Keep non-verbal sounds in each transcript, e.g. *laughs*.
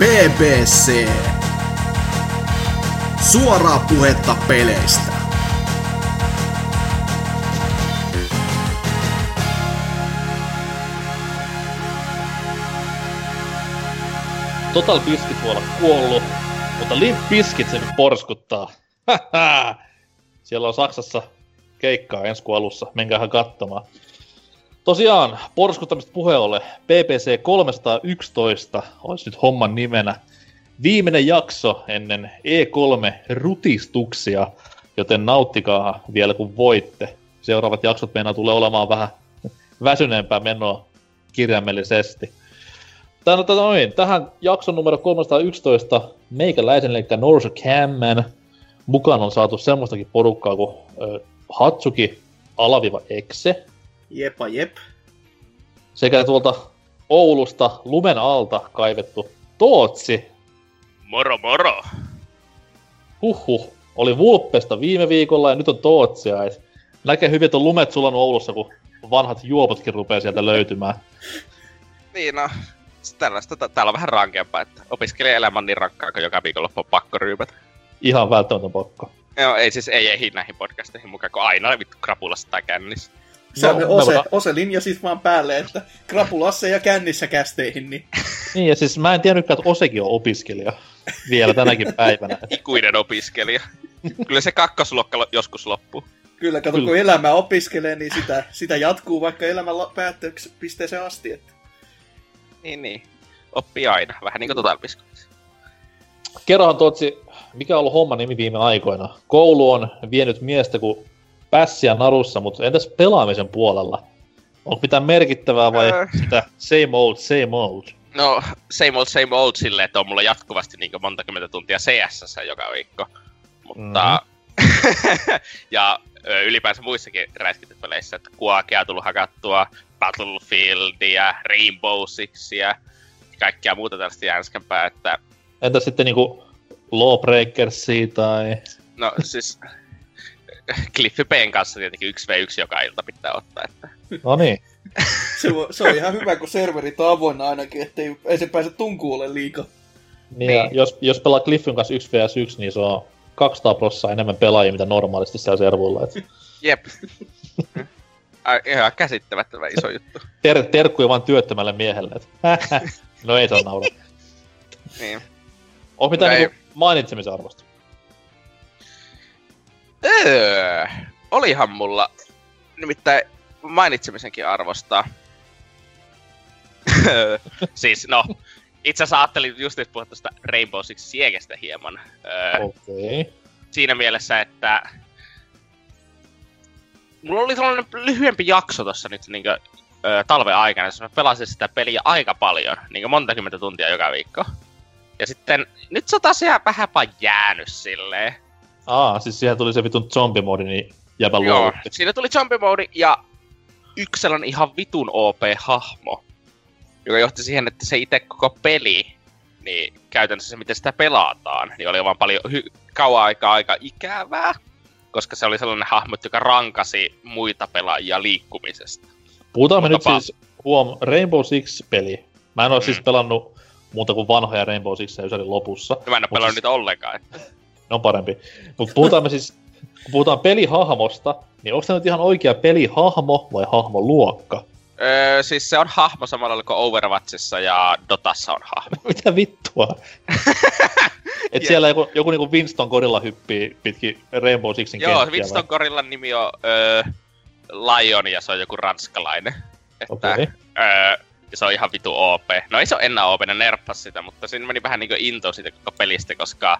BBC. Suoraa puhetta peleistä. Total Biscuit voi olla kuollut, mutta Limp Bizkit sen porskuttaa. *laughs* Siellä on Saksassa keikkaa ensi kuun alussa, menkäähän katsomaan. Tosiaan, porskuttamista puheolle, PPC 311 olisi nyt homman nimenä. Viimeinen jakso ennen E3-rutistuksia, joten nauttikaa vielä kun voitte. Seuraavat jaksot meidän tulee olemaan vähän väsyneempää menoa kirjaimellisesti. Tänä, tätä noin, tähän jakson numero 311 meikäläisen, eli Norsa Camman, mukaan on saatu semmoistakin porukkaa kuin äh, Hatsuki alaviva Exe, Jepa jep. sekä tuolta Oulusta lumen alta kaivettu Tootsi. Moro moro! Huhhuh, oli Vulppesta viime viikolla ja nyt on Tootsia. Et näkee hyvin, että on lumet sulanut Oulussa, kun vanhat juopotkin rupeaa sieltä löytymään. Niin no, tällaista, täällä on vähän rankempaa, että opiskelijaelämä on niin rankkaa, kun joka viikonloppu on pakko ryypätä. Ihan välttämätön pakko. Joo, ei siis ei ehdi näihin podcasteihin mukaan, kun aina vittu krapulassa tai kännissä. Se No, ose, voidaan- ose linja siis vaan päälle, että krapulassa ja kännissä kästeihin, niin *laughs* Niin, ja siis mä en tiennytkään, että Osekin on opiskelija vielä tänäkin *laughs* päivänä. Ikuinen opiskelija. Kyllä se kakkosluokka joskus loppuu. kyllä kato, Kyllä. kun elämä opiskelee, niin sitä, sitä jatkuu vaikka elämän päättöpisteeseen asti. Että. Niin, niin. Oppii aina. Vähän niin kuin Biscuit. Kerrohan Totsi, mikä on ollut homman nimi viime aikoina? Koulu on vienyt miestä kuin pässiä narussa, mutta entäs pelaamisen puolella? Onko mitään merkittävää vai Öö. sitä same old, same old? No, same old, same old silleen, että on mulla jatkuvasti niin monta kymmentä tuntia CS joka viikko. Mutta... *laughs* ja ö, ylipäänsä muissakin räiskitypeleissä, että Quakea on tullut hakattua, Battlefieldia, Rainbow Sixia, kaikkia muuta tällaista jänskämpää, että Entäs sitten niinku Lawbreakersia tai... no siis Cliffy P:n kanssa tietenkin 1v1 joka ilta pitää ottaa, että No niin. Se, voi, se on ihan hyvä, kun serverit on avoinna ainakin, ettei ei se pääse tunkuulle liikaa. niin. Ja jos, jos pelaa Cliffyn kanssa 1 vs 1, niin se on 200 prossaa enemmän pelaajia, mitä normaalisti siellä servuilla. Et jep. Ai, ihan käsittämättömän iso juttu. ter- terkkuja vaan työttömälle miehelle. Et. *laughs* no ei saa nauraa. Niin. Onko mitään Ei. niinku mainitsemisen arvosta? Öö, olihan mulla nimittäin mainitsemisenkin arvostaa. *laughs* siis no, itse asiassa ajattelin just nyt puhua tuosta Rainbow Six Siegestä hieman. Öö. Okay. Siinä mielessä, että mulla oli sellainen lyhyempi jakso tuossa nyt niin kuin, ö, talven aikana, jossa mä pelasin sitä peliä aika paljon, niin monta kymmentä tuntia joka viikko. Ja sitten nyt se on taas ihan vähänpä jäänyt silleen. Aa, siis siihen tuli se vitun zombimoodi, niin jäpä Joo, luovutti. siinä tuli zombimoodi ja yksi sellainen ihan vitun OP-hahmo, joka johti siihen, että se itse koko peli, niin käytännössä se, miten sitä pelataan, niin oli vaan paljon hy- kauan aikaa aika ikävää, koska se oli sellainen hahmo, joka rankasi muita pelaajia liikkumisesta. Puhutaan me nyt pa- siis, huom, Rainbow Six-peli. Mä en ole Mm. siis pelannut muuta kuin vanhoja Rainbow Sixia Ysärin lopussa. Mä en ole pelannut siis- niitä ollenkaan. Ne on parempi. Mutta puhutaan me siis, kun puhutaan pelihahmosta, niin onko tämä nyt ihan oikea pelihahmo vai hahmoluokka? Öö, siis se on hahmo samalla lailla kuin Overwatchissa ja Dotassa on hahmo. *laughs* Mitä vittua? *laughs* Et Jep. siellä joku, joku niinku Winston Gorilla hyppii pitkin Rainbow Sixin Joo, kenttiä Winston Gorillan nimi on öö, Lion ja se on joku ranskalainen. Että, Okei. öö, ja se on ihan vitu OP. No ei se ole enää OP, ne nerfas sitä, mutta siinä meni vähän niinku into siitä koko pelistä, koska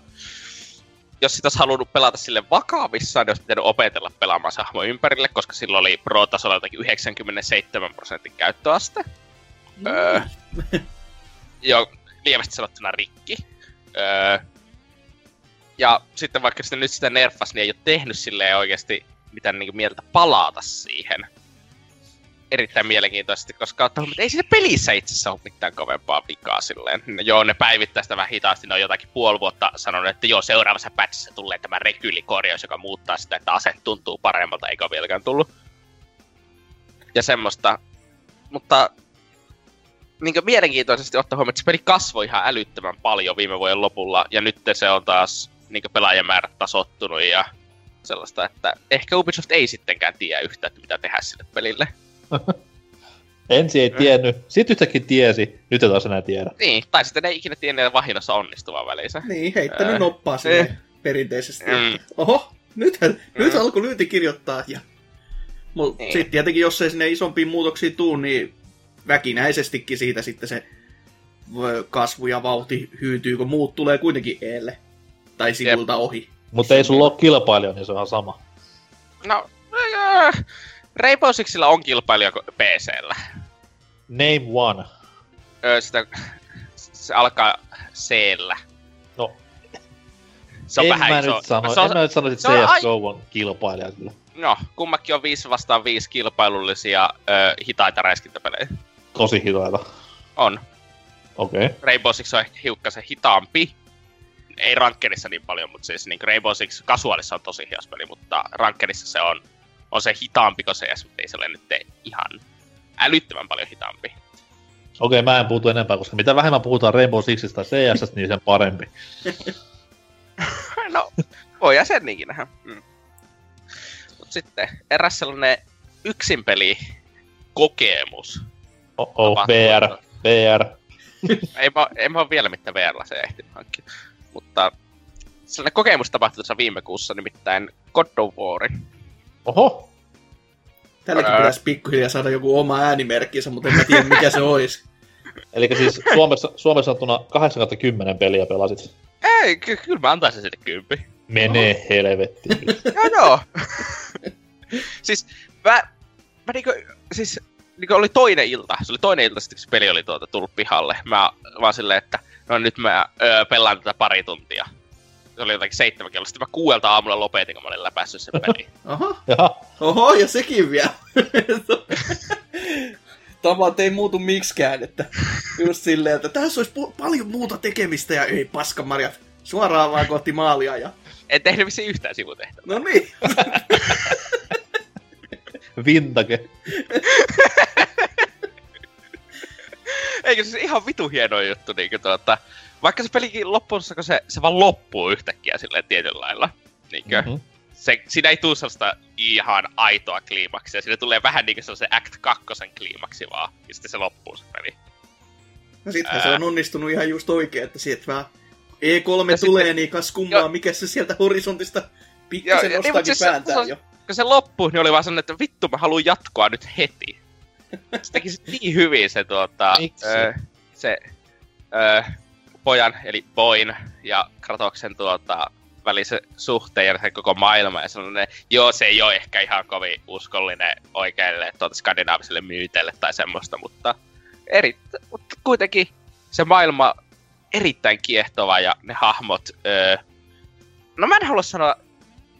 jos sitä olisi halunnut pelata sille vakavissaan, niin olisi pitänyt opetella pelaamaan se hahmo ympärille, koska silloin oli Pro-tasolla jotakin 97 prosentin käyttöaste. Öö, *laughs* joo, lievästi sanottuna rikki. Öö, ja sitten vaikka sitten nyt sitä nerfas, niin ei ole tehnyt silleen oikeasti mitään niin mieltä palata siihen. Erittäin mielenkiintoisesti, koska on että ei siinä pelissä itse asiassa ole mitään kovempaa vikaa silleen. No, joo, ne päivittää sitä vähän hitaasti, ne on jotakin puoli vuotta sanonut, että joo, seuraavassa patchissa tulee tämä rekylikorjaus, joka muuttaa sitä, että ase tuntuu paremmalta, eikä ole vieläkään tullut. Ja semmoista. Mutta niin mielenkiintoisesti ottaa huomioon, että se peli kasvoi ihan älyttömän paljon viime vuoden lopulla, ja nyt se on taas niin pelaajamäärät tasottunut ja sellaista, että ehkä Ubisoft ei sittenkään tiedä yhtään, mitä tehdä sille pelille. *laughs* Ensi ei tiennyt, sitten yhtäkkiä tiesi, nyt ei taas enää tiedä. Niin, tai sitten ei ikinä tienneet vahingossa onnistuvan välissä. Niin, heittänyt äh, noppaa sinne eh. perinteisesti. Mm. Oho, nythän, mm. nyt alkoi lyyti kirjoittaa. Ja... Mut niin. sitten tietenkin, jos ei sinne isompiin muutoksiin tuu, niin väkinäisestikin siitä sitten se kasvu ja vauhti hyytyy, kun muut tulee kuitenkin eelle. Tai sivulta Jep. ohi. Mutta ei sulla ole kilpailija, niin se on sama. No, äh, Rainbow Sixillä on kilpailija PCllä. Name one. Öö, sitä, se alkaa c No. Se on en vähän mä iso. Nyt sano, se on, en mä nyt sano, että CSGO on, on kilpailija kyllä. No, kummakin on 5 vastaan 5 kilpailullisia ö, hitaita räiskintäpelejä. Tosi hitaita. On. Okei. Okay. Rainbow Six on ehkä hiukkasen hitaampi. Ei rankkerissa niin paljon, mutta siis niin Rainbow Six kasuaalissa on tosi hias peli, mutta rankkerissa se on on se hitaampi kuin CS, mutta ei se ole nyt ihan älyttömän paljon hitaampi. Okei, mä en puutu enempää, koska mitä vähemmän puhutaan Rainbow Sixista CS, niin sen parempi. *laughs* no, voi sen niinkin nähdä. Mm. Mut sitten eräs sellainen yksin peli kokemus. Oh, oh VR, VR. ei, mä, en mä ole vielä mitään VR se ehtinyt hankkia. Mutta sellainen kokemus tapahtui tuossa viime kuussa, nimittäin God of War. Oho! Tälläkin pitäisi pikkuhiljaa saada joku oma äänimerkkinsä, mutta en mä tiedä mikä se olisi. *laughs* Eli siis Suomessa, Suomessa sanottuna 8 10 peliä pelasit. Ei, ky- kyllä mä antaisin sitten kympi. Menee Oho. helvettiin. *laughs* joo joo. *laughs* siis mä, mä niinku, siis niinku oli toinen ilta. Se oli toinen ilta sitten, kun se peli oli tuota tullut pihalle. Mä vaan silleen, että no nyt mä öö, pelaan tätä pari tuntia se oli jotakin seitsemän kello. Sitten mä kuuelta aamulla lopetin, kun mä olin läpässyt sen peli. *laughs* Oho. Oho, ja sekin vielä. *laughs* Tavat ei muutu miksikään, että just silleen, että tässä olisi pu- paljon muuta tekemistä ja ei paska marjat. Suoraan vaan kohti maalia ja... En tehnyt vissiin yhtään sivutehtävää. No niin. *laughs* Vintage. Eikö se ihan vitu hieno juttu, niin kuin tuota, vaikka se pelikin loppuun, kun se, se vaan loppuu yhtäkkiä silleen tietyllä lailla. Niinkö? Mm-hmm. Se, siinä ei tule sellaista ihan aitoa kliimaksia. Siinä tulee vähän niinku se Act 2 kliimaksi vaan. Ja sitten se loppuu se peli. No sittenhän se on onnistunut ihan just oikein, että sieltä vähän E3 ja tulee, sitten, niin kas kummaa, jo, mikä se sieltä horisontista pikkasen nostaakin niin, pääntään jo. Kun se loppui, niin oli vaan sellainen, että vittu mä haluan jatkoa nyt heti. Se teki se niin hyvin se tuota... Ö, se ö, pojan, eli Boin ja Kratoksen tuota, välisen suhteen ja se koko maailma ja sellainen, joo se ei ole ehkä ihan kovin uskollinen oikeille tuota, skandinaaviselle myyteille tai semmoista, mutta, eri, mutta kuitenkin se maailma erittäin kiehtova ja ne hahmot, öö, no mä en halua sanoa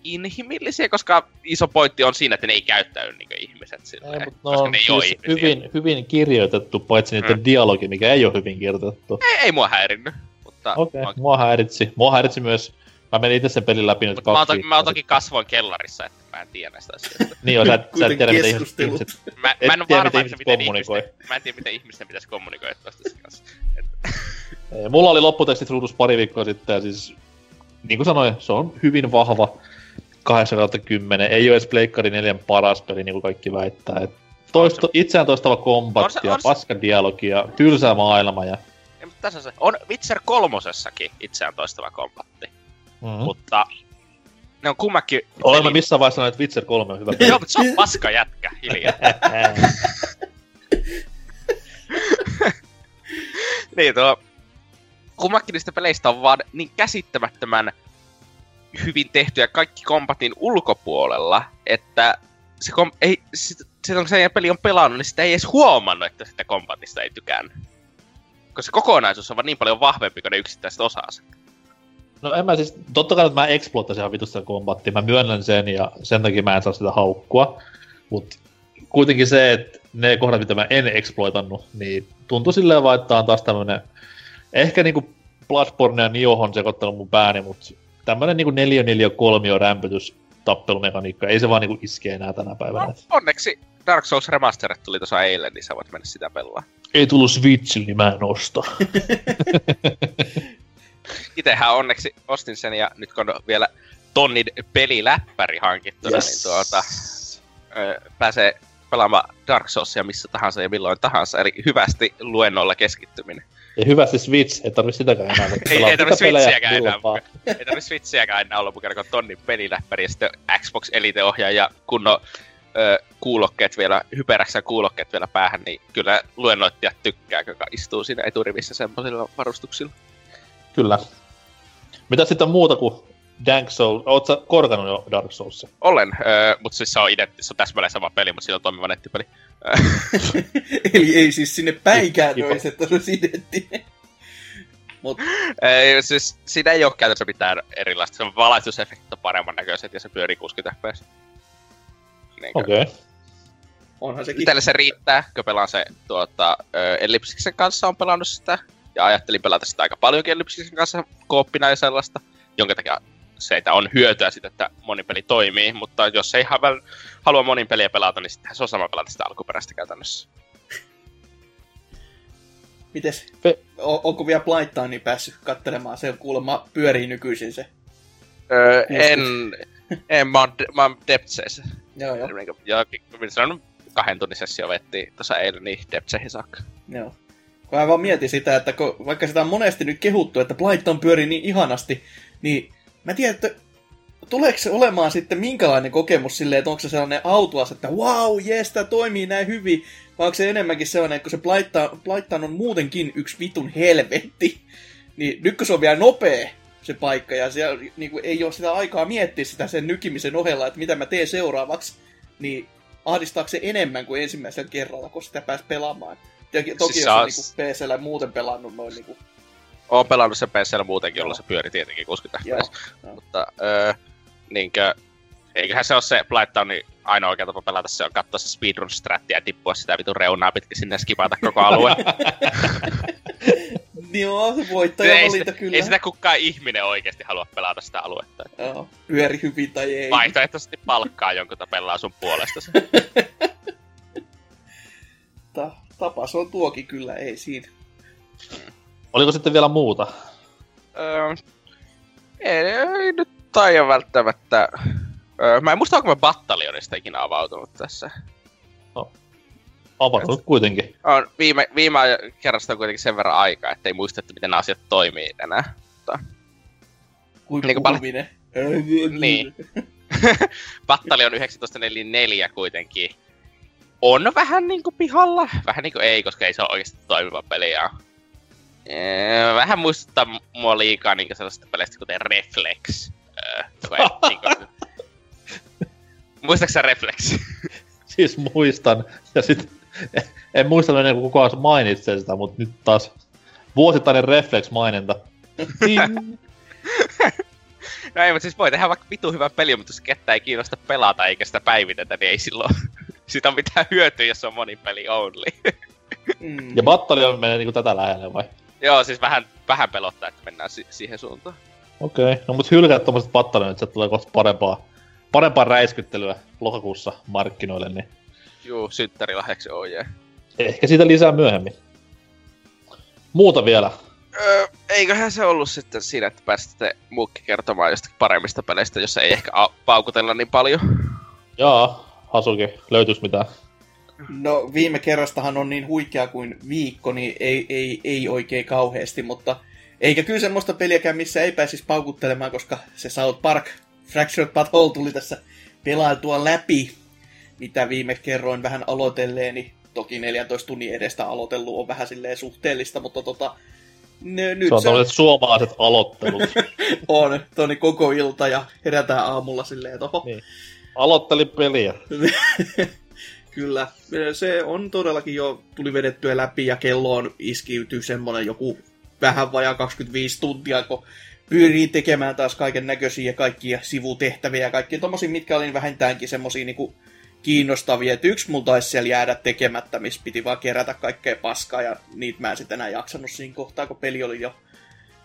inhimillisiä, koska iso pointti on siinä, että ne ei käyttäydy niin ihmiset silleen, ei, no, koska ne ei siis ole hyvin, hyvin kirjoitettu, paitsi niiden mm. dialogi, mikä ei ole hyvin kirjoitettu. Ei, ei mua häirinnyt. Mutta Okei, okay. mua häiritsi. Mua häiritsi myös Mä menin itse sen pelin läpi nyt kaksi mä, to- mä toki kasvoin kellarissa, että mä en tiedä näistä asioista. niin joo, sä, sä et tiedä, miten ihmiset, mä, mä en ole varma, miten, miten kommunikoi. Ihmisten, mä en tiedä, miten ihmisten pitäisi kommunikoida tuosta kanssa. Mulla oli lopputekstit ruudus pari viikkoa sitten, ja siis niin kuin sanoin, se on hyvin vahva 8 10. Ei ole edes Pleikkari 4 paras peli, niin kuin kaikki väittää. Et toisto, itseään toistava kombatti ja paska dialogi ja tylsä maailma ja tässä se. On Witcher kolmosessakin itseään toistava kombatti. Mm-hmm. Mutta ne on kummakin... Olen peli... missään vaiheessa että Witcher 3 on hyvä peli. Joo, mutta se on paska jätkä, hiljaa. *laughs* niin tuo... Kummakin niistä peleistä on vaan niin käsittämättömän hyvin tehtyä kaikki kombatin ulkopuolella, että se, kom- ei, sit, sit on se peli on pelannut, niin sitä ei edes huomannut, että sitä kombatista ei tykään koska se kokonaisuus on vaan niin paljon vahvempi kuin ne yksittäiset osansa. No en mä siis, totta kai että mä exploittaisin ihan vitusta kombattia, mä myönnän sen ja sen takia mä en saa sitä haukkua. Mut kuitenkin se, että ne kohdat, mitä mä en exploitannut, niin tuntui silleen vaan, että on taas tämmönen, ehkä niinku Bloodborne ja Niohon sekoittanut mun pääni, mut tämmönen niinku 4 4 3 rämpytys tappelumekaniikka, ei se vaan niinku iske enää tänä päivänä. No, onneksi Dark Souls Remastered tuli tuossa eilen, niin sä voit mennä sitä pelaa. ei tullut Switchille, niin mä en osta. *laughs* Itehän onneksi ostin sen ja nyt kun on vielä tonnin peliläppäri hankittuna, yes. niin tuota, pääsee pelaamaan Dark Soulsia missä tahansa ja milloin tahansa, eli hyvästi luennolla keskittyminen. Ja hyvästi Switch, ei tarvi sitäkään enää. ei, ei tarvi Switchiäkään enää. ei tarvi Switchiäkään enää mukana, kun tonnin peliläppäri ja sitten Xbox Elite-ohjaaja ja kunnon ö, kuulokkeet vielä, hyperäksän kuulokkeet vielä päähän, niin kyllä luennoittajat tykkää, joka istuu siinä eturivissä semmoisilla varustuksilla. Kyllä. Mitä sitten muuta kuin Dank Souls? Oletko korkannut jo Dark Souls? Olen, öö, mutta siis se on, identti, se on täsmälleen sama peli, mutta siinä on toimiva nettipeli. *laughs* Eli ei siis sinne päinkään olisi, että se olisi identtinen. Mut. Ei, siis siinä ei ole käytännössä mitään erilaista. Se on valaistusefektit on paremman näköiset ja se pyörii 60 fps. Niin Okei. Okay. Onhan sekin. Itselle se riittää, kun pelaan se tuota, Ellipsiksen kanssa on pelannut sitä. Ja ajattelin pelata sitä aika paljonkin Ellipsiksen kanssa kooppina ja sellaista. Jonka takia se on hyötyä siitä, että monipeli toimii, mutta jos ei halua monin peliä pelata, niin sitten se on sama pelata sitä alkuperäistä käytännössä. Mites? Pe- o- onko vielä Blighttownniin päässyt katselemaan? Se kuulemma pyörii nykyisin se. Öö, en, en, mä oon, mä oon Deptseissä. Joo, joo. Ja se on kahden tunnin sessio vetti tuossa eilen niin Deptseihin saakka. Joo. Kun mä vaan mietin sitä, että kun, vaikka sitä on monesti nyt kehuttu, että Blighttown pyörii niin ihanasti, niin mä tiedän, että tuleeko se olemaan sitten minkälainen kokemus silleen, että onko se sellainen autuas, että wow, jes, tämä toimii näin hyvin, vai onko se enemmänkin sellainen, että kun se Blighttown on muutenkin yksi vitun helvetti, niin nyt kun se on vielä nopea, se paikka, ja siellä niin kuin, ei ole sitä aikaa miettiä sitä sen nykimisen ohella, että mitä mä teen seuraavaksi, niin ahdistaako se enemmän kuin ensimmäisellä kerralla, kun sitä pääsi pelaamaan. Ja toki siis jos on niin PCllä muuten pelannut noin niin kuin... Oon pelannut sen PCllä muutenkin, jolla se pyöri tietenkin 60 fps. Mutta öö, niinkö, eiköhän se ole se Blightownin ainoa oikea tapa pelata, se on katsoa se speedrun strattia ja tippua sitä vitun reunaa pitkin sinne skipata koko alue. *laughs* Joo, voittaja ei sitä, kyllä. Ei sitä kukaan ihminen oikeasti halua pelata sitä aluetta. Joo, pyöri hyvin tai ei. Vaihtoehtoisesti palkkaa jonkun, jota pelaa sun puolesta. *laughs* Ta- tapas on tuokin kyllä, ei siinä. Oliko sitten vielä muuta? Öö, ei, ei nyt taida välttämättä... Öö, mä en muista, onko mä Battalionista ikinä avautunut tässä. No, avautunut kuitenkin. On, viime, viime kerrasta on kuitenkin sen verran aikaa, ettei muista, että miten asiat toimii enää. Mutta... Kuinka niin puhuminen? Pal- *laughs* niin. *laughs* Battalion 1944 kuitenkin on vähän niinku pihalla. Vähän niinku ei, koska ei se ole oikeasti toimiva peli. Ja... Vähän muistuttaa mua liikaa niinku sellaisista peleistä kuten Reflex. *laughs* niinku... Muistatko sä Reflex? *laughs* siis muistan. Ja sit en muista ennen kuin kukaan mainitsee sitä, mutta nyt taas vuosittainen Reflex-maininta. *laughs* no ei, mutta siis voi tehdä vaikka vitu hyvä peli, mutta jos kettä ei kiinnosta pelata eikä sitä päivitetä, niin ei silloin siitä on mitään hyötyä, jos on monipeli only. mm. Ja Battalion menee niinku tätä lähelle vai? Joo, siis vähän, vähän pelottaa, että mennään si- siihen suuntaan. Okei, okay. no mut hylkää tommoset Battalionit, että tulee kohta parempaa, parempaa räiskyttelyä lokakuussa markkinoille, niin... Juu, synttärilahjaksi oh yeah. Ehkä siitä lisää myöhemmin. Muuta vielä. Öö, eiköhän se ollut sitten siinä, että pääsitte muukki kertomaan jostakin paremmista peleistä, jossa ei ehkä paukutella niin paljon. Joo, Hasuki, löytyis mitään? No viime kerrastahan on niin huikea kuin viikko, niin ei, ei, ei oikein kauheasti, mutta eikä kyllä semmoista peliäkään, missä ei pääsisi paukuttelemaan, koska se South Park Fractured But Whole tuli tässä pelailtua läpi, mitä viime kerroin vähän aloitelleeni. Toki 14 tunnin edestä aloitellut on vähän silleen suhteellista, mutta tota, ne, nyt se on se... suomalaiset aloittelut. *laughs* on, toni koko ilta ja herätään aamulla silleen, että oho. Niin. Aloitteli peliä. *laughs* Kyllä. Se on todellakin jo tuli vedettyä läpi ja kelloon iskiytyy semmonen joku vähän vajaa 25 tuntia, kun pyörii tekemään taas kaiken näköisiä ja kaikkia sivutehtäviä ja kaikkia tommosia, mitkä oli vähintäänkin semmosia niinku kiinnostavia. että yksi mulla taisi siellä jäädä tekemättä, missä piti vaan kerätä kaikkea paskaa ja niitä mä en sitten enää jaksanut siinä kohtaa, kun peli oli jo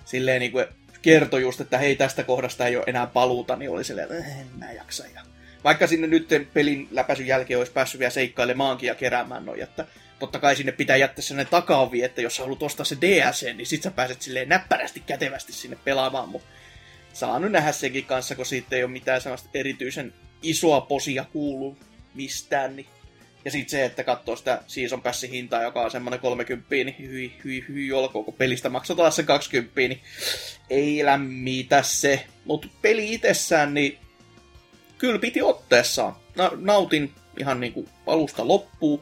silleen niinku kertoi just, että hei tästä kohdasta ei ole enää paluuta, niin oli silleen, että en mä jaksa. Ja vaikka sinne nyt pelin läpäisyn jälkeen olisi päässyt vielä seikkailemaankin ja keräämään noin, että totta kai sinne pitää jättää sellainen takaovi, että jos sä haluat ostaa se DLC, niin sit sä pääset silleen näppärästi kätevästi sinne pelaamaan, mutta saa nyt nähdä senkin kanssa, kun siitä ei ole mitään sellaista erityisen isoa posia kuulu mistään, niin ja sitten se, että katsoo sitä Season Passin hintaa, joka on semmoinen 30, niin hyi, hyi, hyi olkoon, kun pelistä maksaa se 20, niin ei lämmitä se. Mutta peli itsessään, niin kyllä piti otteessaan. Na- nautin ihan niinku alusta loppuun.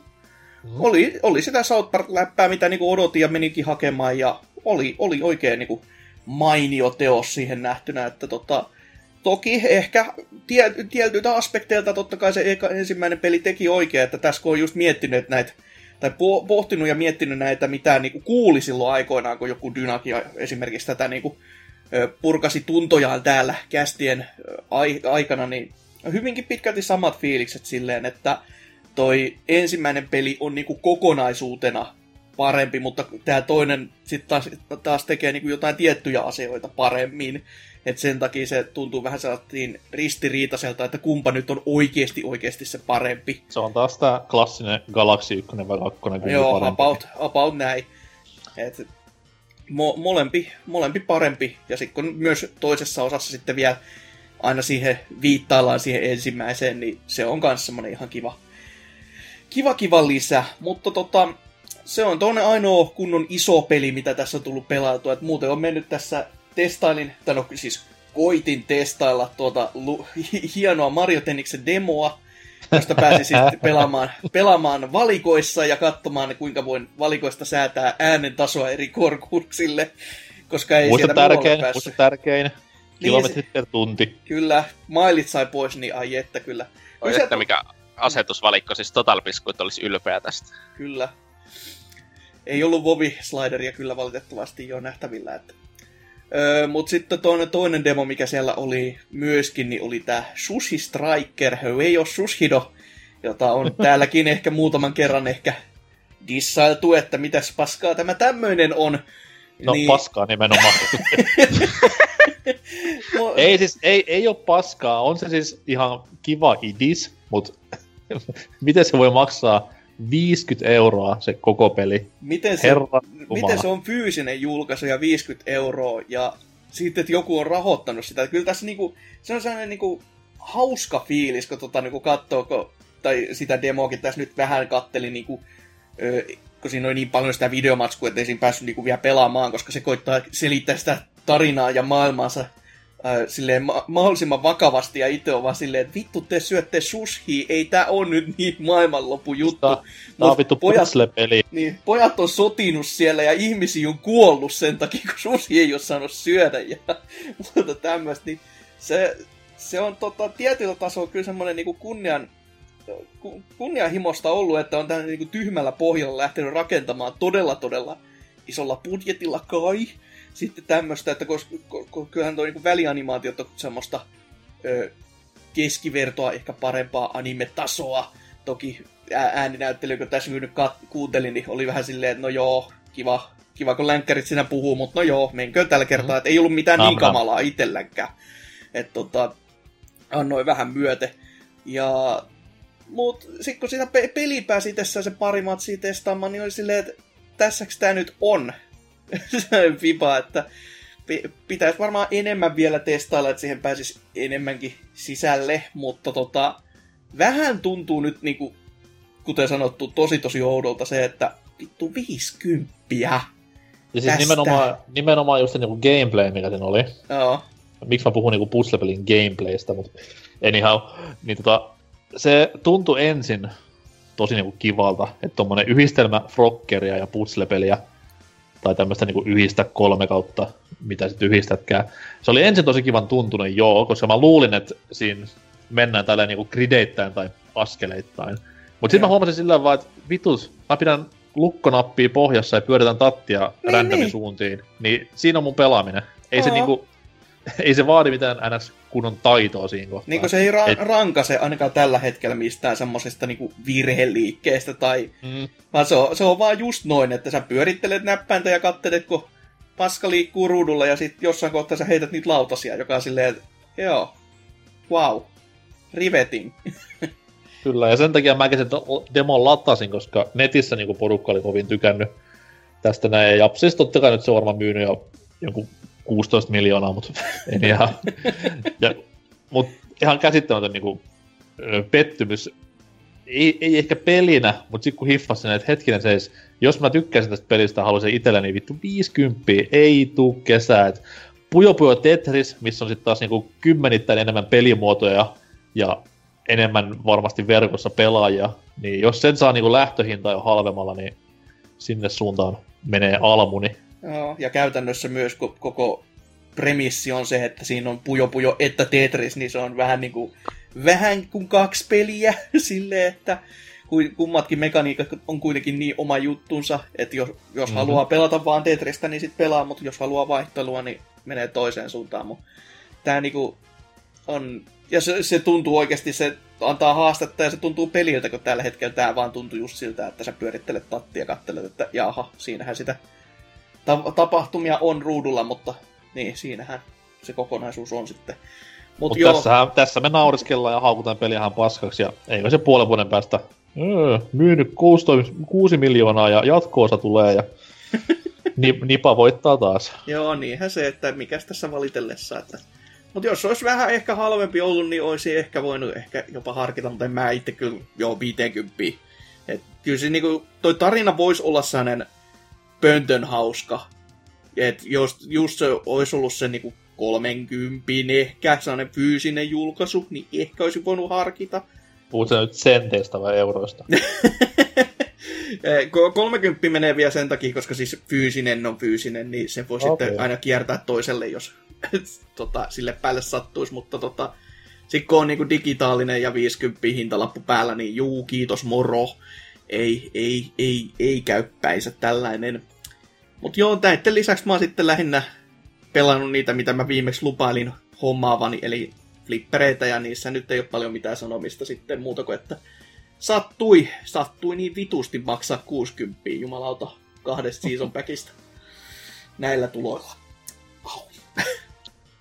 Mm. Oli, oli sitä South Park-läppää, mitä niinku odotin ja menikin hakemaan, ja oli, oli oikein niinku mainio teos siihen nähtynä, että tota, toki ehkä tie, tietyiltä aspekteilta totta kai se eka, ensimmäinen peli teki oikein, että tässä kun on just miettinyt näitä, tai pohtinut ja miettinyt näitä, mitä niinku kuuli silloin aikoinaan, kun joku Dynakia esimerkiksi tätä niinku, purkasi tuntojaan täällä kästien aikana, niin hyvinkin pitkälti samat fiilikset silleen, että toi ensimmäinen peli on niinku kokonaisuutena parempi, mutta tämä toinen sitten taas, taas tekee niinku jotain tiettyjä asioita paremmin. Et sen takia se tuntuu vähän sellaisiin ristiriitaiselta, että kumpa nyt on oikeasti oikeasti se parempi. Se on taas tämä klassinen Galaxy 1 vai 2 Joo, parempi. about, about näin. Et mo, molempi, molempi parempi. Ja sitten kun myös toisessa osassa sitten vielä aina siihen viittaillaan siihen ensimmäiseen, niin se on myös semmoinen ihan kiva, kiva, kiva lisä. Mutta tota, se on toinen ainoa kunnon iso peli, mitä tässä on tullut pelailtua. Et muuten on mennyt tässä testailin, tai no siis koitin testailla tuota lu, hienoa Mario Tenniksen demoa, josta pääsi sitten *laughs* pelaamaan, pelaamaan valikoissa ja katsomaan, kuinka voin valikoista säätää äänen tasoa eri korkuuksille, koska ei muista sieltä tärkein, muista tärkein, kilometrit niin, per tunti. Kyllä, mailit sai pois, niin ai että kyllä. Oi että mikä asetusvalikko, siis Total Biscuit olisi ylpeä tästä. Kyllä. Ei ollut Vovi-slideria kyllä valitettavasti jo nähtävillä, että Öö, Mutta sitten toinen, toinen demo, mikä siellä oli myöskin, niin oli tämä Sushi Striker, ei ole Sushido, jota on *laughs* täälläkin ehkä muutaman kerran ehkä dissailtu, että mitäs paskaa tämä tämmöinen on. No niin... paskaa nimenomaan. *laughs* *laughs* ei siis, ei, ei ole paskaa, on se siis ihan kiva idis, mutta *laughs* miten se voi maksaa 50 euroa se koko peli. Miten se, miten se on fyysinen julkaisu ja 50 euroa ja sitten, että joku on rahoittanut sitä. Kyllä tässä niinku, se on sellainen niinku hauska fiilis, kun tota, niinku katsoo, kun, tai sitä demoakin tässä nyt vähän katteli, niinku, ö, kun siinä oli niin paljon sitä videomatskua, että ei siinä päässyt niinku vielä pelaamaan, koska se koittaa selittää sitä tarinaa ja maailmaansa äh, silleen ma- mahdollisimman vakavasti ja itse on vaan silleen, että vittu te syötte sushi, ei tää on nyt niin maailmanloppu juttu. Tää, tää on vittu pojat, peli. Niin, pojat on sotinut siellä ja ihmisiä on kuollut sen takia, kun sushi ei ole saanut syödä ja *laughs* muuta tämmöistä, niin se, se on tota, tietyllä tasolla kyllä semmoinen niinku kunnian, kunnianhimosta ollut, että on tämmöinen niinku tyhmällä pohjalla lähtenyt rakentamaan todella todella isolla budjetilla kai sitten tämmöistä, että koska, koska kyllähän tuo niin välianimaatiot on semmoista ö, keskivertoa, ehkä parempaa anime-tasoa. Toki ääninäyttely, kun tässä nyt kat- kuuntelin, niin oli vähän silleen, että no joo, kiva, kiva kun länkkärit siinä puhuu, mutta no joo, menkö tällä kertaa, mm. että ei ollut mitään niin kamalaa itsellänkään. Että tota, annoin vähän myöte. Ja mut sitten kun sitä pe- peli pääsi tässä se pari matsia testaamaan, niin oli silleen, että tässäks tää nyt on? Se *laughs* vipa, että pitäisi varmaan enemmän vielä testailla, että siihen pääsisi enemmänkin sisälle, mutta tota, vähän tuntuu nyt niinku, kuten sanottu, tosi tosi oudolta se, että vittu 50 Ja siis tästä. nimenomaan, nimenomaan just se niinku gameplay, mikä siinä oli. Joo. Miksi mä puhun niinku puzzle-pelin gameplaystä, mutta anyhow, niin tota, se tuntui ensin tosi niinku kivalta, että tommonen yhdistelmä frokkeria ja puzzle-peliä tai tämmöistä niin yhdistä kolme kautta, mitä sitten yhdistätkään. Se oli ensin tosi kivan tuntunut, joo, koska mä luulin, että siinä mennään tällä niin grideittäin tai askeleittain. Mutta sitten mä huomasin sillä vaan, että vitus, mä pidän lukkonappia pohjassa ja pyöritän tattia niin, randomin niin. suuntiin, niin siinä on mun pelaaminen. Ei Oho. se niinku, ei se vaadi mitään ns. kunnon taitoa siinä kohtaa. Niin se ei ra- Et... rankase ainakaan tällä hetkellä mistään semmosesta niinku virheliikkeestä tai... Mm. Vaan se on, se on vaan just noin, että sä pyörittelet näppäintä ja kattelet, kun paska liikkuu ruudulla ja sitten jossain kohtaa sä heität niitä lautasia, joka on silleen, että joo, wow, riveting. *laughs* Kyllä, ja sen takia mäkin sen demon latasin, koska netissä niin porukka oli kovin tykännyt tästä näin. Ja siis totta kai nyt se on varmaan myynyt jo jonkun 16 miljoonaa, mutta en ihan. ja, mut ihan käsittämätön niin kuin, pettymys. Ei, ei ehkä pelinä, mutta sitten kun hiffasin, että hetkinen seis, jos mä tykkäisin tästä pelistä haluaisin itselleni vittu 50, ei tuu kesää. Et Puyo Puyo Tetris, missä on sitten taas niinku kymmenittäin enemmän pelimuotoja ja enemmän varmasti verkossa pelaajia, niin jos sen saa niinku lähtöhinta jo halvemmalla, niin sinne suuntaan menee almuni. Joo, ja käytännössä myös koko premissi on se, että siinä on Puyo Puyo että Tetris, niin se on vähän niin kuin, vähän kuin kaksi peliä *laughs* silleen, että kummatkin mekaniikat on kuitenkin niin oma juttunsa, että jos, jos mm-hmm. haluaa pelata vaan Tetristä, niin sitten pelaa, mutta jos haluaa vaihtelua, niin menee toiseen suuntaan. Mutta tämä niinku on... Ja se, se tuntuu oikeasti, se antaa haastetta ja se tuntuu peliltä, kun tällä hetkellä tämä vaan tuntuu just siltä, että sä pyörittelet tattia ja katselet, että jaha, siinähän sitä ta- tapahtumia on ruudulla, mutta niin, siinähän se kokonaisuus on sitten. Mut Mut joo. Tässähän, tässä me nauriskellaan ja haukutaan peliähän paskaksi ja eikö se puolen vuoden päästä öö, myynyt 6, 6 miljoonaa ja jatkoosa tulee ja *laughs* Nipa voittaa taas. Joo, niinhän se, että mikä tässä valitellessa. Että... Mutta jos olisi vähän ehkä halvempi ollut, niin olisi ehkä voinut ehkä jopa harkita, mutta en mä itse kyllä joo 50. Et kyllä se niinku, toi tarina voisi olla sellainen pöntön hauska. Et jos just se olisi ollut se niinku 30 ehkä sellainen fyysinen julkaisu, niin ehkä olisi voinut harkita. Puhutko nyt senteistä vai euroista? *laughs* 30 menee vielä sen takia, koska siis fyysinen on fyysinen, niin se voi okay. sitten aina kiertää toiselle, jos *laughs* tota, sille päälle sattuisi, mutta tota, sitten kun on niinku digitaalinen ja 50 hintalappu päällä, niin juu, kiitos moro. Ei, ei, ei, ei käy päinsä tällainen. Mutta joo, näiden lisäksi mä oon sitten lähinnä pelannut niitä, mitä mä viimeksi lupailin hommaavani, eli flippereitä, ja niissä nyt ei ole paljon mitään sanomista sitten muuta kuin, että sattui, sattui niin vitusti maksaa 60 jumalauta kahdesta season packista näillä tuloilla. *laughs*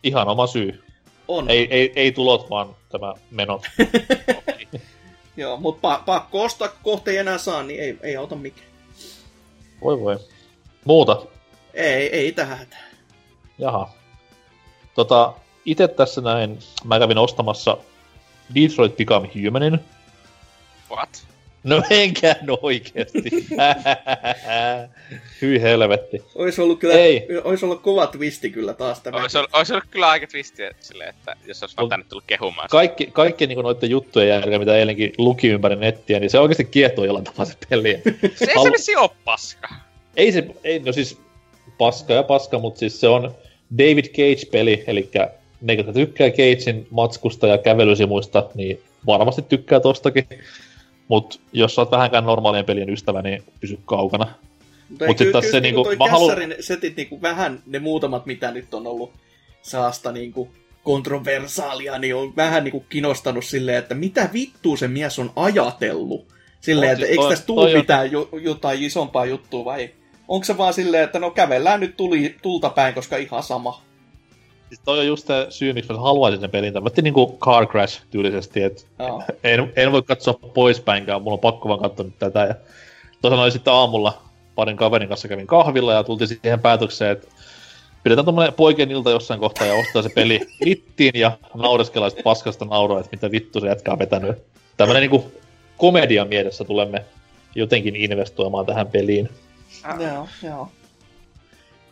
Ihan oma syy. On. Ei, ei, ei tulot, vaan tämä menot. *laughs* Joo, mutta pa- pakko ostaa kohta ei enää saa, niin ei, ei auta mikään. Voi voi. Muuta? Ei, ei tähän. Jaha. Tota, itse tässä näin, mä kävin ostamassa Detroit Become Humanin, What? No enkään oikeesti. *laughs* Hyi helvetti. Ois ollut kyllä, Ei. ois ollut kova twisti kyllä taas tämä. Ois ollut, ois ollut kyllä aika twisti silleen, että jos olisi vaan tänne tullut kehumaan. Kaikki, kaikki niin noiden juttujen jälkeen, mitä eilenkin luki ympäri nettiä, niin se oikeasti kiehtoo jollain tavalla se peli. se ei se vissi oo paska. Ei se, ei, no siis paska ja paska, mutta siis se on David Cage-peli, eli ne, jotka tykkää Cagein matskusta ja kävelysimuista, niin varmasti tykkää tostakin. Mut jos oot vähänkään normaalien pelien ystävä, niin pysy kaukana. Mutta Mut sitten se niinku, toi mä haluan... setit niinku vähän, ne muutamat mitä nyt on ollut saasta niinku kontroversaalia, niin on vähän niinku kinostanut silleen, että mitä vittua se mies on ajatellut. Silleen, on, että eikö tässä tule mitään ju- jotain isompaa juttua vai onko se vaan silleen, että no kävellään nyt tuli, tulta päin, koska ihan sama. Siis toi on just se syy, miksi mä haluaisin sen pelin. Tämmöinen niinku Car Crash tyylisesti, että oh. en, en, voi katsoa poispäinkään, mulla on pakko vaan katsoa nyt tätä. Ja tosiaan oli sitten aamulla parin kaverin kanssa kävin kahvilla ja tultiin siihen päätökseen, että pidetään tuommoinen poikien ilta jossain kohtaa ja ostaa se peli *laughs* ittiin ja naureskellaan paskasta nauroa, että mitä vittu se jätkää vetänyt. Tämmönen niinku komedian mielessä tulemme jotenkin investoimaan tähän peliin. Joo, joo.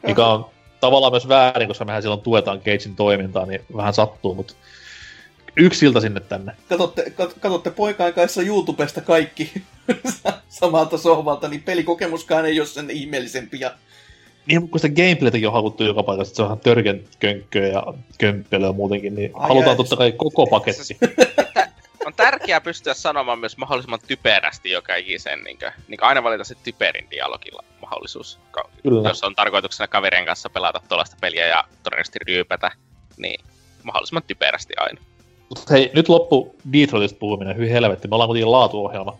Mikä on tavallaan myös väärin, koska mehän silloin tuetaan Cagein toimintaa, niin vähän sattuu, mutta yksi ilta sinne tänne. Katotte, katotte poika-aikaissa YouTubesta kaikki *laughs* samalta sohvalta, niin pelikokemuskaan ei ole sen ihmeellisempi. Ja... Niin, kun sitä gameplaytäkin on haluttu joka paikassa, se on ihan törken könkköä ja kömppelyä muutenkin, niin Ai halutaan totta kai koko paketti. *laughs* on tärkeää pystyä sanomaan myös mahdollisimman typerästi joka ikisen, niin kuin, niin kuin aina valita se typerin dialogilla mahdollisuus. Kyllä. Jos on tarkoituksena kaverien kanssa pelata tuollaista peliä ja todennäköisesti ryypätä, niin mahdollisimman typerästi aina. Mutta hei, nyt loppu Detroitista puhuminen, hyi helvetti, me ollaan kuitenkin laatuohjelma.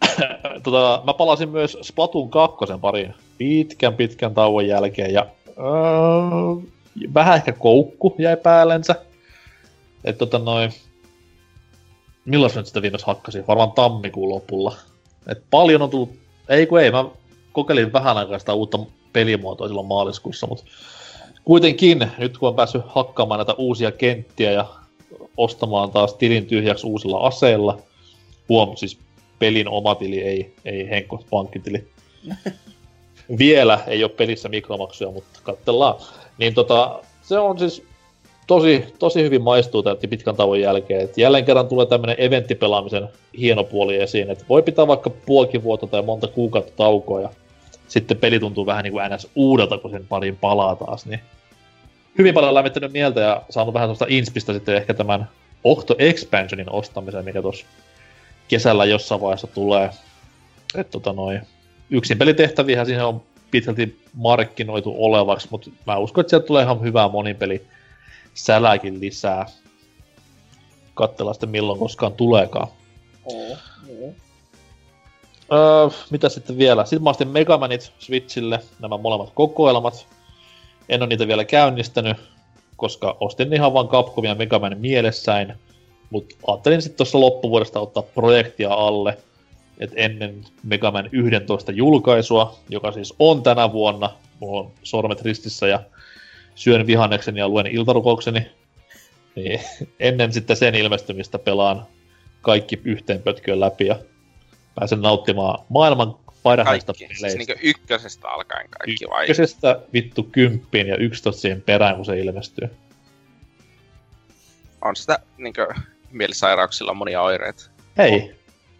*coughs* tota, mä palasin myös Splatoon 2 pariin pitkän pitkän tauon jälkeen ja öö, vähän ehkä koukku jäi päällensä. että tota noin, milloin nyt sitä viimeksi hakkasin? Varmaan tammikuun lopulla. Et paljon on tullut, ei kun ei, mä kokeilin vähän aikaa sitä uutta pelimuotoa silloin maaliskuussa, mutta kuitenkin nyt kun on päässyt hakkaamaan näitä uusia kenttiä ja ostamaan taas tilin tyhjäksi uusilla aseilla, huom, siis pelin oma tili, ei, ei Henkko pankkitili. *laughs* Vielä ei ole pelissä mikromaksuja, mutta katsellaan. Niin tota, se on siis tosi, tosi hyvin maistuu tätä pitkän tauon jälkeen. Et jälleen kerran tulee tämmöinen eventtipelaamisen hieno puoli esiin, että voi pitää vaikka puolikin vuotta tai monta kuukautta taukoa ja sitten peli tuntuu vähän niin kuin ns. uudelta, kun sen pariin palaa taas, niin hyvin paljon lämmittänyt mieltä ja saanut vähän tuosta inspistä sitten ehkä tämän Octo Expansionin ostamisen, mikä tuossa kesällä jossain vaiheessa tulee. Että tota noin, yksin pelitehtäviä siihen on pitkälti markkinoitu olevaksi, mutta mä uskon, että sieltä tulee ihan hyvää monipeli säläkin lisää. Katsellaan sitten milloin koskaan tuleekaan. Oo, oo. Öö, mitä sitten vielä? Sitten mä ostin Megamanit Switchille, nämä molemmat kokoelmat. En ole niitä vielä käynnistänyt, koska ostin ihan vaan Capcomia Megaman mielessäin. Mutta ajattelin sitten tuossa loppuvuodesta ottaa projektia alle, että ennen Megaman 11 julkaisua, joka siis on tänä vuonna, mulla on sormet ristissä ja syön vihanneksen ja luen iltarukoukseni, niin ennen sitten sen ilmestymistä pelaan kaikki yhteen pötköön läpi ja pääsen nauttimaan maailman parhaista Kaikki. Siis niinku ykkösestä alkaen kaikki vai? Ykkösestä vittu kymppiin ja yksitoista siihen perään, kun se ilmestyy. On sitä niinku mielisairauksilla monia oireita. Hei,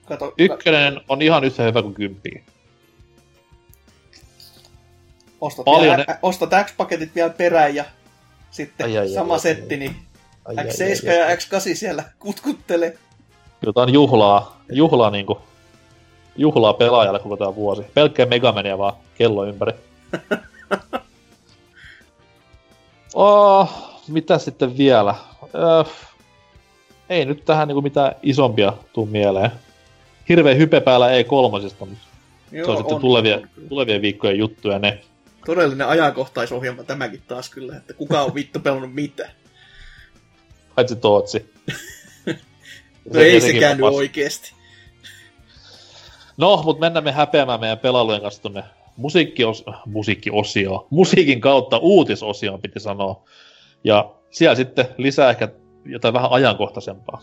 Kato, ykkönen on ihan yhtä hyvä kuin kymppi. Ostat, paljon vielä, ne- ä- ostat X-paketit vielä perään ja sitten Ai, ai, ai, sama ai, setti, ai. niin Ai, ai, X7 ai, ai. ja X8 siellä kutkuttelee. Jotain juhlaa, juhlaa niinku, juhlaa pelaajalle koko tää vuosi. Pelkkää Megamania vaan kello ympäri. *laughs* oh, mitä sitten vielä? Öö, ei nyt tähän niinku mitään isompia tuu mieleen. Hirveä hype päällä E3, mutta Joo, se on sitten tulevia, on kyllä. tulevien viikkojen juttuja ne. Todellinen ajankohtaisohjelma tämäkin taas kyllä, että kuka on vittu pelannut mitä. Paitsi Tootsi. *laughs* No ei sekin sekään nyt oikeesti. No, mutta mennään me häpeämään meidän pelailujen kanssa tonne musiikkios, musiikkiosio, musiikin kautta uutisosioon piti sanoa. Ja siellä sitten lisää ehkä jotain vähän ajankohtaisempaa.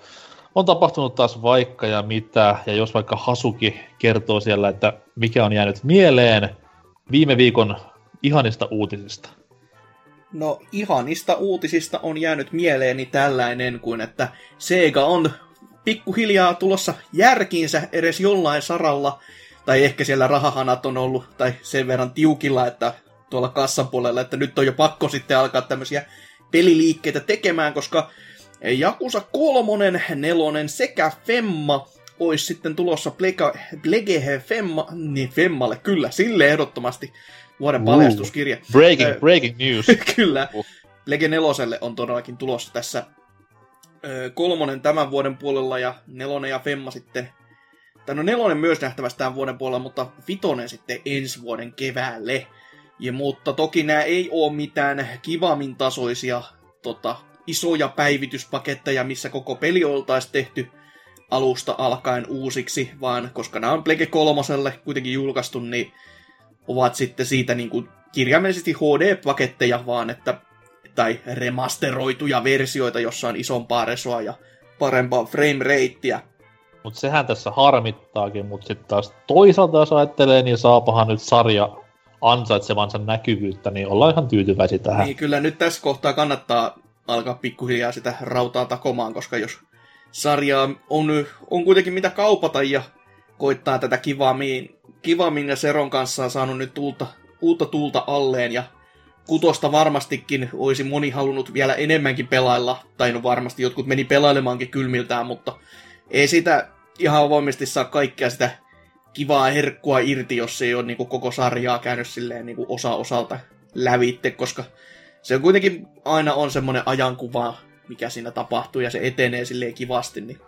on tapahtunut taas vaikka ja mitä, ja jos vaikka Hasuki kertoo siellä, että mikä on jäänyt mieleen viime viikon ihanista uutisista. No ihanista uutisista on jäänyt mieleeni tällainen kuin, että Sega on pikkuhiljaa tulossa järkiinsä edes jollain saralla. Tai ehkä siellä rahahanat on ollut tai sen verran tiukilla, että tuolla kassan puolella, että nyt on jo pakko sitten alkaa tämmöisiä peliliikkeitä tekemään, koska Jakusa kolmonen, nelonen sekä Femma olisi sitten tulossa Plega, Plegehe Femma, niin Femmalle, kyllä, sille ehdottomasti vuoden paljastuskirja. Breaking, Ö, breaking news. *laughs* Kyllä. Uh. Lege neloselle on todellakin tulossa tässä ö, kolmonen tämän vuoden puolella ja nelonen ja Femma sitten. Tai no nelonen myös nähtävästi tämän vuoden puolella, mutta vitonen sitten ensi vuoden keväälle. Ja, mutta toki nämä ei ole mitään kivamin tasoisia tota, isoja päivityspaketteja, missä koko peli oltaisiin tehty alusta alkaen uusiksi, vaan koska nämä on Plege kolmoselle kuitenkin julkaistu, niin ovat sitten siitä niin kuin kirjaimellisesti HD-paketteja, vaan että tai remasteroituja versioita, jossa on isompaa resoa ja parempaa frame rateä. Mutta sehän tässä harmittaakin, mutta sitten taas toisaalta jos ajattelee, niin saapahan nyt sarja ansaitsevansa näkyvyyttä, niin ollaan ihan tyytyväisiä tähän. Niin kyllä nyt tässä kohtaa kannattaa alkaa pikkuhiljaa sitä rautaa takomaan, koska jos sarjaa on, on kuitenkin mitä kaupata ja koittaa tätä kivammin, kivammin ja Seron kanssa on saanut nyt uutta, uutta tuulta alleen ja kutosta varmastikin olisi moni halunnut vielä enemmänkin pelailla, tai no varmasti jotkut meni pelailemaankin kylmiltään, mutta ei sitä ihan avoimesti saa kaikkea sitä kivaa herkkua irti, jos ei ole niin koko sarjaa käynyt silleen niin osa osalta lävitte, koska se on kuitenkin aina on semmoinen ajankuva, mikä siinä tapahtuu, ja se etenee silleen kivasti, niin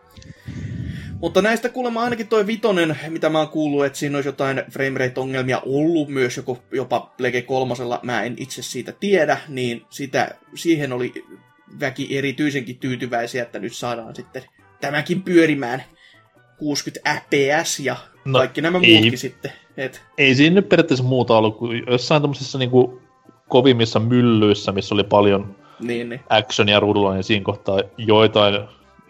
mutta näistä kuulemma ainakin toi vitonen, mitä mä oon kuullut, että siinä olisi jotain framerate-ongelmia ollut myös joku, jopa Plege kolmosella, mä en itse siitä tiedä, niin sitä, siihen oli väki erityisenkin tyytyväisiä, että nyt saadaan sitten tämäkin pyörimään 60 fps ja no, kaikki nämä ei, muutkin sitten. Et... Ei siinä nyt periaatteessa muuta ollut kuin jossain tämmöisissä niinku kovimmissa myllyissä, missä oli paljon niin, niin. actionia ruudulla, niin siinä kohtaa joitain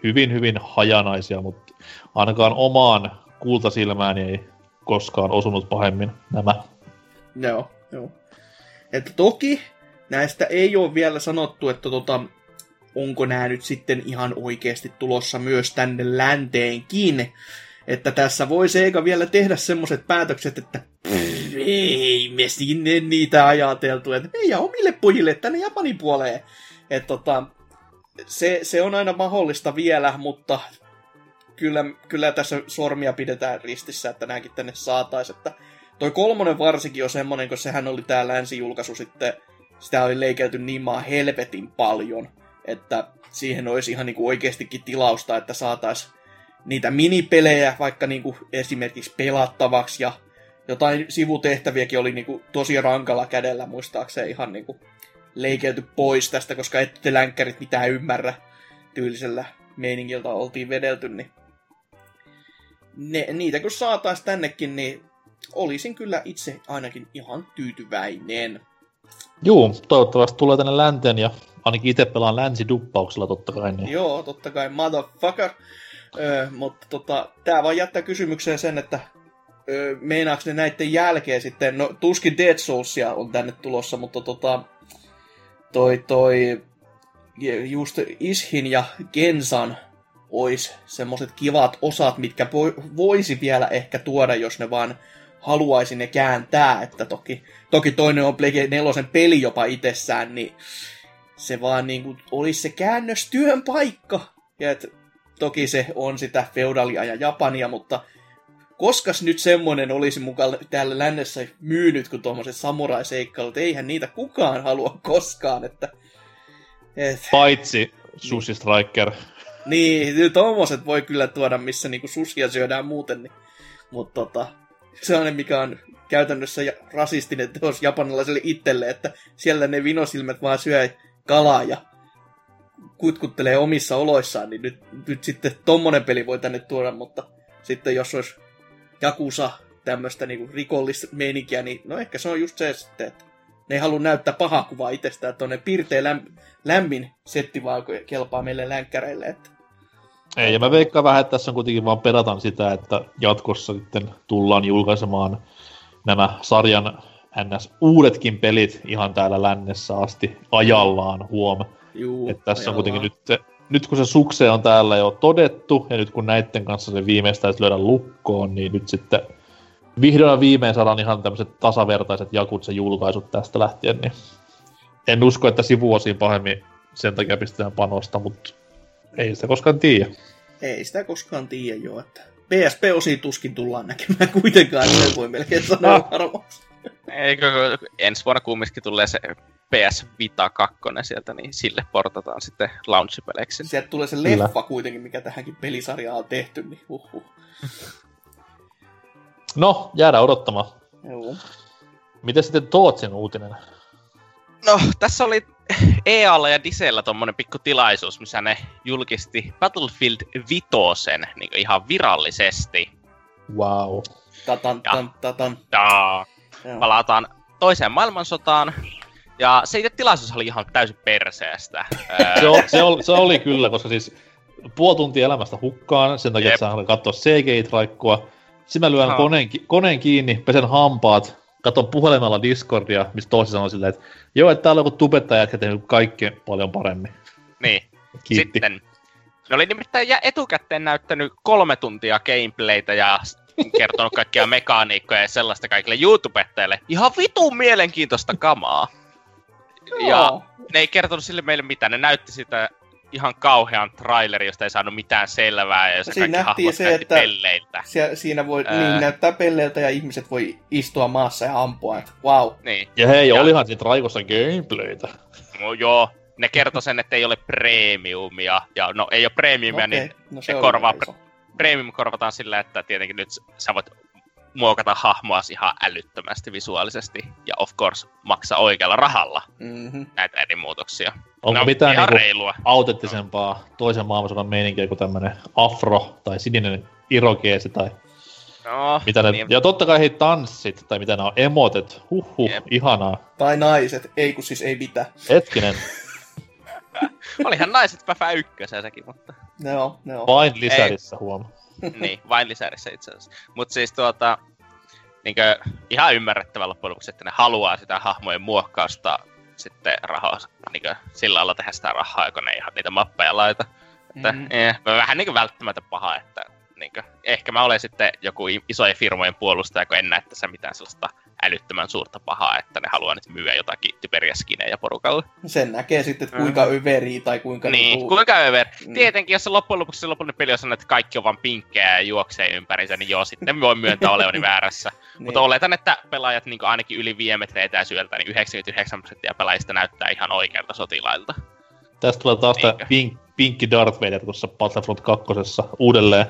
hyvin, hyvin hajanaisia, mutta ainakaan omaan kultasilmään ei koskaan osunut pahemmin nämä. Joo, joo. Että toki näistä ei ole vielä sanottu, että tota, onko nämä nyt sitten ihan oikeasti tulossa myös tänne länteenkin. Että tässä voi Sega vielä tehdä semmoiset päätökset, että pff, ei me sinne niitä ajateltu, että meidän omille pojille tänne Japanin puoleen. Että tota, se, se on aina mahdollista vielä, mutta kyllä, kyllä tässä sormia pidetään ristissä, että nämäkin tänne saataisiin. Että toi kolmonen varsinkin on semmonen, kun sehän oli tää länsijulkaisu sitten, sitä oli leikelty niin maa helvetin paljon, että siihen olisi ihan niinku oikeastikin tilausta, että saataisiin niitä minipelejä vaikka niinku esimerkiksi pelattavaksi ja jotain sivutehtäviäkin oli niinku tosi rankalla kädellä muistaakseen ihan niinku leikelty pois tästä, koska ette länkkärit mitään ymmärrä tyylisellä meiningiltä oltiin vedelty, niin ne, niitä kun saatais tännekin, niin olisin kyllä itse ainakin ihan tyytyväinen. Juu, toivottavasti tulee tänne länteen ja ainakin itse pelaan länsiduppauksella totta kai. Niin. Joo, totta kai, motherfucker. Öö, mutta tota, tää vaan jättää kysymykseen sen, että öö, meinaaks ne näiden jälkeen sitten, no tuskin Dead Soulsia on tänne tulossa, mutta tota, toi toi just Ishin ja Gensan ois semmoset kivat osat, mitkä voisi vielä ehkä tuoda, jos ne vaan haluaisi ne kääntää, että toki, toki toinen on Plague 4 peli jopa itsessään, niin se vaan niinku olisi se käännöstyön paikka. Ja et, toki se on sitä feudalia ja Japania, mutta koskas nyt semmonen olisi mukaan täällä lännessä myynyt kuin tuommoiset samurai-seikkailut. Eihän niitä kukaan halua koskaan, että... Et... Paitsi Sushi Striker. Niin, tuommoiset voi kyllä tuoda, missä niinku susia syödään muuten, niin... mutta tota, sellainen, mikä on käytännössä rasistinen teos japanilaiselle itselle, että siellä ne vinosilmät vaan syö kalaa ja kutkuttelee omissa oloissaan, niin nyt, nyt sitten tommonen peli voi tänne tuoda, mutta sitten jos olisi Jakusa tämmöistä niinku rikollismeininkiä, niin no ehkä se on just se sitten, että ne ei halua näyttää pahaa kuvaa itsestään, että on ne pirteä läm, lämmin setti vaan kelpaa meille länkkäreille. Että... Ei, ja mä veikkaan vähän, että tässä on kuitenkin vaan perataan sitä, että jatkossa sitten tullaan julkaisemaan nämä sarjan ns. uudetkin pelit ihan täällä lännessä asti ajallaan huom. Juu, että tässä ajallaan. on kuitenkin nyt, nyt kun se sukse on täällä jo todettu, ja nyt kun näiden kanssa se viimeistään löydä lukkoon, niin nyt sitten vihdoin ja viimein saadaan ihan tämmöiset tasavertaiset jakut julkaisut tästä lähtien, niin en usko, että sivuosiin pahemmin sen takia pistetään panosta, mutta ei sitä koskaan tiedä. Ei sitä koskaan tiedä jo, että PSP-osiin tuskin tullaan näkemään kuitenkaan, se voi melkein sanoa no. varmaksi. Eikö ensi vuonna kumminkin tulee se PS Vita 2 sieltä, niin sille portataan sitten launchipeleiksi. Sieltä tulee se leffa Kyllä. kuitenkin, mikä tähänkin pelisarjaan on tehty, niin uhuh. No, jäädään odottamaan. Joo. Miten sitten Tootsin uutinen? No, tässä oli EAlla ja Disellä tommonen pikku tilaisuus, missä ne julkisti Battlefield Vitosen niin ihan virallisesti. Wow. Tatan, ja, tatan. Taa. Palataan toiseen maailmansotaan. Ja se itse tilaisuus oli ihan täysin perseestä. *laughs* se, oli, se, oli, se oli kyllä, koska siis puoli tuntia elämästä hukkaan, sen takia, Jep. että sä katsoa CGI-traikkua. Sitten mä lyön koneen, koneen kiinni, pesen hampaat, katon puhelimella Discordia, mistä tosi sanoi silleen, että joo, että täällä on joku tubettaja jätkä tehnyt kaikki paljon paremmin. Niin. Kiitti. Sitten ne oli nimittäin etukäteen näyttänyt kolme tuntia gameplaytä ja kertonut kaikkia mekaniikkoja ja sellaista kaikille YouTubettajille. Ihan vitun mielenkiintoista kamaa. Ja ne ei kertonut sille meille mitään. Ne näytti sitä ihan kauhean traileri, josta ei saanut mitään selvää, ja jossa siinä kaikki se, että pelleiltä. Se, siinä voi, Ää... niin näyttää pelleiltä ja ihmiset voi istua maassa ja ampua, että wow. Niin. Ja hei, ja... olihan siinä Raikossa gameplaytä. No joo, ne kertoi sen, että ei ole premiumia, ja no ei ole premiumia, okay. niin no, se korvaa, premium korvataan sillä, että tietenkin nyt sä voit muokata hahmoa ihan älyttömästi visuaalisesti ja of course maksaa oikealla rahalla mm-hmm. näitä eri muutoksia. Onko no, mitään niinku reilua. autenttisempaa toisen maailmansodan meininkiä kuin tämmönen afro tai sininen irokeesi tai No, mitä ne, niin. Ja totta kai hei tanssit, tai mitä nämä on, emotet, huhhuh, Jep. ihanaa. Tai naiset, ei kun siis ei mitään. Hetkinen. *laughs* Olihan naiset Päfä ykkösen sekin, mutta... Ne on, ne on. Vain lisärissä huom. *laughs* niin, vain lisärissä itse asiassa. Mutta siis tuota, niinkö, ihan ymmärrettävä loppujen lopuksi, että ne haluaa sitä hahmojen muokkausta sitten rahaa, niinkö, sillä lailla tehdä sitä rahaa, kun ne ei ihan niitä mappeja laita. Että, mm. eh, vähän niinkö välttämättä paha, että niinkö, ehkä mä olen sitten joku isojen firmojen puolustaja, kun en näe tässä mitään sellaista älyttömän suurta pahaa, että ne haluaa nyt myyä jotakin typeriä skinejä porukalle. Sen näkee sitten, että kuinka mm. överi tai kuinka... Niin, niinku... kuinka över. Mm. Tietenkin, jos se loppujen lopuksi se lopullinen peli on että kaikki on vaan pinkkejä ja juoksee ympärinsä, niin joo, sitten voi myöntää *laughs* olevani väärässä. niin. Mutta oletan, että pelaajat niin ainakin yli 5 metriä etäisyydeltä, niin 99 prosenttia pelaajista näyttää ihan oikealta sotilailta. Tästä tulee taas tämä pink, pinkki Darth Vader tuossa Battlefront 2. uudelleen.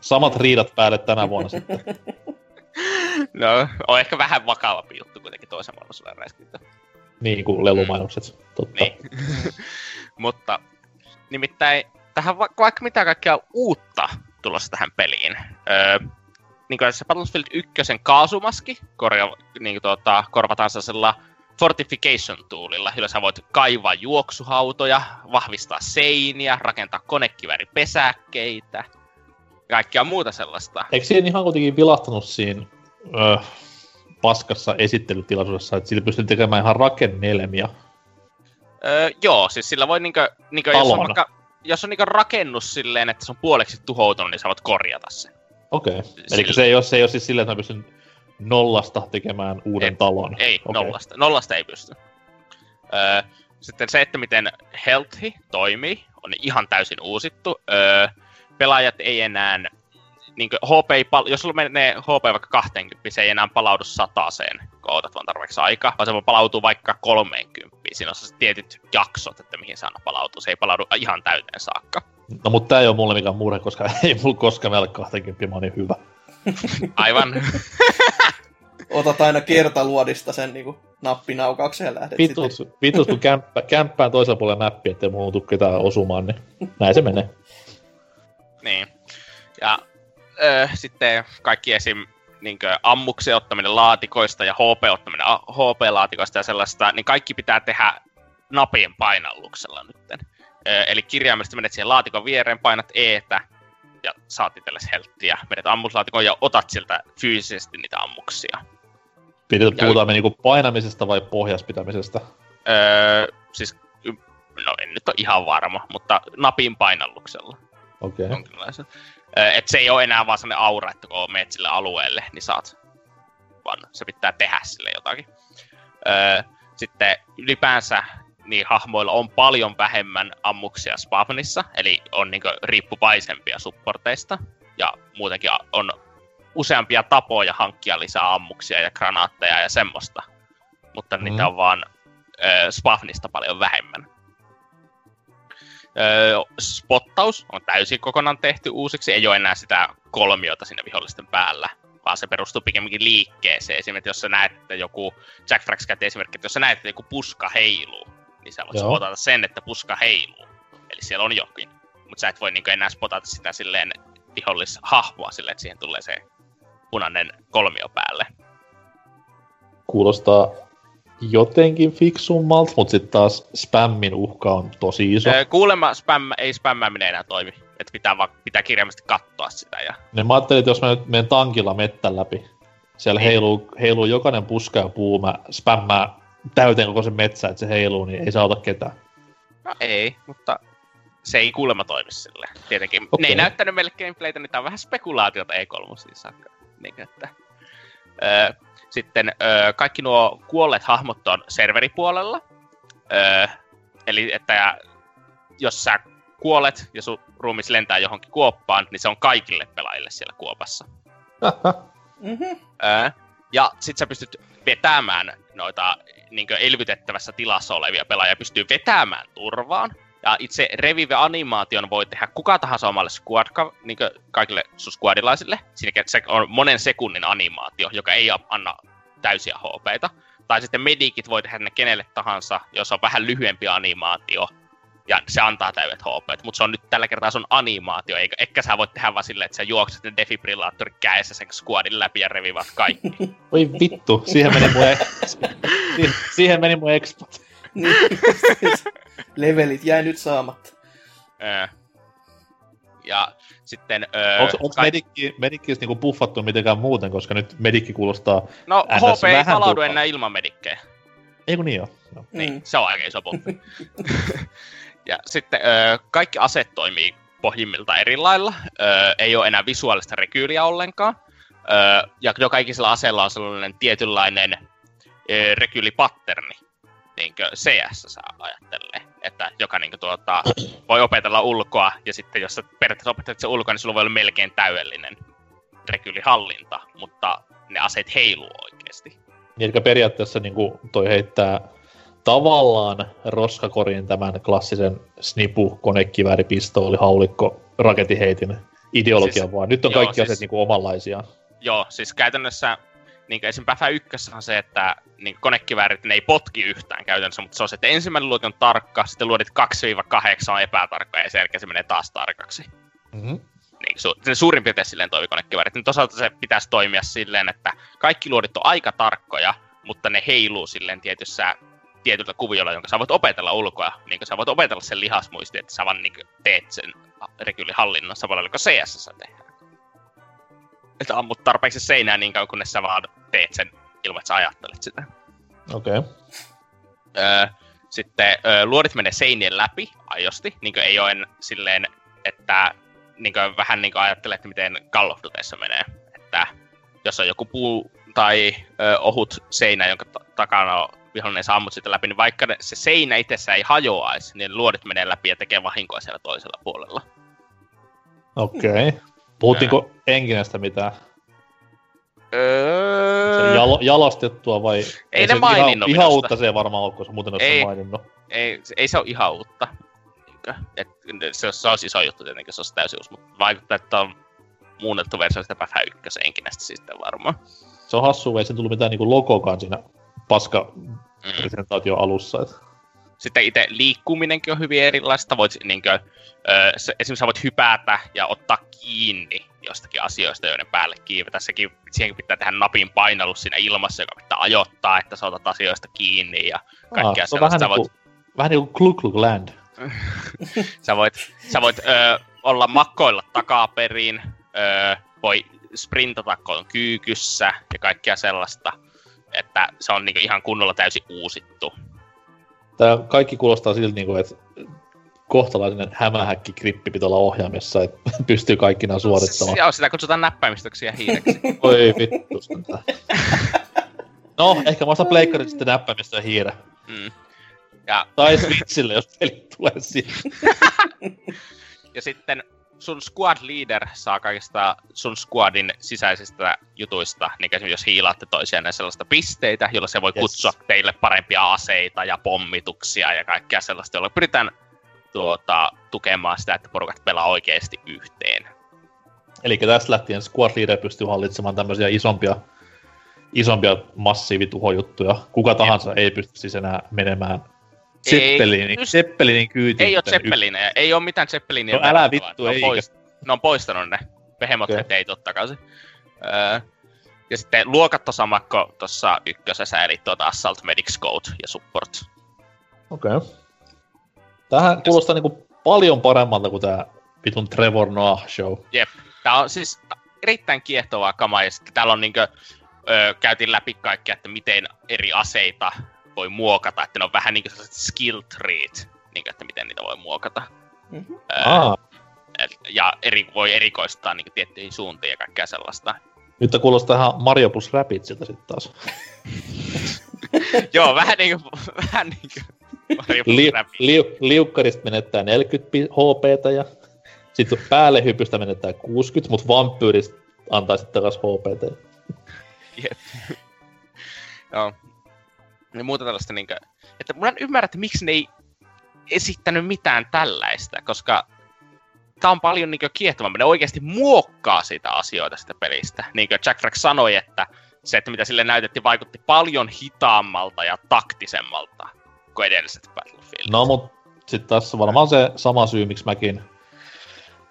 Samat riidat päälle tänä vuonna sitten. *laughs* *laughs* No, on ehkä vähän vakavampi juttu kuitenkin toisen maailmansodan räiskintä. Niin kuin lelumainokset, mm. totta. Niin. *laughs* Mutta nimittäin tähän va- vaikka mitä kaikkea uutta tulossa tähän peliin. Öö, niin kuin tässä Battlefield 1 kaasumaski korja, niin tuota, korvataan sellaisella Fortification-tuulilla, jolla sä voit kaivaa juoksuhautoja, vahvistaa seiniä, rakentaa konekiväripesäkkeitä, kaikkea muuta sellaista. Eikö siihen ihan kuitenkin vilahtanut siinä öö, paskassa esittelytilaisuudessa, että sillä pystyy tekemään ihan rakennelmia. Öö, joo, siis sillä voi niinkö, niinkö jos on, vaikka, jos on niinkö rakennus silleen, että se on puoleksi tuhoutunut, niin sä voit korjata sen. Okei. Okay. Eli se ei, ole, se ei ole siis silleen, että mä pystyn nollasta tekemään uuden ei, talon. Ei, okay. nollasta. Nollasta ei pysty. Öö, sitten se, että miten Healthy toimii, on ihan täysin uusittu. Öö, pelaajat ei enää niin HP ei pal- jos sulla menee HP vaikka 20, se ei enää palaudu sataseen, kun odotat vaan tarpeeksi aikaa, vaan se voi palautua vaikka 30. Siinä on se tietyt jaksot, että mihin se aina palautuu. Se ei palaudu ihan täyteen saakka. No mutta tää ei ole mulle mikään murhe, koska *laughs* ei mulla koskaan ole 20, mä oon niin hyvä. *laughs* Aivan. *laughs* Otat aina kertaluodista sen niinku nappinaukauksen ja lähdet Vitus, sitten. vitus kun kämppä, kämppään toisella puolella näppi, ettei muuhun tuu ketään osumaan, niin näin se menee. Niin. Ja öö, sitten kaikki esim. Niin ammuksen ottaminen laatikoista ja HP ottaminen HP-laatikoista ja sellaista, niin kaikki pitää tehdä napien painalluksella nytten. Öö, eli kirjaimellisesti menet siihen laatikon viereen, painat eetä ja saat itsellesi helttiä. Menet ammuslaatikon ja otat sieltä fyysisesti niitä ammuksia. Pidetään, puhutaan me niinku painamisesta vai pohjaspitämisestä? Öö, siis, no en nyt ole ihan varma, mutta napin painalluksella. Okei. Okay. Että se ei ole enää vaan sellainen aura, että kun menet sille alueelle, niin saat, vaan se pitää tehdä sille jotakin. Sitten ylipäänsä niin hahmoilla on paljon vähemmän ammuksia spawnissa, eli on niin riippuvaisempia supporteista, ja muutenkin on useampia tapoja hankkia lisää ammuksia ja granaatteja ja semmoista, mutta mm. niitä on vaan äh, spawnista paljon vähemmän. Öö, spottaus on täysin kokonaan tehty uusiksi, ei ole enää sitä kolmiota sinne vihollisten päällä, vaan se perustuu pikemminkin liikkeeseen. Esimerkiksi jos sä näet, että joku, Jack Frax käytti esimerkki, että jos sä näet, että joku puska heiluu, niin sä voit spotata sen, että puska heiluu. Eli siellä on jokin. Mutta sä et voi niinku enää spotata sitä silleen vihollishahmoa silleen, että siihen tulee se punainen kolmio päälle. Kuulostaa jotenkin fiksummalta, mutta sitten taas spämmin uhka on tosi iso. Öö, kuulemma späm, ei spämmääminen enää toimi. Että pitää, va- pitää kirjaimesti katsoa sitä. Ja... Ne mä ajattelin, että jos mä nyt menen tankilla mettän läpi, siellä niin. heiluu, heiluu jokainen puska ja puu, mä spämmää täyteen koko se metsä, että se heiluu, niin ei saa ketään. No ei, mutta se ei kuulemma toimi sille. Tietenkin. Okay. Ne ei näyttänyt meille gameplaytä, niin tää on vähän spekulaatiota E3 saakka. Niin, että, öö, sitten öö, kaikki nuo kuolleet hahmot on serveripuolella. Öö, eli että jos sä kuolet ja sun ruumis lentää johonkin kuoppaan, niin se on kaikille pelaajille siellä kuopassa. *laughs* mm-hmm. öö, ja sit sä pystyt vetämään noita niin elvytettävässä tilassa olevia pelaajia, pystyy vetämään turvaan. Ja itse revive-animaation voi tehdä kuka tahansa omalle squad, niin kaikille sun squadilaisille. Siinä se on monen sekunnin animaatio, joka ei anna täysiä HPita. Tai sitten medikit voi tehdä ne kenelle tahansa, jos on vähän lyhyempi animaatio, ja se antaa täydet HP. Mutta se on nyt tällä kertaa sun animaatio, eikä ehkä sä voit tehdä vaan silleen, että sä juokset ne defibrillaattori käessä sen squadin läpi ja revivat kaikki. *laughs* Oi vittu, siihen meni mun, e- *laughs* siihen, meni mun. Niin, *laughs* levelit jäi nyt saamatta. Ja sitten... Öö, onko onko kaik... medikki, medikki niinku buffattu mitenkään muuten, koska nyt medikki kuulostaa No HP ei palaudu enää ilman medikkejä. Ei kun niin joo. No. Niin, se on aika iso buffi. *laughs* ja sitten öö, kaikki aset toimii pohjimmilta eri lailla. Öö, ei ole enää visuaalista rekyyliä ollenkaan. Öö, ja jo kaikilla aseilla on sellainen tietynlainen öö, rekyylipatterni, niin CS ajattelee, että joka niin kuin, tuota, voi opetella ulkoa, ja sitten jos sä periaatteessa opettelet sen ulkoa, niin sulla voi olla melkein täydellinen rekyylihallinta, mutta ne aseet heiluu oikeasti. Niin, eli periaatteessa niin kuin toi heittää tavallaan roskakoriin tämän klassisen snipu, konekivääri, pistooli, haulikko, raketiheitin ideologian siis, vaan. Nyt on joo, kaikki siis, asiat niin kuin omanlaisia. Joo, siis käytännössä niin esim. Päfä 1 on se, että niin konekiväärit ne ei potki yhtään käytännössä, mutta se on se, että ensimmäinen luoti on tarkka, sitten luodit 2-8 on epätarkka ja sen jälkeen se menee taas tarkaksi. Mm-hmm. Niin, su- se suurin piirtein silleen toimii konekiväärit. Nyt osalta se pitäisi toimia silleen, että kaikki luodit on aika tarkkoja, mutta ne heiluu silleen tietyssä tietyllä kuviolla, jonka sä voit opetella ulkoa. Niin sä voit opetella sen lihasmuistin, että sä vaan niin teet sen rekyylihallinnon samalla kuin CS tehdään että ammut tarpeeksi seinään niin kauan, kunnes sä vaan teet sen ilman, että sä ajattelet sitä. Okei. Okay. Öö, sitten öö, luodit menee seinien läpi ajosti, niin ei ole silleen, että niin vähän niin ajattelet, että miten Call of Dutyssa menee. Että jos on joku puu tai ö, ohut seinä, jonka t- takana on vihollinen sä ammut sitä läpi, niin vaikka se seinä itsessään ei hajoaisi, niin luodit menee läpi ja tekee vahinkoa siellä toisella puolella. Okei. Okay. Puhuttiinko Enginestä mitään? Öö... Jalo, jalostettua vai... Ei, ei ne maininnut Ihan, ihan uutta se ei varmaan ole, koska muuten olisi ei, maininnut. Ei, ei se ole ihan uutta. Et, se, se olisi iso juttu tietenkin, se olisi täysin uusi, mutta vaikuttaa, että on muunnettu versio sitä Päfä 1 Enginestä sitten varmaan. Se on hassu, ei se tullut mitään niinku logokaan siinä paska presentaatio alussa. Että sitten itse liikkuminenkin on hyvin erilaista. Voit, niin kuin, ö, esimerkiksi sä voit hypätä ja ottaa kiinni jostakin asioista, joiden päälle kiivetä. Sekin, siihenkin pitää tehdä napin painallus siinä ilmassa, joka pitää ajoittaa, että sä otat asioista kiinni ja kaikkea Aa, se on vähän, niin kuin, voit... vähän niin kuin Kluk Kluk Land. *laughs* *laughs* sä voit, sä voit ö, olla makkoilla takaperin, ö, voi sprintata kun kyykyssä ja kaikkea sellaista. Että se on niin ihan kunnolla täysin uusittu. Tämä kaikki kuulostaa siltä, niin kuin, että kohtalainen hämähäkki krippi pitää olla ohjaamessa, että *laughs* pystyy kaikki nämä suorittamaan. Joo, sitä kutsutaan näppäimistöksiä hiireksi. *laughs* Oi vittu. no, ehkä mä ostan pleikkarit sitten näppäimistö ja hiire. Mm. Ja... Tai Switchille, jos peli tulee siihen. *laughs* ja sitten sun squad leader saa kaikista sun squadin sisäisistä jutuista, niin esimerkiksi jos hiilaatte toisiaan sellaista pisteitä, jolla se voi yes. kutsua teille parempia aseita ja pommituksia ja kaikkea sellaista, jolla pyritään tuota, tukemaan sitä, että porukat pelaa oikeasti yhteen. Eli tästä lähtien squad leader pystyy hallitsemaan tämmöisiä isompia, isompia massiivituhojuttuja. Kuka tahansa ei, ei pysty siis enää menemään Zeppelinin, just... Zeppelinin kyytiin. Ei ole Zeppelineja, ei ole mitään Zeppelinia. No älä vittu, ei. Poist... Ne on poistanut ne. Behemoth okay. ei totta kai. Öö, Ja sitten luokattosamakko tuossa ykkösessä, eli tuota Assault Medics Code ja Support. Okei. Okay. Tähän kuulostaa niinku paljon paremmalta kuin tää vitun Trevor Noah show. Jep. Tää on siis erittäin kiehtovaa kamaa, ja sitten täällä on niinkö, ö, käytiin läpi kaikkea, että miten eri aseita voi muokata, että ne on vähän niinku sellaiset skill treat, niinkö, että miten niitä voi muokata. Mm-hmm. Öö, ja eri, voi erikoistaa niinkö tiettyihin suuntiin ja kaikkea sellaista. Nyt kuulostaa ihan Mario plus Rapidsilta sitten taas. *laughs* Joo, vähän niinku, vähän niinku Li, li, liukkarista menettää 40 HPtä ja sitten päälle hypystä menettää 60, mutta vampyyristä antaa sitten takas HPtä. Jep. Joo. Ja muuta tällaista niinkö... Että mä en ymmärrä, että miksi ne ei esittänyt mitään tällaista, koska tää on paljon niinkö kiehtovampi. Ne oikeasti muokkaa sitä asioita sitä pelistä. Niin kuin Jack Frack sanoi, että se, että mitä sille näytettiin, vaikutti paljon hitaammalta ja taktisemmalta kuin edelliset Battlefield. No, mutta sitten tässä varmaan se sama syy, miksi mäkin,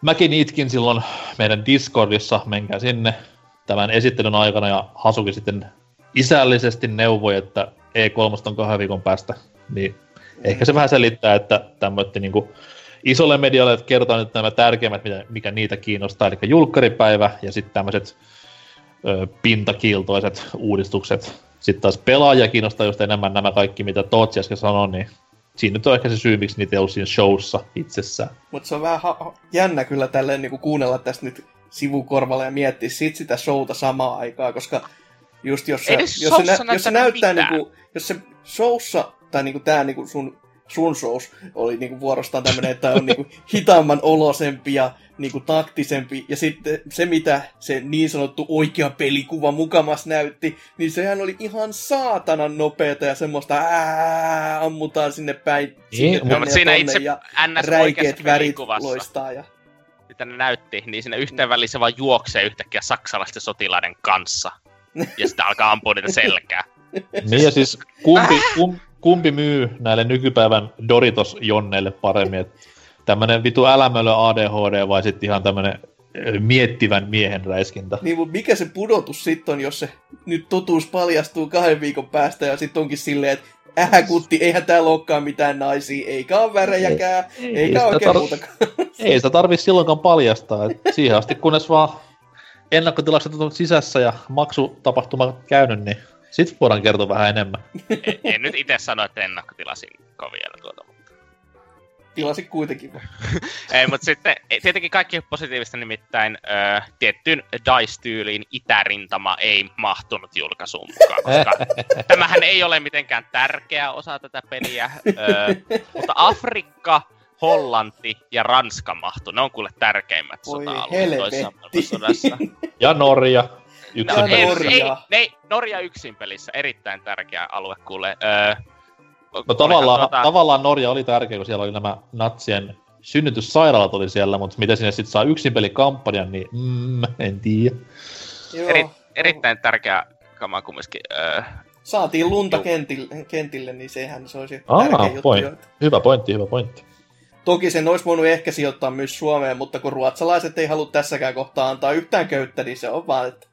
mäkin itkin silloin meidän Discordissa, menkää sinne tämän esittelyn aikana, ja Hasuki sitten isällisesti neuvoi, että E3 on kahden viikon päästä, niin mm. ehkä se vähän selittää, että tämmöinen niin isolle medialle että kertoo nyt nämä tärkeimmät, mikä niitä kiinnostaa, eli julkkaripäivä ja sitten tämmöiset pintakiiltoiset uudistukset. Sitten taas pelaajia kiinnostaa just enemmän nämä kaikki, mitä Tootsi äsken sanoi, niin siinä nyt on ehkä se syy, miksi niitä ei ollut siinä showssa itsessään. Mutta se on vähän ha- jännä kyllä tälleen niin kuunnella tästä nyt sivukorvalla ja miettiä sit sitä showta samaan aikaan, koska just jos se, jos se, nä- jos se näyttää niin kuin, jos se showssa, tai niin kuin tää niin kuin sun sun shows oli niinku vuorostaan tämmönen, että on niinku *laughs* hitaamman olosempi ja niinku taktisempi. Ja sitten se, mitä se niin sanottu oikea pelikuva mukamas näytti, niin sehän oli ihan saatanan nopeeta ja semmoista ää, ammutaan sinne päin. Niin, sinne no, mutta siinä itse ja NS räikeät värit loistaa. Ja... Mitä ne näytti, niin siinä yhteen väliin se vaan juoksee yhtäkkiä saksalaisten sotilaiden kanssa. *laughs* ja sitten alkaa ampua niitä selkää. niin ja siis kumpi, kum, kumpi myy näille nykypäivän Doritos-jonneille paremmin? Että tämmönen vitu älämölö ADHD vai sitten ihan tämmönen miettivän miehen räiskintä. Niin, mutta mikä se pudotus sitten on, jos se nyt totuus paljastuu kahden viikon päästä ja sitten onkin silleen, että ähä kutti, eihän täällä olekaan mitään naisia, eikä ole värejäkään, ei, eikä ei oikein tar- muutakaan. Ei sitä tarvi silloinkaan paljastaa, että siihen asti kunnes vaan ennakkotilakset on sisässä ja maksutapahtuma käynyt, niin sitten voidaan kertoa vähän enemmän. en, en nyt itse sano, että ennakkotilasin vielä tuota, mutta... Tilasin kuitenkin *laughs* Ei, mutta sitten tietenkin kaikki positiivista nimittäin ö, tiettyyn DICE-tyyliin itärintama ei mahtunut julkaisuun mukaan, koska *laughs* tämähän ei ole mitenkään tärkeä osa tätä peliä, ö, mutta Afrikka, Hollanti ja Ranska mahtu. Ne on kuule tärkeimmät sota-alueet toisessa sodassa. *laughs* Ja Norja. Yksin no, ei, Norja. Ei, ei, Norja yksin pelissä, erittäin tärkeä alue kuule. Öö, no tavallaan, tuota... tavallaan Norja oli tärkeä, kun siellä oli nämä natsien synnytyssairaalat oli siellä, mutta miten sinne sitten saa yksin pelikampanjan, niin mm, en tiedä. Eri, erittäin tärkeä kama kumminkin. Öö, Saatiin lunta kentille, kentille, niin sehän se olisi Aa, tärkeä juttu. Point. Hyvä pointti, hyvä pointti. Toki sen olisi voinut ehkä sijoittaa myös Suomeen, mutta kun ruotsalaiset ei halua tässäkään kohtaa antaa yhtään köyttä, niin se on vaan, että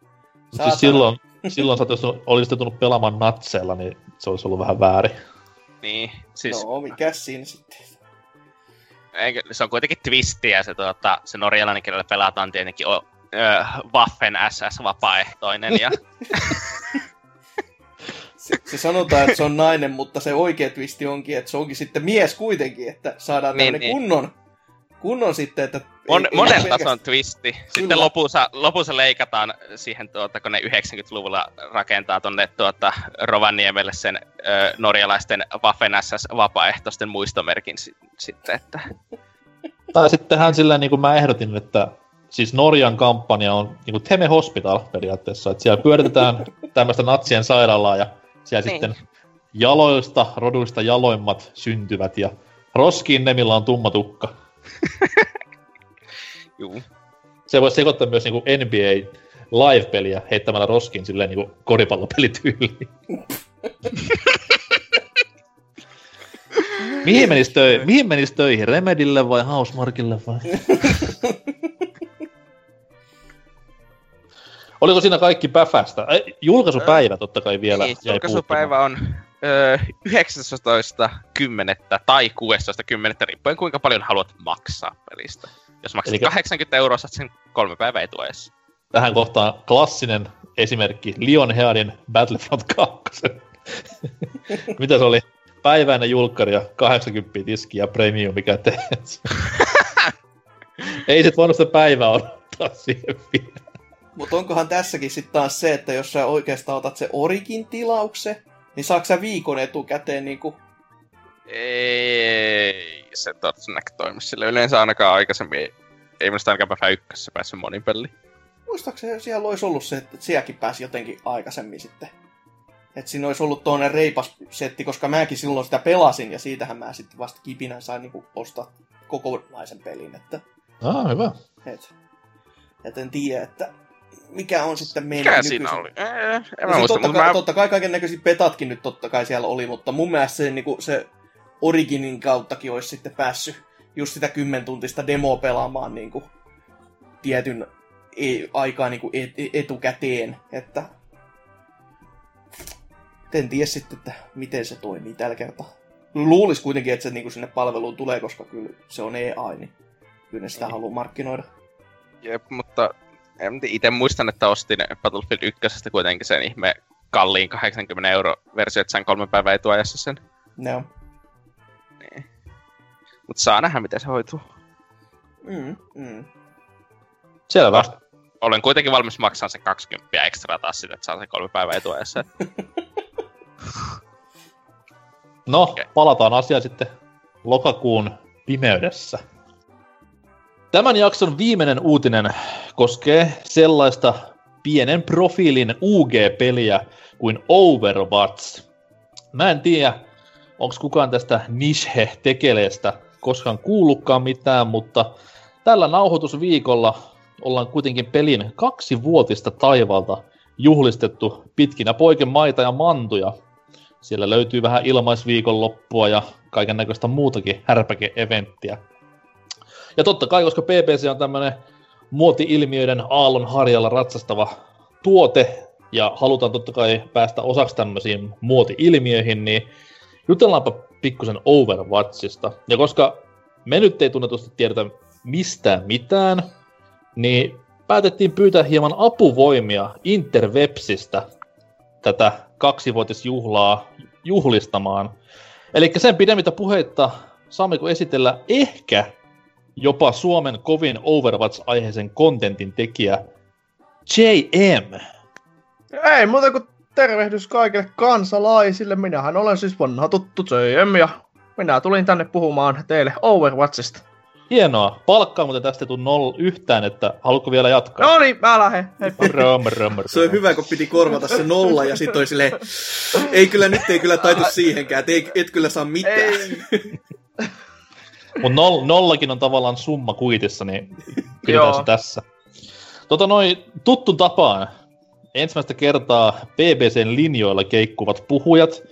Siis silloin, silloin sä, jos olisit tullut pelaamaan natseilla, niin se olisi ollut vähän väärin. Niin, siis... No, mikä siinä sitten? Eikö, se on kuitenkin twistiä, se, tuota, se norjalainen kielellä pelataan tietenkin o, ö, Waffen SS-vapaaehtoinen. Ja... *laughs* se, sanotaan, että se on nainen, mutta se oikea twisti onkin, että se onkin sitten mies kuitenkin, että saadaan niin, niin. kunnon kunnon sitten, että... Mon, ei, monen tason twisti. Sitten lopussa, lopussa leikataan siihen, tuota, kun ne 90-luvulla rakentaa tonne tuota, Rovaniemelle sen ö, norjalaisten Waffen SS-vapaaehtoisten muistomerkin si- sitten, että... Tai sitten tehdään silleen, niin kuin mä ehdotin, että siis Norjan kampanja on niin kuin Teme Hospital periaatteessa, että siellä pyöritetään tämmöistä natsien sairaalaa ja siellä niin. sitten jaloista, roduista jaloimmat syntyvät ja Roskiin Nemillä on tumma tukka. *laughs* Juu. Se voisi sekoittaa myös niinku NBA live-peliä heittämällä roskin silleen niinku koripallopelityyliin. *laughs* Mihin menis, töi- Mihin menis töihin? Remedille vai Housemarkille vai? *laughs* Oliko siinä kaikki päfästä? Julkaisupäivä totta kai vielä Niin, julkaisupäivä on öö, 19.10. tai 16.10. riippuen kuinka paljon haluat maksaa pelistä. Jos maksat Elikkä- 80 euroa, saat sen kolme päivää etuajassa. Tähän kohtaan klassinen esimerkki Lionheadin Battlefront 2. *laughs* Mitä se oli? Päiväinen julkkari ja 80 tiski ja premium, mikä teet. *laughs* Ei sit voinut sitä päivää odottaa siihen vielä. Mutta onkohan tässäkin sitten taas se, että jos sä oikeastaan otat se Origin tilauksen, niin saako sä viikon etukäteen niinku... Ei se todennäköisesti toimi sille. Yleensä ainakaan aikaisemmin ei, ei minusta ainakaan päivä ykkössä päässyt monin peliin. Muistaakseni siellä olisi ollut se, että sielläkin pääsi jotenkin aikaisemmin sitten. Että siinä olisi ollut tuonne reipas setti, koska mäkin silloin sitä pelasin ja siitähän mä sitten vasta kipinän sain niinku ostaa kokonaisen pelin. Että, Ah, hyvä. et, et en tiedä, että mikä on sitten meidän Mikä nykyisin- siinä oli? Ee, en No mä muista, totta, kai, mä... totta kai kaiken näköisiä petatkin nyt totta kai siellä oli, mutta mun mielestä se, niin se Originin kauttakin olisi sitten päässyt just sitä kymmentuntista demoa pelaamaan niin kuin, tietyn e- aikaa niin kuin et, e- etukäteen, että en tiedä sitten, että miten se toimii tällä kertaa. Luulis kuitenkin, että se niin kuin sinne palveluun tulee, koska kyllä se on EA, niin kyllä ne sitä Niin. haluaa markkinoida. Jep, mutta itse muistan, että ostin Battlefield 1 kuitenkin sen ihme kalliin 80 euro versio, että sain kolme päivää etuajassa sen. No. Mutta saa nähdä, miten se hoituu. Mm, mm. Selvä. Olen kuitenkin valmis maksamaan sen 20 ekstra taas sitä, että saa sen kolme päivää etuajassa. *laughs* No, Okei. palataan asiaan sitten lokakuun pimeydessä. Tämän jakson viimeinen uutinen koskee sellaista pienen profiilin UG-peliä kuin Overwatch. Mä en tiedä, onko kukaan tästä Nishe-tekeleestä koskaan kuullutkaan mitään, mutta tällä nauhoitusviikolla ollaan kuitenkin pelin kaksivuotista taivalta juhlistettu pitkinä poiken maita ja mantuja. Siellä löytyy vähän ilmaisviikonloppua ja kaiken näköistä muutakin härpäke-eventtiä. Ja totta kai, koska PPC on tämmönen muoti-ilmiöiden aallon harjalla ratsastava tuote, ja halutaan totta kai päästä osaksi tämmöisiin muoti-ilmiöihin, niin jutellaanpa pikkusen Overwatchista. Ja koska me nyt ei tunnetusti tiedetä mistään mitään, niin päätettiin pyytää hieman apuvoimia Interwebsistä tätä kaksivuotisjuhlaa juhlistamaan. Eli sen pidemmittä puheitta saammeko esitellä ehkä jopa Suomen kovin Overwatch-aiheisen kontentin tekijä JM. Ei muuta kuin tervehdys kaikille kansalaisille. Minähän olen siis vanha tuttu JM ja minä tulin tänne puhumaan teille Overwatchista. Hienoa. Palkkaa muuten tästä ei tule noll yhtään, että haluatko vielä jatkaa? No niin, mä lähden. Hei. Röm, röm, Se on hyvä, kun piti korvata se nolla ja sitten oli silleen, ei kyllä nyt ei kyllä taitu siihenkään, ei, et kyllä saa mitään. Ei. *laughs* Mutta noll, nollakin on tavallaan summa kuitissa, niin pidetään se tässä. Tota noin, tuttu tapaan, ensimmäistä kertaa BBCn linjoilla keikkuvat puhujat,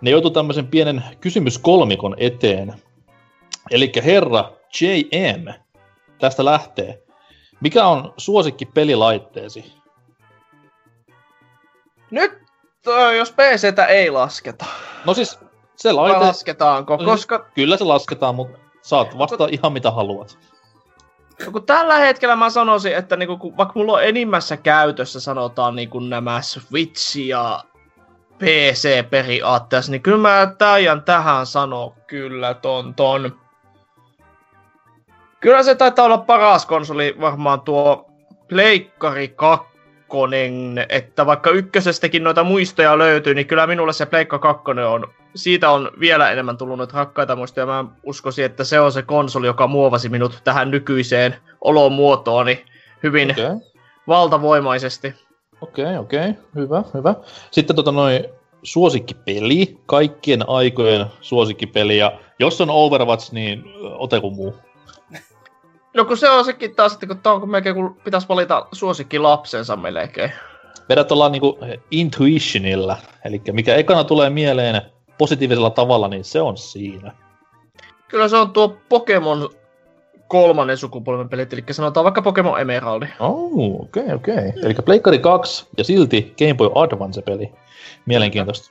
ne joutu tämmöisen pienen kysymyskolmikon eteen. Eli herra JM, tästä lähtee. Mikä on suosikki pelilaitteesi? Nyt, ö, jos PCtä ei lasketa. No siis, se Vai laite, lasketaanko? No, Koska kyllä se lasketaan, mutta saat vasta ihan mitä haluat. No kun tällä hetkellä mä sanoisin, että niinku, kun, vaikka mulla on enimmässä käytössä sanotaan niinku nämä Switch ja PC periaatteessa, niin kyllä mä taian tähän sanoa kyllä ton ton. Kyllä se taitaa olla paras konsoli varmaan tuo Pleikkari 2, että vaikka ykkösestäkin noita muistoja löytyy, niin kyllä minulle se Pleikka 2 on, siitä on vielä enemmän tullut noita rakkaita muistoja. Mä uskoisin, että se on se konsoli, joka muovasi minut tähän nykyiseen olomuotooni hyvin okay. Okei. valtavoimaisesti. Okei, okei, hyvä, hyvä. Sitten tota noin suosikkipeli, kaikkien aikojen suosikkipeli, ja jos on Overwatch, niin ö, oteko muu. No kun se on sekin taas, että kun tää on kun melkein kun pitäisi valita suosikki lapsensa melkein. Vedät ollaan niinku intuitionilla, eli mikä ekana tulee mieleen positiivisella tavalla, niin se on siinä. Kyllä se on tuo Pokemon kolmannen sukupolven pelit, eli sanotaan vaikka Pokemon Emeraldi. Oh, okei, okay, okei. Okay. Eli Pleikkari 2 ja silti Game Boy Advance-peli. Mielenkiintoista.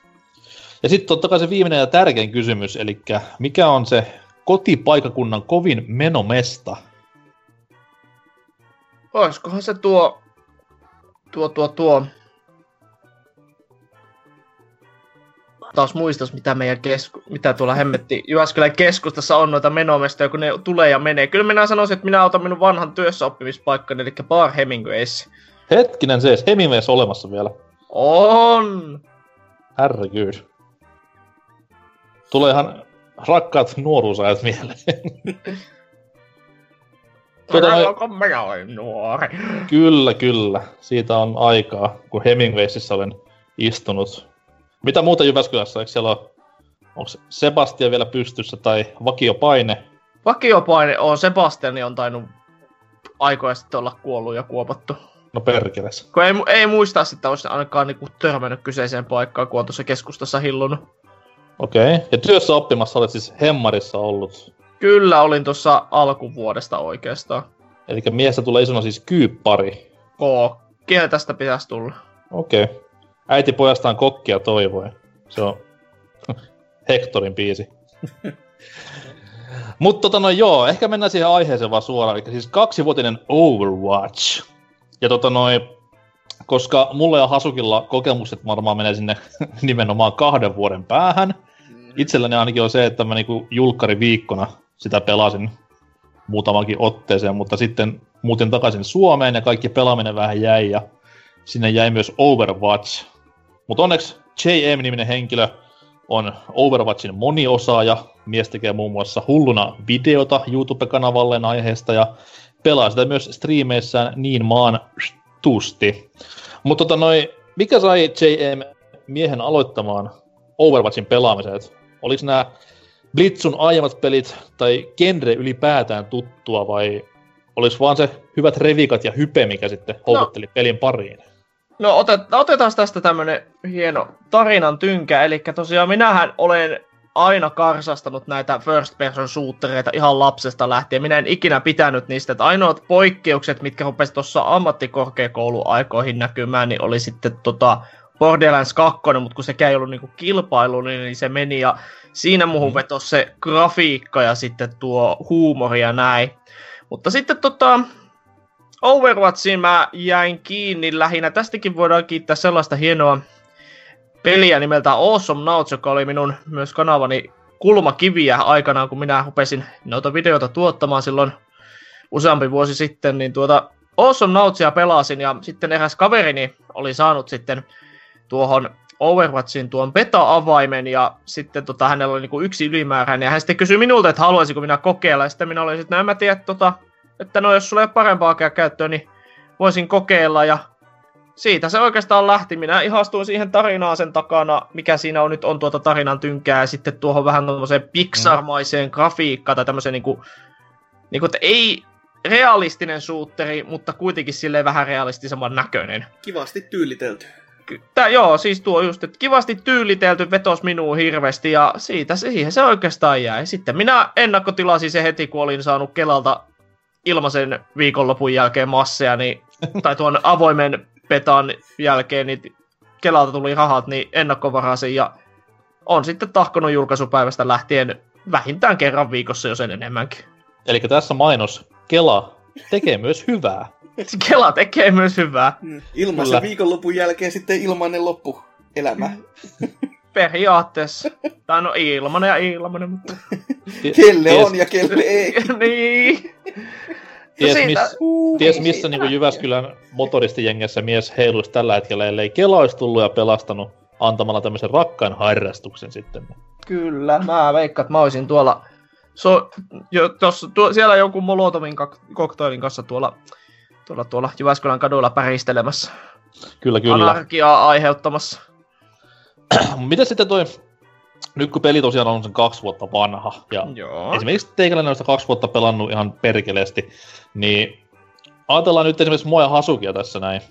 Ja sitten totta kai se viimeinen ja tärkein kysymys, eli mikä on se kotipaikakunnan kovin menomesta? Olisikohan se tuo, tuo, tuo, tuo, taas muistas, mitä meidän kesku, mitä tuolla hemmetti Jyväskylän keskustassa on noita menomestoja, kun ne tulee ja menee. Kyllä minä sanoisin, että minä otan minun vanhan työssäoppimispaikkani, eli Bar Hemingways. Hetkinen se, Hemingways olemassa vielä. On! Herregud. Tulee ihan rakkaat nuoruusajat mieleen. *laughs* tuota, noin... olin nuori. Kyllä, kyllä. Siitä on aikaa, kun Hemingwaysissa olen istunut mitä muuta Jyväskylässä? Eikö siellä ole, onko Sebastian vielä pystyssä tai vakiopaine? Vakiopaine on, Sebastiani on tainnut aikoja sitten olla kuollut ja kuopattu. No perkeles. Kun ei, ei muista, että olisi ainakaan niinku törmännyt kyseiseen paikkaan, kun on tuossa keskustassa hillunut. Okei. Okay. Ja työssä oppimassa olet siis Hemmarissa ollut? Kyllä, olin tuossa alkuvuodesta oikeastaan. Eli miestä tulee isona siis kyyppari. Oo, kieltä tästä pitäisi tulla. Okei. Okay. Äiti pojastaan kokkia toivoi. Se on *laughs* Hectorin biisi. *laughs* Mutta tota no joo, ehkä mennään siihen aiheeseen vaan suoraan. Eli siis kaksivuotinen Overwatch. Ja tota noin, koska mulla ja Hasukilla kokemukset varmaan menee sinne *laughs* nimenomaan kahden vuoden päähän. Mm. Itselläni ainakin on se, että mä niinku julkkari viikkona sitä pelasin muutamankin otteeseen, mutta sitten muuten takaisin Suomeen ja kaikki pelaaminen vähän jäi ja sinne jäi myös Overwatch, mutta onneksi JM-niminen henkilö on Overwatchin moniosaaja. Mies tekee muun muassa hulluna videota YouTube-kanavalleen aiheesta ja pelaa sitä myös striimeissään niin maan tusti. Mutta tota noi, mikä sai JM miehen aloittamaan Overwatchin pelaamisen? Oliko nämä Blitzun aiemmat pelit tai genre ylipäätään tuttua vai olis vaan se hyvät revikat ja hype, mikä sitten houkutteli no. pelin pariin? No otet, otetaan tästä tämmönen hieno tarinan tynkä, eli tosiaan minähän olen aina karsastanut näitä first person shootereita ihan lapsesta lähtien. Minä en ikinä pitänyt niistä, että ainoat poikkeukset, mitkä rupesi tuossa ammattikorkeakouluaikoihin näkymään, niin oli sitten tota Borderlands 2, mutta kun sekään ei ollut niinku kilpailu, niin se meni ja siinä muuhun mm. vetosi se grafiikka ja sitten tuo huumori ja näin. Mutta sitten tota, Overwatchiin mä jäin kiinni lähinnä. Tästäkin voidaan kiittää sellaista hienoa peliä nimeltä Awesome Nauts, joka oli minun myös kanavani kulmakiviä aikanaan, kun minä rupesin noita videoita tuottamaan silloin useampi vuosi sitten, niin tuota Awesome Nautsia pelasin ja sitten eräs kaverini oli saanut sitten tuohon Overwatchin tuon beta-avaimen ja sitten tota, hänellä oli niinku yksi ylimääräinen ja hän sitten kysyi minulta, että haluaisinko minä kokeilla ja sitten minä olin, että no en mä tiedä, tota, että no jos sulla ei ole parempaa käyttöä, niin voisin kokeilla ja siitä se oikeastaan lähti. Minä ihastuin siihen tarinaan sen takana, mikä siinä on nyt on tuota tarinan tynkää ja sitten tuohon vähän tuommoiseen Pixar-maiseen grafiikkaan tai tämmöiseen niinku, niinku, että ei realistinen suutteri, mutta kuitenkin sille vähän realistisemman näköinen. Kivasti tyylitelty. Tää, joo, siis tuo just, että kivasti tyylitelty vetos minuun hirveästi ja siitä siihen se oikeastaan jäi. Sitten minä ennakkotilasin se heti, kun olin saanut Kelalta ilmaisen viikonlopun jälkeen masseja, niin, *laughs* tai tuon avoimen petan jälkeen, niin Kelalta tuli rahat, niin ennakkovarasin ja on sitten tahkonut julkaisupäivästä lähtien vähintään kerran viikossa, jos en enemmänkin. Eli tässä mainos, Kela tekee myös hyvää. Kela tekee myös hyvää. Mm. Ilmaisen viikonlopun jälkeen sitten ilmainen loppu elämä. *laughs* Periaatteessa. Tai no ilmanen ja ilmanen, mutta... kelle on ja kelle ei. *laughs* niin. Ties, no miss, uh, ties missä niin Jyväskylän motoristijengessä mies heiluisi tällä hetkellä, ellei Kela olisi tullut ja pelastanut antamalla tämmöisen rakkaan harrastuksen sitten. Kyllä, mä veikkaan, että mä olisin tuolla, so, jo, tossa, tuo, siellä joku Molotovin koktailin kanssa tuolla, tuolla, tuolla Jyväskylän kaduilla päristelemässä. Kyllä, kyllä. Anarkiaa aiheuttamassa. *clears throat* Miten sitten toi, nyt kun peli tosiaan on sen kaksi vuotta vanha, ja Joo. esimerkiksi teikäläinen on sitä kaksi vuotta pelannut ihan perkeleesti, niin ajatellaan nyt esimerkiksi mua ja Hasukia tässä näin,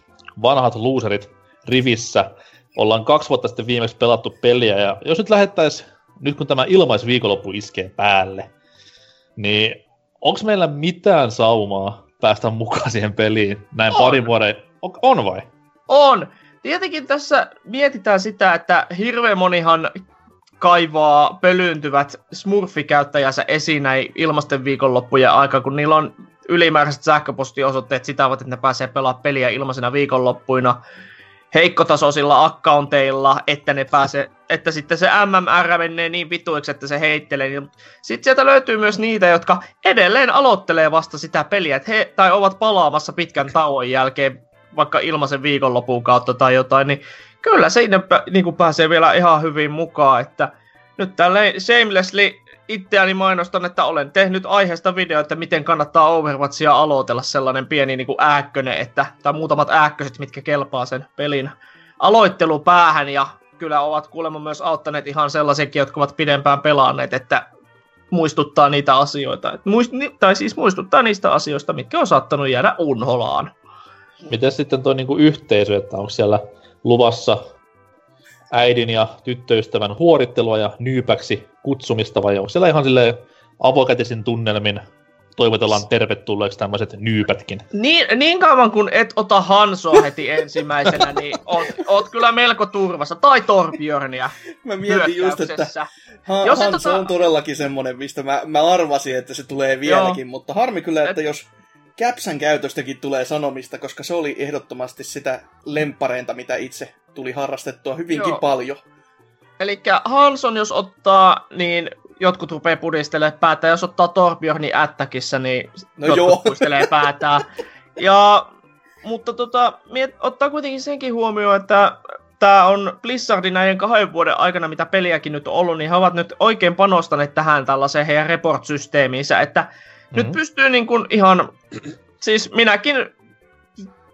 vanhat loserit rivissä, ollaan kaksi vuotta sitten viimeksi pelattu peliä, ja jos nyt lähettäis, nyt kun tämä ilmaisviikonloppu iskee päälle, niin onko meillä mitään saumaa päästä mukaan *laughs* siihen peliin näin On. parin vuoden... On, on vai? On. Tietenkin tässä mietitään sitä, että hirveän monihan kaivaa pölyyntyvät smurfikäyttäjänsä esiin näin ilmasten viikonloppujen aika, kun niillä on ylimääräiset sähköpostiosoitteet sitä että ne pääsee pelaamaan peliä ilmaisena viikonloppuina heikkotasoisilla accounteilla, että ne pääsee, että sitten se MMR menee niin vituiksi, että se heittelee. Niin sitten sieltä löytyy myös niitä, jotka edelleen aloittelee vasta sitä peliä, että he, tai ovat palaamassa pitkän tauon jälkeen vaikka ilmaisen viikonlopun kautta tai jotain, niin kyllä pä- niin kuin pääsee vielä ihan hyvin mukaan, että nyt tälleen shamelessly itseäni mainostan, että olen tehnyt aiheesta video, että miten kannattaa Overwatchia aloitella sellainen pieni niin kuin ääkkönen, että, tai muutamat ääkköset, mitkä kelpaa sen pelin aloittelupäähän, ja kyllä ovat kuulemma myös auttaneet ihan sellaisiakin, jotka ovat pidempään pelanneet, että muistuttaa niitä asioita, Et muist, tai siis muistuttaa niistä asioista, mitkä on saattanut jäädä unholaan. Miten sitten tuo niinku yhteisö, että onko siellä luvassa äidin ja tyttöystävän huorittelua ja nyypäksi kutsumista vai onko siellä ihan silleen avokätisin tunnelmin toivotellaan tervetulleeksi tämmöiset nyypätkin. Niin, niin kauan kun et ota Hansoa heti ensimmäisenä, *laughs* niin oot, oot kyllä melko turvassa. Tai Torbjörniä *laughs* Mä mietin just, että ha- Jos se Hanso tota- on todellakin semmonen, mistä mä, mä arvasin, että se tulee vieläkin, mutta harmi kyllä, että Et- jos Käpsän käytöstäkin tulee sanomista, koska se oli ehdottomasti sitä lemppareinta, mitä itse tuli harrastettua hyvinkin Joo. paljon. Eli Hanson, jos ottaa, niin jotkut rupeaa pudistelemaan päätä. Jos ottaa Torbjörnin ättäkissä, niin No jotkut joo. puistelee päätään. *laughs* Ja, mutta tota, miet, ottaa kuitenkin senkin huomioon, että tämä on Blizzardin näiden kahden vuoden aikana, mitä peliäkin nyt on ollut, niin he ovat nyt oikein panostaneet tähän tällaiseen heidän report-systeemiinsä, että mm-hmm. nyt Mhm. pystyy niin kuin ihan, siis minäkin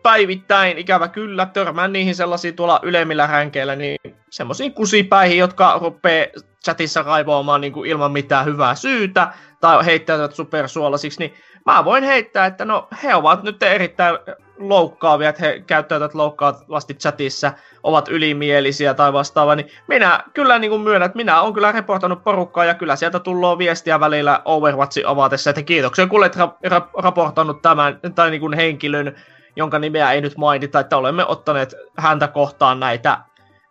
päivittäin, ikävä kyllä, törmään niihin sellaisiin tuolla ylemmillä ränkeillä, niin semmoisiin kusipäihin, jotka rupeaa chatissa raivoamaan niin kuin ilman mitään hyvää syytä, tai heittäytyvät supersuolasiksi, niin mä voin heittää, että no he ovat nyt erittäin loukkaavia, että he käyttäytyvät loukkaavasti chatissa, ovat ylimielisiä tai vastaavaa, niin minä kyllä niin kuin myönnän, että minä olen kyllä reportannut porukkaa ja kyllä sieltä tullaan viestiä välillä Overwatchin avatessa, että kiitoksia kun olet ra- ra- raportannut tämän tai niin kuin henkilön, jonka nimeä ei nyt mainita, että olemme ottaneet häntä kohtaan näitä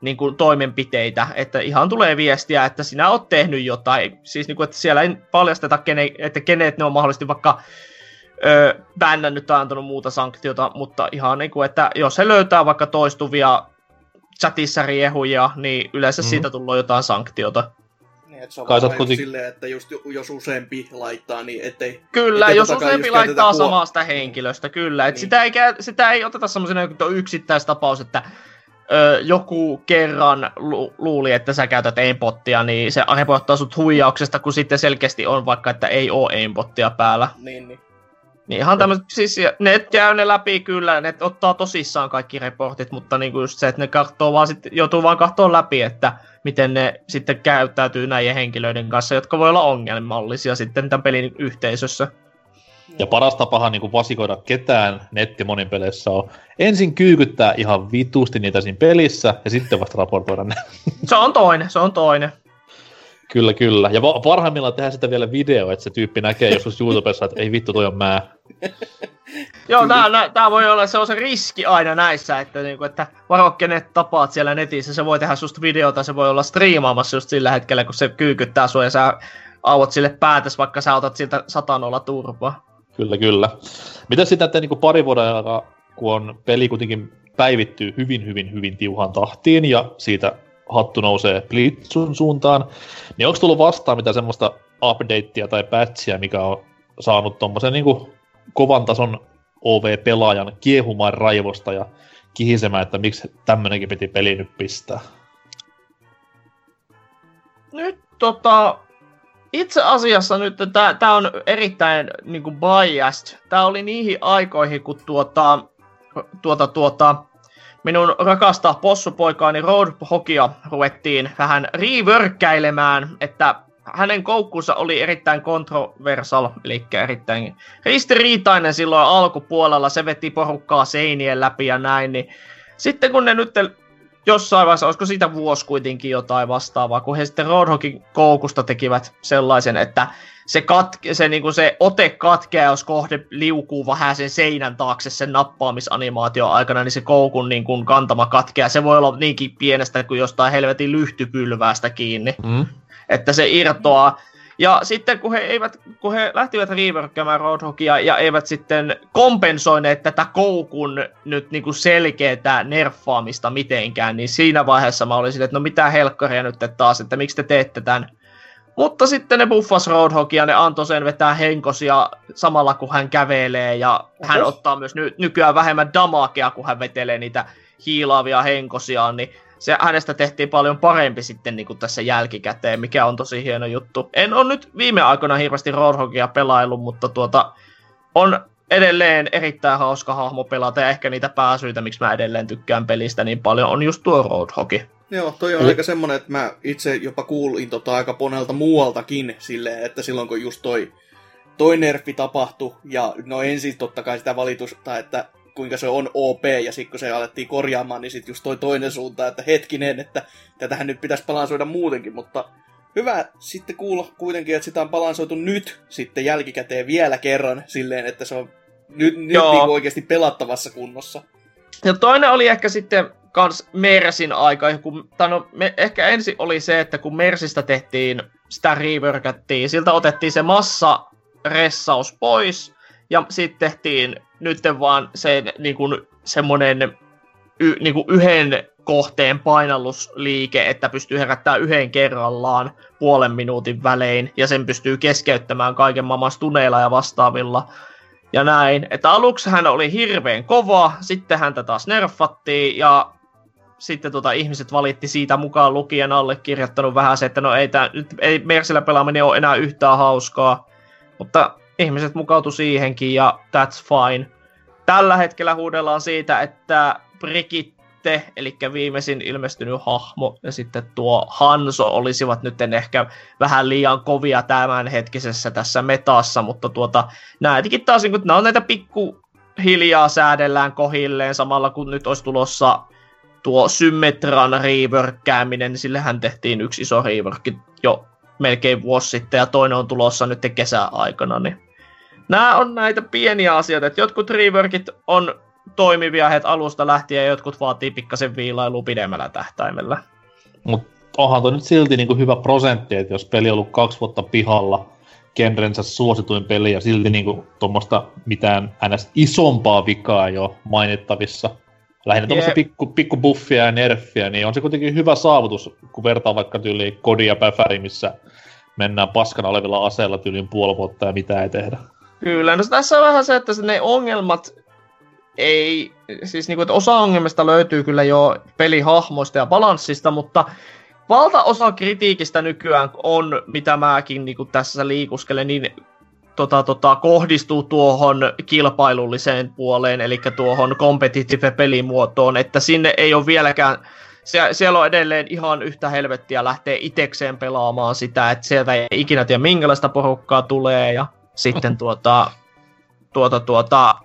niin kuin toimenpiteitä, että ihan tulee viestiä, että sinä oot tehnyt jotain. Siis niin kuin, että siellä ei paljasteta, kene, että kenet ne on mahdollisesti vaikka ö, bännännyt tai antanut muuta sanktiota, mutta ihan niin kuin, että jos he löytää vaikka toistuvia chatissa riehuja, niin yleensä Mhm. mm. siitä tulee jotain sanktiota. Niin, että se on Kai sä vaan oot just kuitenkin- silleen, että just, jos useampi laittaa, niin ettei... Kyllä, Että jos useampi laittaa huo- samasta henkilöstä, kyllä. Et Niin. sitä, ei, sitä ei oteta semmoisena että on yksittäistapaus, että ö, joku kerran lu- luuli, että sä käytät aimbottia, niin se reporttaa sut huijauksesta, kun sitten selkeästi on vaikka, että ei oo aimbottia päällä. Niin, niin. Niin ihan tämmöset, siis ne käy ne läpi kyllä, ne ottaa tosissaan kaikki reportit, mutta niinku just se, että ne katsoo vaan sit, joutuu vaan katsoa läpi, että miten ne sitten käyttäytyy näiden henkilöiden kanssa, jotka voi olla ongelmallisia sitten tämän pelin yhteisössä. Ja paras tapahan niin vasikoida ketään nettimonin peleissä on ensin kyykyttää ihan vitusti niitä siinä pelissä ja sitten vasta raportoida ne. Se on toinen, se on toinen. Kyllä, kyllä. Ja va- parhaimmillaan tehdään sitä vielä video, että se tyyppi näkee joskus YouTubessa, että ei vittu toi on mä. *laughs* Joo, tää, nää, tää voi olla, se on se riski aina näissä, että, niinku, että varo kenet tapaat siellä netissä, se voi tehdä susta videota, se voi olla striimaamassa just sillä hetkellä, kun se kyykyttää sua ja sä auot sille päätös, vaikka sä otat siltä satanolla turpaa. Kyllä, kyllä. Mitä sitten, että niin pari vuoden aikaa, kun on peli kuitenkin päivittyy hyvin, hyvin, hyvin tiuhaan tahtiin ja siitä hattu nousee Blitzun suuntaan, niin onko tullut vastaan mitä semmoista updatea tai patchia, mikä on saanut tommosen niin kovan tason OV-pelaajan kiehumaan raivosta ja kihisemään, että miksi tämmönenkin piti peli nyt pistää. Nyt tota, itse asiassa nyt tää on erittäin niinku biased. Tää oli niihin aikoihin, kun tuota, tuota, tuota, minun rakasta possupoikaani Roadhogia ruvettiin vähän reworkkäilemään, että hänen koukkunsa oli erittäin controversial, eli erittäin ristiriitainen silloin alkupuolella, se veti porukkaa seinien läpi ja näin, niin sitten kun ne nyt jossain vaiheessa, olisiko siitä vuosi kuitenkin jotain vastaavaa, kun he sitten Roadhogin koukusta tekivät sellaisen, että se, katke, se, niin se ote katkeaa, jos kohde liukuu vähän sen seinän taakse sen nappaamisanimaation aikana, niin se koukun niin kuin kantama katkeaa. Se voi olla niinkin pienestä kuin jostain helvetin lyhtypylväästä kiinni. Mm. Että se irtoaa. Ja sitten kun he, eivät, kun he lähtivät reworkkaamaan Roadhogia ja eivät sitten kompensoineet tätä koukun nyt niin kuin selkeää nerfaamista mitenkään, niin siinä vaiheessa mä olisin, että no mitä helkkaria nyt taas, että miksi te teette tämän. Mutta sitten ne buffas Roadhogia, ne antoi sen vetää henkosia samalla kun hän kävelee ja Oho. hän ottaa myös ny- nykyään vähemmän damakea, kun hän vetelee niitä hiilaavia henkosiaan, niin se hänestä tehtiin paljon parempi sitten niin kuin tässä jälkikäteen, mikä on tosi hieno juttu. En ole nyt viime aikoina hirveästi Roadhogia pelaillut, mutta tuota, on edelleen erittäin hauska hahmo pelata ja ehkä niitä pääsyitä, miksi mä edelleen tykkään pelistä niin paljon, on just tuo Roadhogi. Joo, toi on Eli... aika semmonen, että mä itse jopa kuulin tota aika ponelta muualtakin silleen, että silloin kun just toi, toi nerfi tapahtui, ja no ensin totta kai sitä valitusta, että kuinka se on OP, ja sitten kun se alettiin korjaamaan, niin sitten just toi toinen suunta, että hetkinen, että tätähän nyt pitäisi balansoida muutenkin, mutta hyvä sitten kuulla kuitenkin, että sitä on balansoitu nyt sitten jälkikäteen vielä kerran silleen, että se on nyt, nyt niin oikeasti pelattavassa kunnossa. Ja toinen oli ehkä sitten kans Mersin aika, kun, tai no, me, ehkä ensin oli se, että kun Mersistä tehtiin, sitä reworkattiin, siltä otettiin se massa ressaus pois, ja sitten tehtiin nyt vaan se niin kuin, semmoinen y, niin kuin yhden kohteen painallusliike, että pystyy herättämään yhden kerrallaan puolen minuutin välein, ja sen pystyy keskeyttämään kaiken maailman tuneilla ja vastaavilla. Ja näin. Että aluksi hän oli hirveän kova, sitten häntä taas nerfattiin, ja sitten tota, ihmiset valitti siitä mukaan lukien allekirjoittanut vähän se, että no ei, tää, nyt ei Mersillä pelaaminen ole enää yhtään hauskaa. Mutta ihmiset mukautu siihenkin ja that's fine. Tällä hetkellä huudellaan siitä, että Brigitte, eli viimeisin ilmestynyt hahmo, ja sitten tuo Hanso olisivat nyt ehkä vähän liian kovia tämänhetkisessä tässä metassa, mutta tuota, näitäkin taas, kun, nämä on näitä pikku hiljaa säädellään kohilleen samalla kun nyt olisi tulossa tuo Symmetran reworkkääminen, niin sillehän tehtiin yksi iso rework jo melkein vuosi sitten, ja toinen on tulossa nyt kesäaikana, niin nämä on näitä pieniä asioita, että jotkut reworkit on toimivia heti alusta lähtien, ja jotkut vaatii pikkasen viilailua pidemmällä tähtäimellä. Mutta onhan toi nyt silti niinku hyvä prosentti, että jos peli on ollut kaksi vuotta pihalla, genrensä suosituin peli, ja silti niinku tuommoista mitään ns. isompaa vikaa jo mainittavissa – lähinnä tuommoista pikku, pikku buffia ja nerfiä, niin on se kuitenkin hyvä saavutus, kun vertaa vaikka tyyliin Kodi ja Päfäri, missä mennään paskana olevilla aseilla tyyliin puoli vuotta ja mitä ei tehdä. Kyllä, no tässä on vähän se, että ne ongelmat ei, siis niinku, että osa ongelmista löytyy kyllä jo pelihahmoista ja balanssista, mutta valtaosa kritiikistä nykyään on, mitä mäkin niinku tässä liikuskelen, niin tota, tota, kohdistuu tuohon kilpailulliseen puoleen, eli tuohon competitive pelimuotoon, että sinne ei ole vieläkään, sie- siellä on edelleen ihan yhtä helvettiä lähteä itekseen pelaamaan sitä, että sieltä ei ikinä tiedä minkälaista porukkaa tulee, ja sitten tuota, tuota, tuota,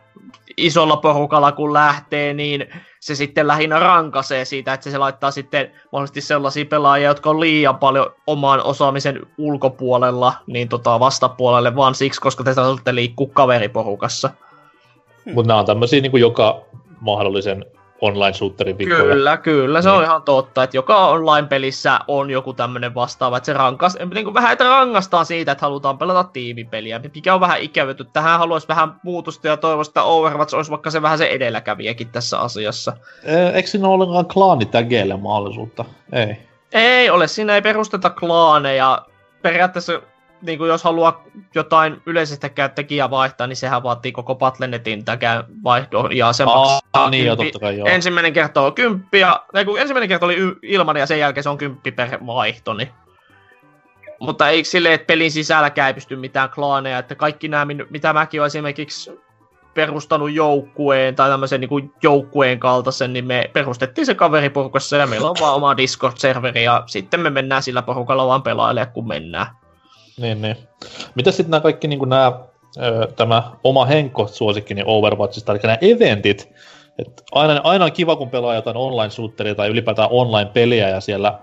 isolla porukalla kun lähtee, niin se sitten lähinnä rankasee siitä, että se laittaa sitten mahdollisesti sellaisia pelaajia, jotka on liian paljon oman osaamisen ulkopuolella, niin tota vastapuolelle vaan siksi, koska te saatte liikkua kaveriporukassa. Mutta nämä on tämmöisiä niin joka mahdollisen online-shooterin vikkoja. Kyllä, kyllä, se niin. on ihan totta, että joka online-pelissä on joku tämmöinen vastaava, että se rankas, niin kuin vähän, että rangastaan siitä, että halutaan pelata tiimipeliä, mikä on vähän ikävytty. Tähän haluaisi vähän muutosta ja toivoisi, että Overwatch olisi vaikka se vähän se edelläkävijäkin tässä asiassa. Eikö siinä ole ollenkaan klaanitägeille mahdollisuutta? Ei. Ei ole, siinä ei perusteta klaaneja. Periaatteessa niin kuin jos haluaa jotain yleisestä tekijää vaihtaa, niin sehän vaatii koko Patlenetin vaihdon, ja se maksaa ah, niin, jo, totta kai, joo. Ensimmäinen kerta on kymppi, ja, kun ensimmäinen kerta oli ilman, ja sen jälkeen se on kymppi per vaihto, niin. Mutta ei silleen, että pelin sisälläkään ei pysty mitään klaaneja, että kaikki nämä, mitä mäkin olen esimerkiksi perustanut joukkueen tai tämmöisen niin kuin joukkueen kaltaisen, niin me perustettiin se kaveriporukassa ja meillä on vaan oma Discord-serveri ja sitten me mennään sillä porukalla vaan pelailemaan, kun mennään. Niin, niin. Mitä sitten nämä kaikki niin nämä, tämä oma henkko suosikki niin Overwatchista, eli nämä eventit, Et aina, aina on kiva, kun pelaa jotain online-shooteria tai ylipäätään online-peliä ja siellä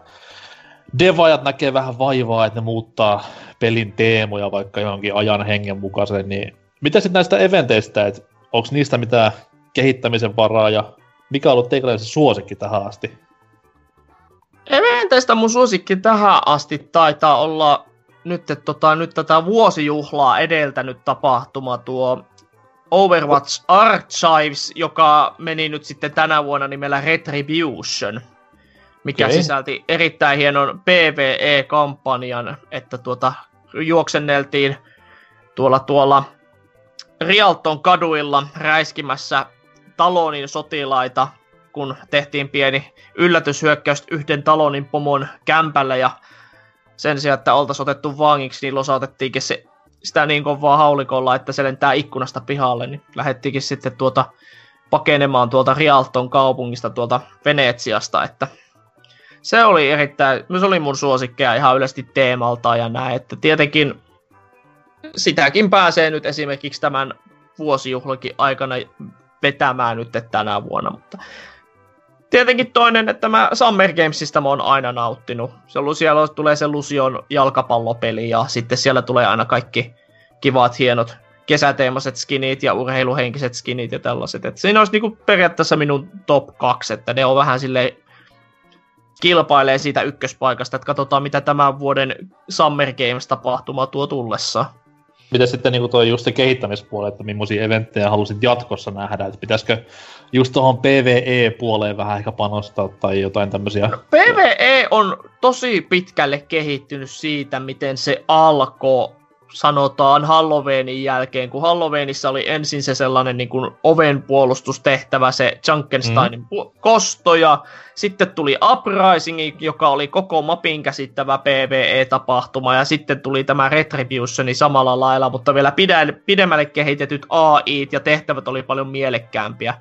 devaajat näkee vähän vaivaa, että ne muuttaa pelin teemoja vaikka johonkin ajan hengen mukaisen, niin mitä sitten näistä eventeistä, että onko niistä mitään kehittämisen varaa ja mikä on ollut teikäläisen suosikki tähän asti? Eventeistä mun suosikki tähän asti taitaa olla nyt, tota, nyt tätä vuosijuhlaa edeltänyt tapahtuma tuo Overwatch Archives, joka meni nyt sitten tänä vuonna nimellä Retribution, mikä okay. sisälti erittäin hienon PvE-kampanjan, että tuota, juoksenneltiin tuolla tuolla Rialton kaduilla räiskimässä Talonin sotilaita, kun tehtiin pieni yllätyshyökkäys yhden Talonin pomon kämpällä ja sen sijaan, että oltaisiin otettu vangiksi, niin losautettiinkin se, sitä niin kovaa haulikolla, että se lentää ikkunasta pihalle, niin lähettiinkin sitten tuota pakenemaan tuolta Rialton kaupungista tuolta Venetsiasta, että se oli erittäin, se oli mun suosikkeja ihan yleisesti teemalta ja näin, että tietenkin sitäkin pääsee nyt esimerkiksi tämän vuosijuhlakin aikana vetämään nyt tänä vuonna, mutta tietenkin toinen, että mä Summer Gamesista mä oon aina nauttinut. Se siellä tulee se Lusion jalkapallopeli ja sitten siellä tulee aina kaikki kivat, hienot kesäteemaiset skinit ja urheiluhenkiset skinit ja tällaiset. Et siinä olisi niinku periaatteessa minun top 2, että ne on vähän sille kilpailee siitä ykköspaikasta, että katsotaan mitä tämän vuoden Summer Games-tapahtuma tuo tullessa. Miten sitten niin tuo just se kehittämispuoli, että millaisia eventtejä halusit jatkossa nähdä, että pitäisikö just tuohon PvE-puoleen vähän ehkä panostaa tai jotain tämmöisiä? No, PvE on tosi pitkälle kehittynyt siitä, miten se alkoi sanotaan Halloweenin jälkeen, kun Halloweenissa oli ensin se sellainen niin kuin oven puolustustehtävä, se Junkensteinin mm. kosto, ja sitten tuli Uprising, joka oli koko mapin käsittävä PvE-tapahtuma, ja sitten tuli tämä Retributioni samalla lailla, mutta vielä pidemmälle kehitetyt AI ja tehtävät oli paljon mielekkäämpiä.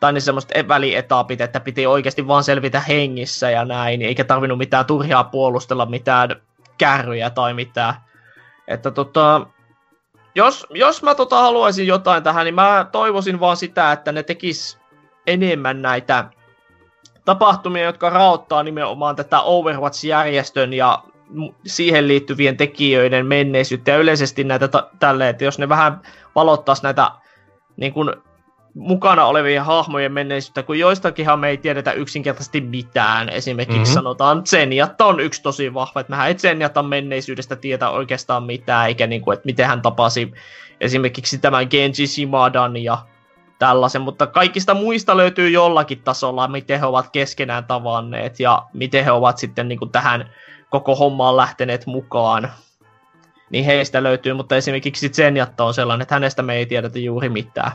Tai niin semmoista e- välietapit, että piti oikeasti vaan selvitä hengissä ja näin, eikä tarvinnut mitään turhaa puolustella mitään kärryjä tai mitään että tota, jos, jos mä tota haluaisin jotain tähän, niin mä toivoisin vaan sitä, että ne tekis enemmän näitä tapahtumia, jotka raottaa nimenomaan tätä Overwatch-järjestön ja siihen liittyvien tekijöiden menneisyyttä. Ja yleisesti näitä ta- tälleen, että jos ne vähän valottaisi näitä niin kun mukana olevien hahmojen menneisyyttä, kun joistakinhan me ei tiedetä yksinkertaisesti mitään. Esimerkiksi mm-hmm. sanotaan, Zenyatta on yksi tosi vahva, että mehän ei Zenyatan menneisyydestä tietä oikeastaan mitään, eikä niin kuin, että miten hän tapasi esimerkiksi tämän Genji Shimadan ja tällaisen, mutta kaikista muista löytyy jollakin tasolla, miten he ovat keskenään tavanneet ja miten he ovat sitten niin kuin tähän koko hommaan lähteneet mukaan. Niin heistä löytyy, mutta esimerkiksi Zenyatta on sellainen, että hänestä me ei tiedetä juuri mitään.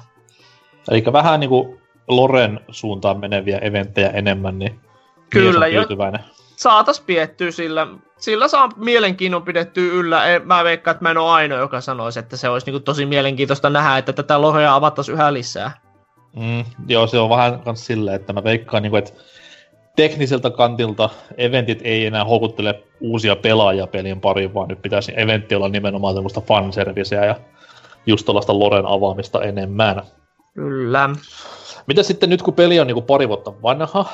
Eli vähän niinku Loren suuntaan meneviä eventtejä enemmän, niin Kyllä, jo, saatas piettyä sillä. Sillä saa mielenkiinnon pidettyä yllä. Mä veikkaan, että mä en ole ainoa, joka sanoisi, että se olisi niinku tosi mielenkiintoista nähdä, että tätä Lorea avattaisiin yhä lisää. Mm, joo, se on vähän kans silleen, että mä veikkaan, niinku, että tekniseltä kantilta eventit ei enää houkuttele uusia pelaajia pelin pariin, vaan nyt pitäisi eventti olla nimenomaan semmoista fanserviceä ja just tuollaista Loren avaamista enemmän. Kyllä. Mitä sitten nyt, kun peli on niin kuin pari vuotta vanha,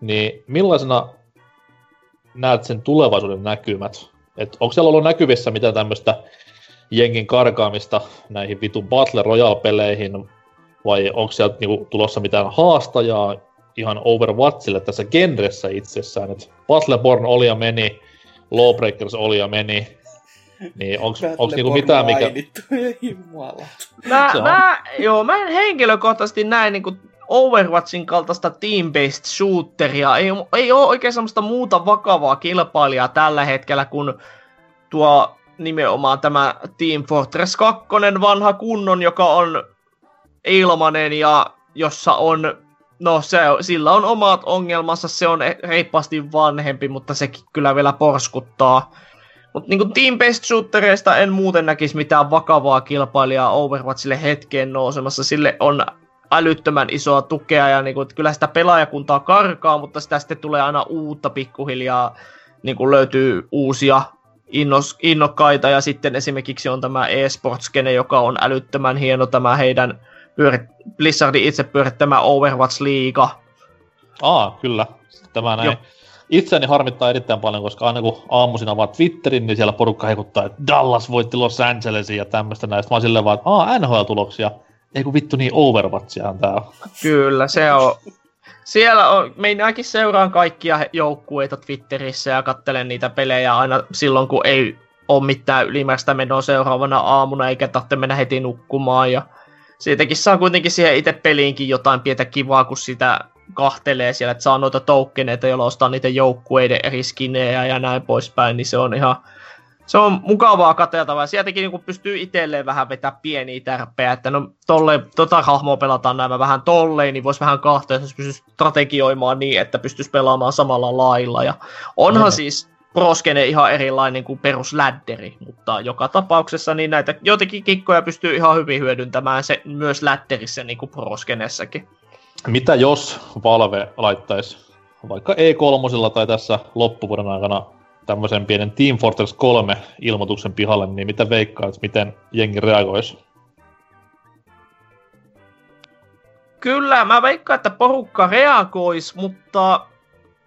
niin millaisena näet sen tulevaisuuden näkymät? Et onko siellä ollut näkyvissä mitä tämmöistä jengin karkaamista näihin vitun Battle Royale-peleihin, vai onko sieltä niinku tulossa mitään haastajaa ihan Overwatchille tässä genressä itsessään, että Battleborn oli ja meni, Lawbreakers oli ja meni, niin onks, onks niinku mitään, mikä... *laughs* Mä, mä, joo, mä en henkilökohtaisesti näe niinku Overwatchin kaltaista team-based shooteria. Ei, ei ole oikein semmoista muuta vakavaa kilpailijaa tällä hetkellä kuin tuo nimenomaan tämä Team Fortress 2 vanha kunnon, joka on ilmanen ja jossa on, no se, sillä on omat ongelmansa, se on reippaasti vanhempi, mutta sekin kyllä vielä porskuttaa. Mutta niin team-based shootereista en muuten näkisi mitään vakavaa kilpailijaa Overwatchille hetkeen nousemassa. Sille on älyttömän isoa tukea ja niin kuin, kyllä sitä pelaajakuntaa karkaa, mutta sitä sitten tulee aina uutta pikkuhiljaa. Niin kuin löytyy uusia innos, innokkaita ja sitten esimerkiksi on tämä e-sports joka on älyttömän hieno tämä heidän pyörit, Blizzardin itse pyörittämä Overwatch-liiga. Aa, kyllä. Tämä näin. Joo. Itseäni harmittaa erittäin paljon, koska aina kun aamuisin avaa Twitterin, niin siellä porukka heikuttaa, että Dallas voitti Los Angelesin ja tämmöistä näistä. Mä oon silleen vaan, että aa, NHL-tuloksia. Ei kun vittu niin Overwatchiahan tää on. Kyllä, se on. Siellä on, minäkin seuraan kaikkia joukkueita Twitterissä ja kattelen niitä pelejä aina silloin, kun ei ole mitään ylimääräistä menoa seuraavana aamuna, eikä tarvitse mennä heti nukkumaan. Ja siitäkin saa kuitenkin siihen itse peliinkin jotain pientä kivaa, kun sitä kahtelee siellä, että saa noita toukkeneita, joilla ostaa niitä joukkueiden eri skinejä ja näin poispäin, niin se on ihan se on mukavaa katseltavaa. Sieltäkin niin pystyy itselleen vähän vetää pieniä tärppejä, että no tolle, tota hahmoa pelataan nämä vähän tolleen, niin voisi vähän kahtaa, jos pystyisi strategioimaan niin, että pystyisi pelaamaan samalla lailla. Ja onhan mm. siis Proskene ihan erilainen kuin peruslädderi, mutta joka tapauksessa niin näitä jotenkin kikkoja pystyy ihan hyvin hyödyntämään se myös lädderissä niin kuin Proskenessäkin. Mitä jos Valve laittaisi vaikka E3 tai tässä loppuvuoden aikana tämmöisen pienen Team Fortress 3 ilmoituksen pihalle, niin mitä veikkaat, miten jengi reagoisi? Kyllä, mä veikkaan, että porukka reagoisi, mutta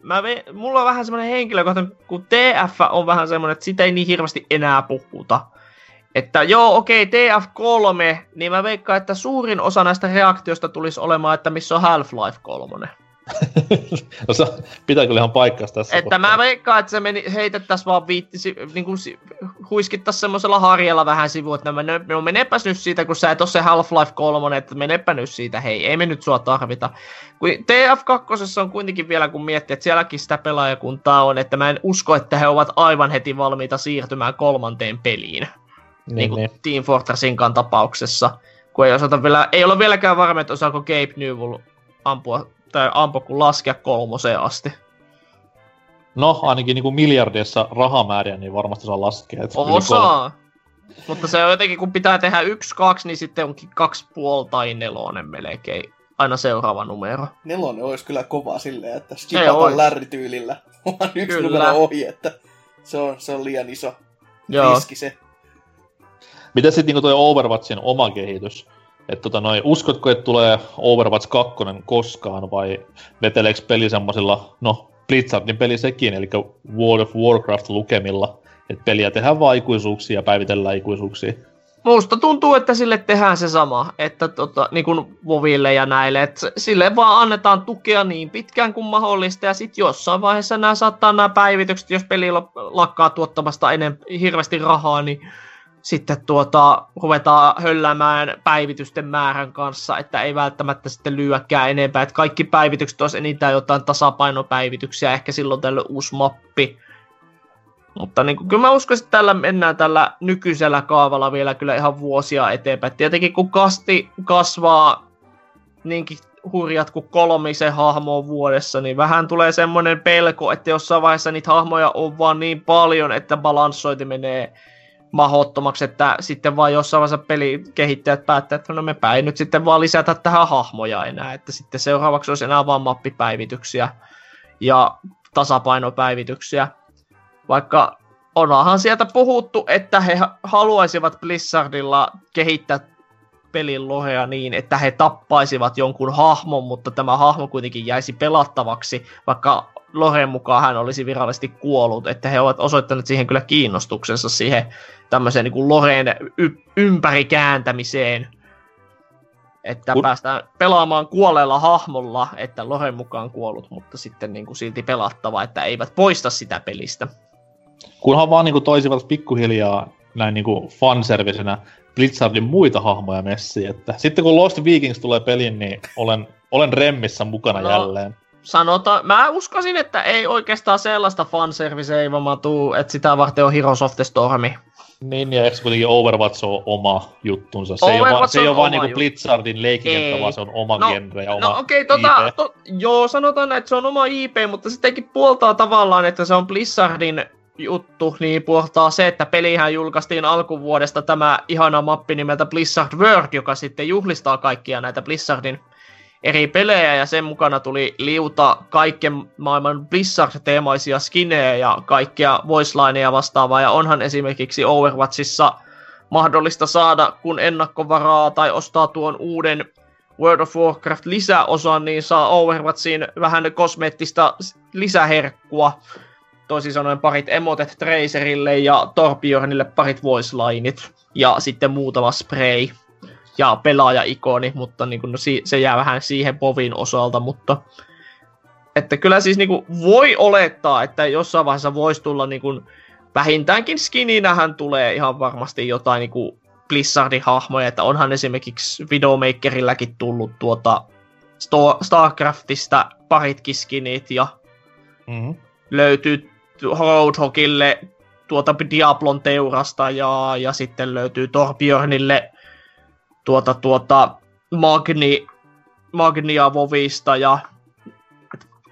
mä ve, mulla on vähän semmoinen henkilökohtainen, kun TF on vähän semmoinen, että sitä ei niin hirveästi enää puhuta. Että joo, okei, okay, TF3, niin mä veikkaan, että suurin osa näistä reaktioista tulisi olemaan, että missä on Half-Life 3. *laughs* no se pitää kyllä ihan paikkaa tässä. Että kohtaa. mä veikkaan, että se meni, heitettäisiin vaan viitti, niin kuin huiskittaisiin semmoisella harjalla vähän sivu, että no, no menepäs nyt siitä, kun sä et ole se Half-Life 3, että menepä nyt siitä, hei, ei me nyt sua tarvita. Kun TF2 on kuitenkin vielä, kun miettii, että sielläkin sitä pelaajakuntaa on, että mä en usko, että he ovat aivan heti valmiita siirtymään kolmanteen peliin. Niin, niin kuin niin. Team Fortressinkaan tapauksessa. Kun ei, osata vielä, ei ole vieläkään varma, että osaako Gabe Newell ampua tai ampo kun laskea kolmoseen asti. No, ainakin niin kuin miljardeissa rahamääriä, niin varmasti saa laskea. Että Osaa. Mutta se on jotenkin, kun pitää tehdä yksi, kaksi, niin sitten onkin kaksi puoli tai nelonen melkein. Aina seuraava numero. Nelonen olisi kyllä kova silleen, että skipataan lärrityylillä. *laughs* Vaan yksi kyllä. numero ohi, että se on, se on liian iso Joo. riski se. Mitä sitten niin tuo Overwatchin oma kehitys? että tota noin, uskotko, että tulee Overwatch 2 koskaan vai veteleekö peli semmoisilla, no Blizzardin peli sekin, eli World of Warcraft lukemilla, että peliä tehdään vaan ikuisuuksia ja päivitellään ikuisuuksia. Musta tuntuu, että sille tehdään se sama, että tota, niin kuin Voville ja näille, että sille vaan annetaan tukea niin pitkään kuin mahdollista, ja sitten jossain vaiheessa nämä saattaa nämä päivitykset, jos peli lakkaa tuottamasta enemmän hirveästi rahaa, niin sitten tuota, ruvetaan hölläämään päivitysten määrän kanssa, että ei välttämättä sitten lyökään enempää, että kaikki päivitykset olisi enintään jotain tasapainopäivityksiä, ehkä silloin tällä uusi mappi. Mutta niin kuin, kyllä mä uskon, että tällä mennään tällä nykyisellä kaavalla vielä kyllä ihan vuosia eteenpäin. Tietenkin kun kasti kasvaa niinkin hurjat kuin kolmisen hahmoa vuodessa, niin vähän tulee semmoinen pelko, että jossain vaiheessa niitä hahmoja on vaan niin paljon, että balanssointi menee mahottomaksi, että sitten vaan jossain vaiheessa pelikehittäjät päättää, että no mepä ei nyt sitten vaan lisätä tähän hahmoja enää, että sitten seuraavaksi olisi enää vaan mappipäivityksiä ja tasapainopäivityksiä. Vaikka onhan sieltä puhuttu, että he haluaisivat Blizzardilla kehittää pelin lohea niin, että he tappaisivat jonkun hahmon, mutta tämä hahmo kuitenkin jäisi pelattavaksi, vaikka Lohen mukaan hän olisi virallisesti kuollut, että he ovat osoittaneet siihen kyllä kiinnostuksensa siihen tämmöiseen niin kuin Loreen y- ympärikääntämiseen, että Kun... päästään pelaamaan kuolleella hahmolla, että Loren mukaan kuollut, mutta sitten niin kuin silti pelattava, että eivät poista sitä pelistä. Kunhan vaan niin kuin toisivat pikkuhiljaa näin niin kuin fanservicenä Blizzardin muita hahmoja messiin, että sitten kun Lost Vikings tulee peliin, niin olen, olen remmissä mukana no, jälleen sanota, mä uskoisin, että ei oikeastaan sellaista fanservice-eivomaa tuu, että sitä varten on Heroes of the Stormi. Niin, ja eikö kuitenkin Overwatch on oma juttunsa? Se Overwatch ei ole, se ei ole vaan niinku Blizzardin leikikenttä, vaan se on oma no, genre ja no oma No okei, okay, tota, to, joo, sanotaan, että se on oma IP, mutta sittenkin puoltaa tavallaan, että se on Blizzardin juttu, niin puoltaa se, että pelihän julkaistiin alkuvuodesta tämä ihana mappi nimeltä Blizzard World, joka sitten juhlistaa kaikkia näitä Blizzardin eri pelejä ja sen mukana tuli liuta kaiken maailman Blizzard-teemaisia skinejä ja kaikkia voicelineja vastaavaa ja onhan esimerkiksi Overwatchissa mahdollista saada, kun ennakkovaraa tai ostaa tuon uuden World of Warcraft lisäosan, niin saa Overwatchiin vähän kosmeettista lisäherkkua. Toisin sanoen parit emotet Tracerille ja Torbjörnille parit voice lineit. Ja sitten muutama spray ja pelaaja-ikoni, mutta niin kuin, no, se jää vähän siihen povin osalta, mutta että kyllä siis niin kuin, voi olettaa, että jossain vaiheessa voisi tulla niin kuin, vähintäänkin skininähän tulee ihan varmasti jotain niin kuin Blizzardin hahmoja, että onhan esimerkiksi Videomakerilläkin tullut tuota Starcraftista paritkin skinit ja mm-hmm. löytyy Roadhogille tuota Diablon teurasta ja, ja sitten löytyy Torbjörnille tuota, tuota Magni, Magnia Vovista ja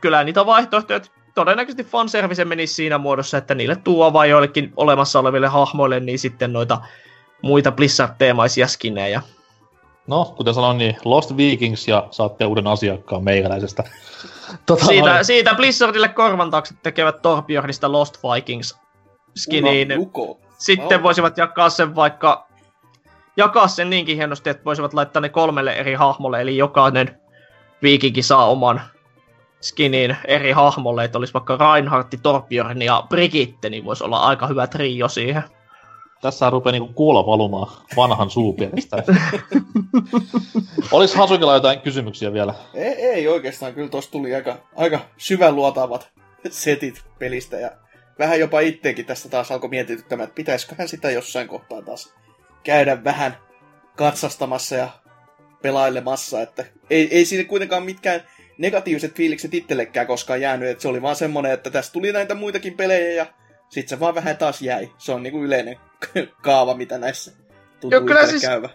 kyllä niitä vaihtoehtoja, todennäköisesti fanservice menisi siinä muodossa, että niille tuo vai joillekin olemassa oleville hahmoille, niin sitten noita muita Blizzard-teemaisia skinejä. No, kuten sanoin, niin Lost Vikings ja saatte uuden asiakkaan meikäläisestä. *laughs* Tota, siitä, noin. siitä Blizzardille korvantaukset tekevät Torbjörnistä Lost Vikings skiniin. Sitten voisivat jakaa sen vaikka jakaa sen niinkin hienosti, että voisivat laittaa ne kolmelle eri hahmolle, eli jokainen viikinki saa oman skinin eri hahmolle, että olisi vaikka Reinhardt, Torbjörn ja Brigitte, niin voisi olla aika hyvä trio siihen. Tässä rupeaa niinku kuulla valumaan vanhan suupienestä. Olisi Hasukilla jotain kysymyksiä vielä? Ei, ei oikeastaan, kyllä tuossa tuli aika, aika syvän luotaavat setit pelistä ja vähän jopa itteekin tästä taas alkoi mietityttämään, että pitäisiköhän sitä jossain kohtaa taas käydä vähän katsastamassa ja pelailemassa, että ei, ei siinä kuitenkaan mitkään negatiiviset fiilikset itsellekään koskaan jäänyt, että se oli vaan semmonen, että tässä tuli näitä muitakin pelejä ja sit se vaan vähän taas jäi. Se on niinku yleinen *laughs* kaava, mitä näissä tuntuu Joo, kyllä siis, käyvä.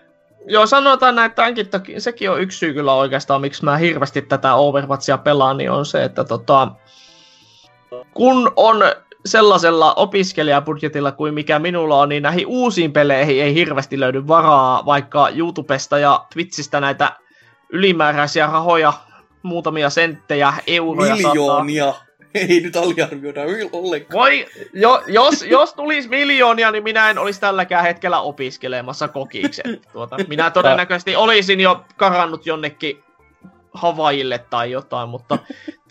Joo, sanotaan näin, että tämänkin toki, sekin on yksi syy kyllä oikeastaan, miksi mä hirveästi tätä Overwatchia pelaan, niin on se, että tota, kun on sellaisella opiskelijabudjetilla kuin mikä minulla on, niin näihin uusiin peleihin ei hirveästi löydy varaa, vaikka YouTubesta ja Twitchistä näitä ylimääräisiä rahoja, muutamia senttejä, euroja Miljoonia. Saattaa. Ei nyt aliarvioida ollenkaan. Voi, jo, jos, jos tulisi miljoonia, niin minä en olisi tälläkään hetkellä opiskelemassa kokiksi. Tuota, minä todennäköisesti olisin jo karannut jonnekin Havaille tai jotain, mutta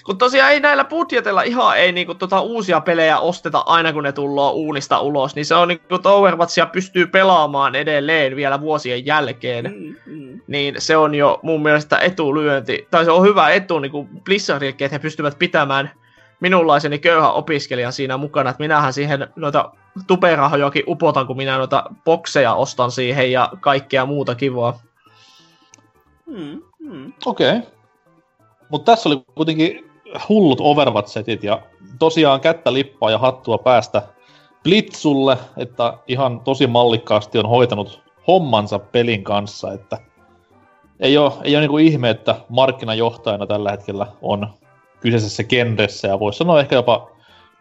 kun tosiaan ei näillä budjetilla ihan ei niinku tota uusia pelejä osteta aina kun ne tullaan uunista ulos, niin se on niinku, että Overwatchia pystyy pelaamaan edelleen vielä vuosien jälkeen. Mm, mm. Niin se on jo mun mielestä etulyönti, tai se on hyvä etu niinku Blizzardillekin, että he pystyvät pitämään minunlaiseni köyhä opiskelija siinä mukana, että minähän siihen noita tuperahojakin upotan, kun minä noita bokseja ostan siihen ja kaikkea muuta kivaa. Mm, mm. Okei. Okay. Mutta tässä oli kuitenkin hullut Overwatch-setit ja tosiaan kättä lippaa ja hattua päästä Blitzulle, että ihan tosi mallikkaasti on hoitanut hommansa pelin kanssa, että ei ole, ei ole niin ihme, että markkinajohtajana tällä hetkellä on kyseisessä genressä ja voisi sanoa ehkä jopa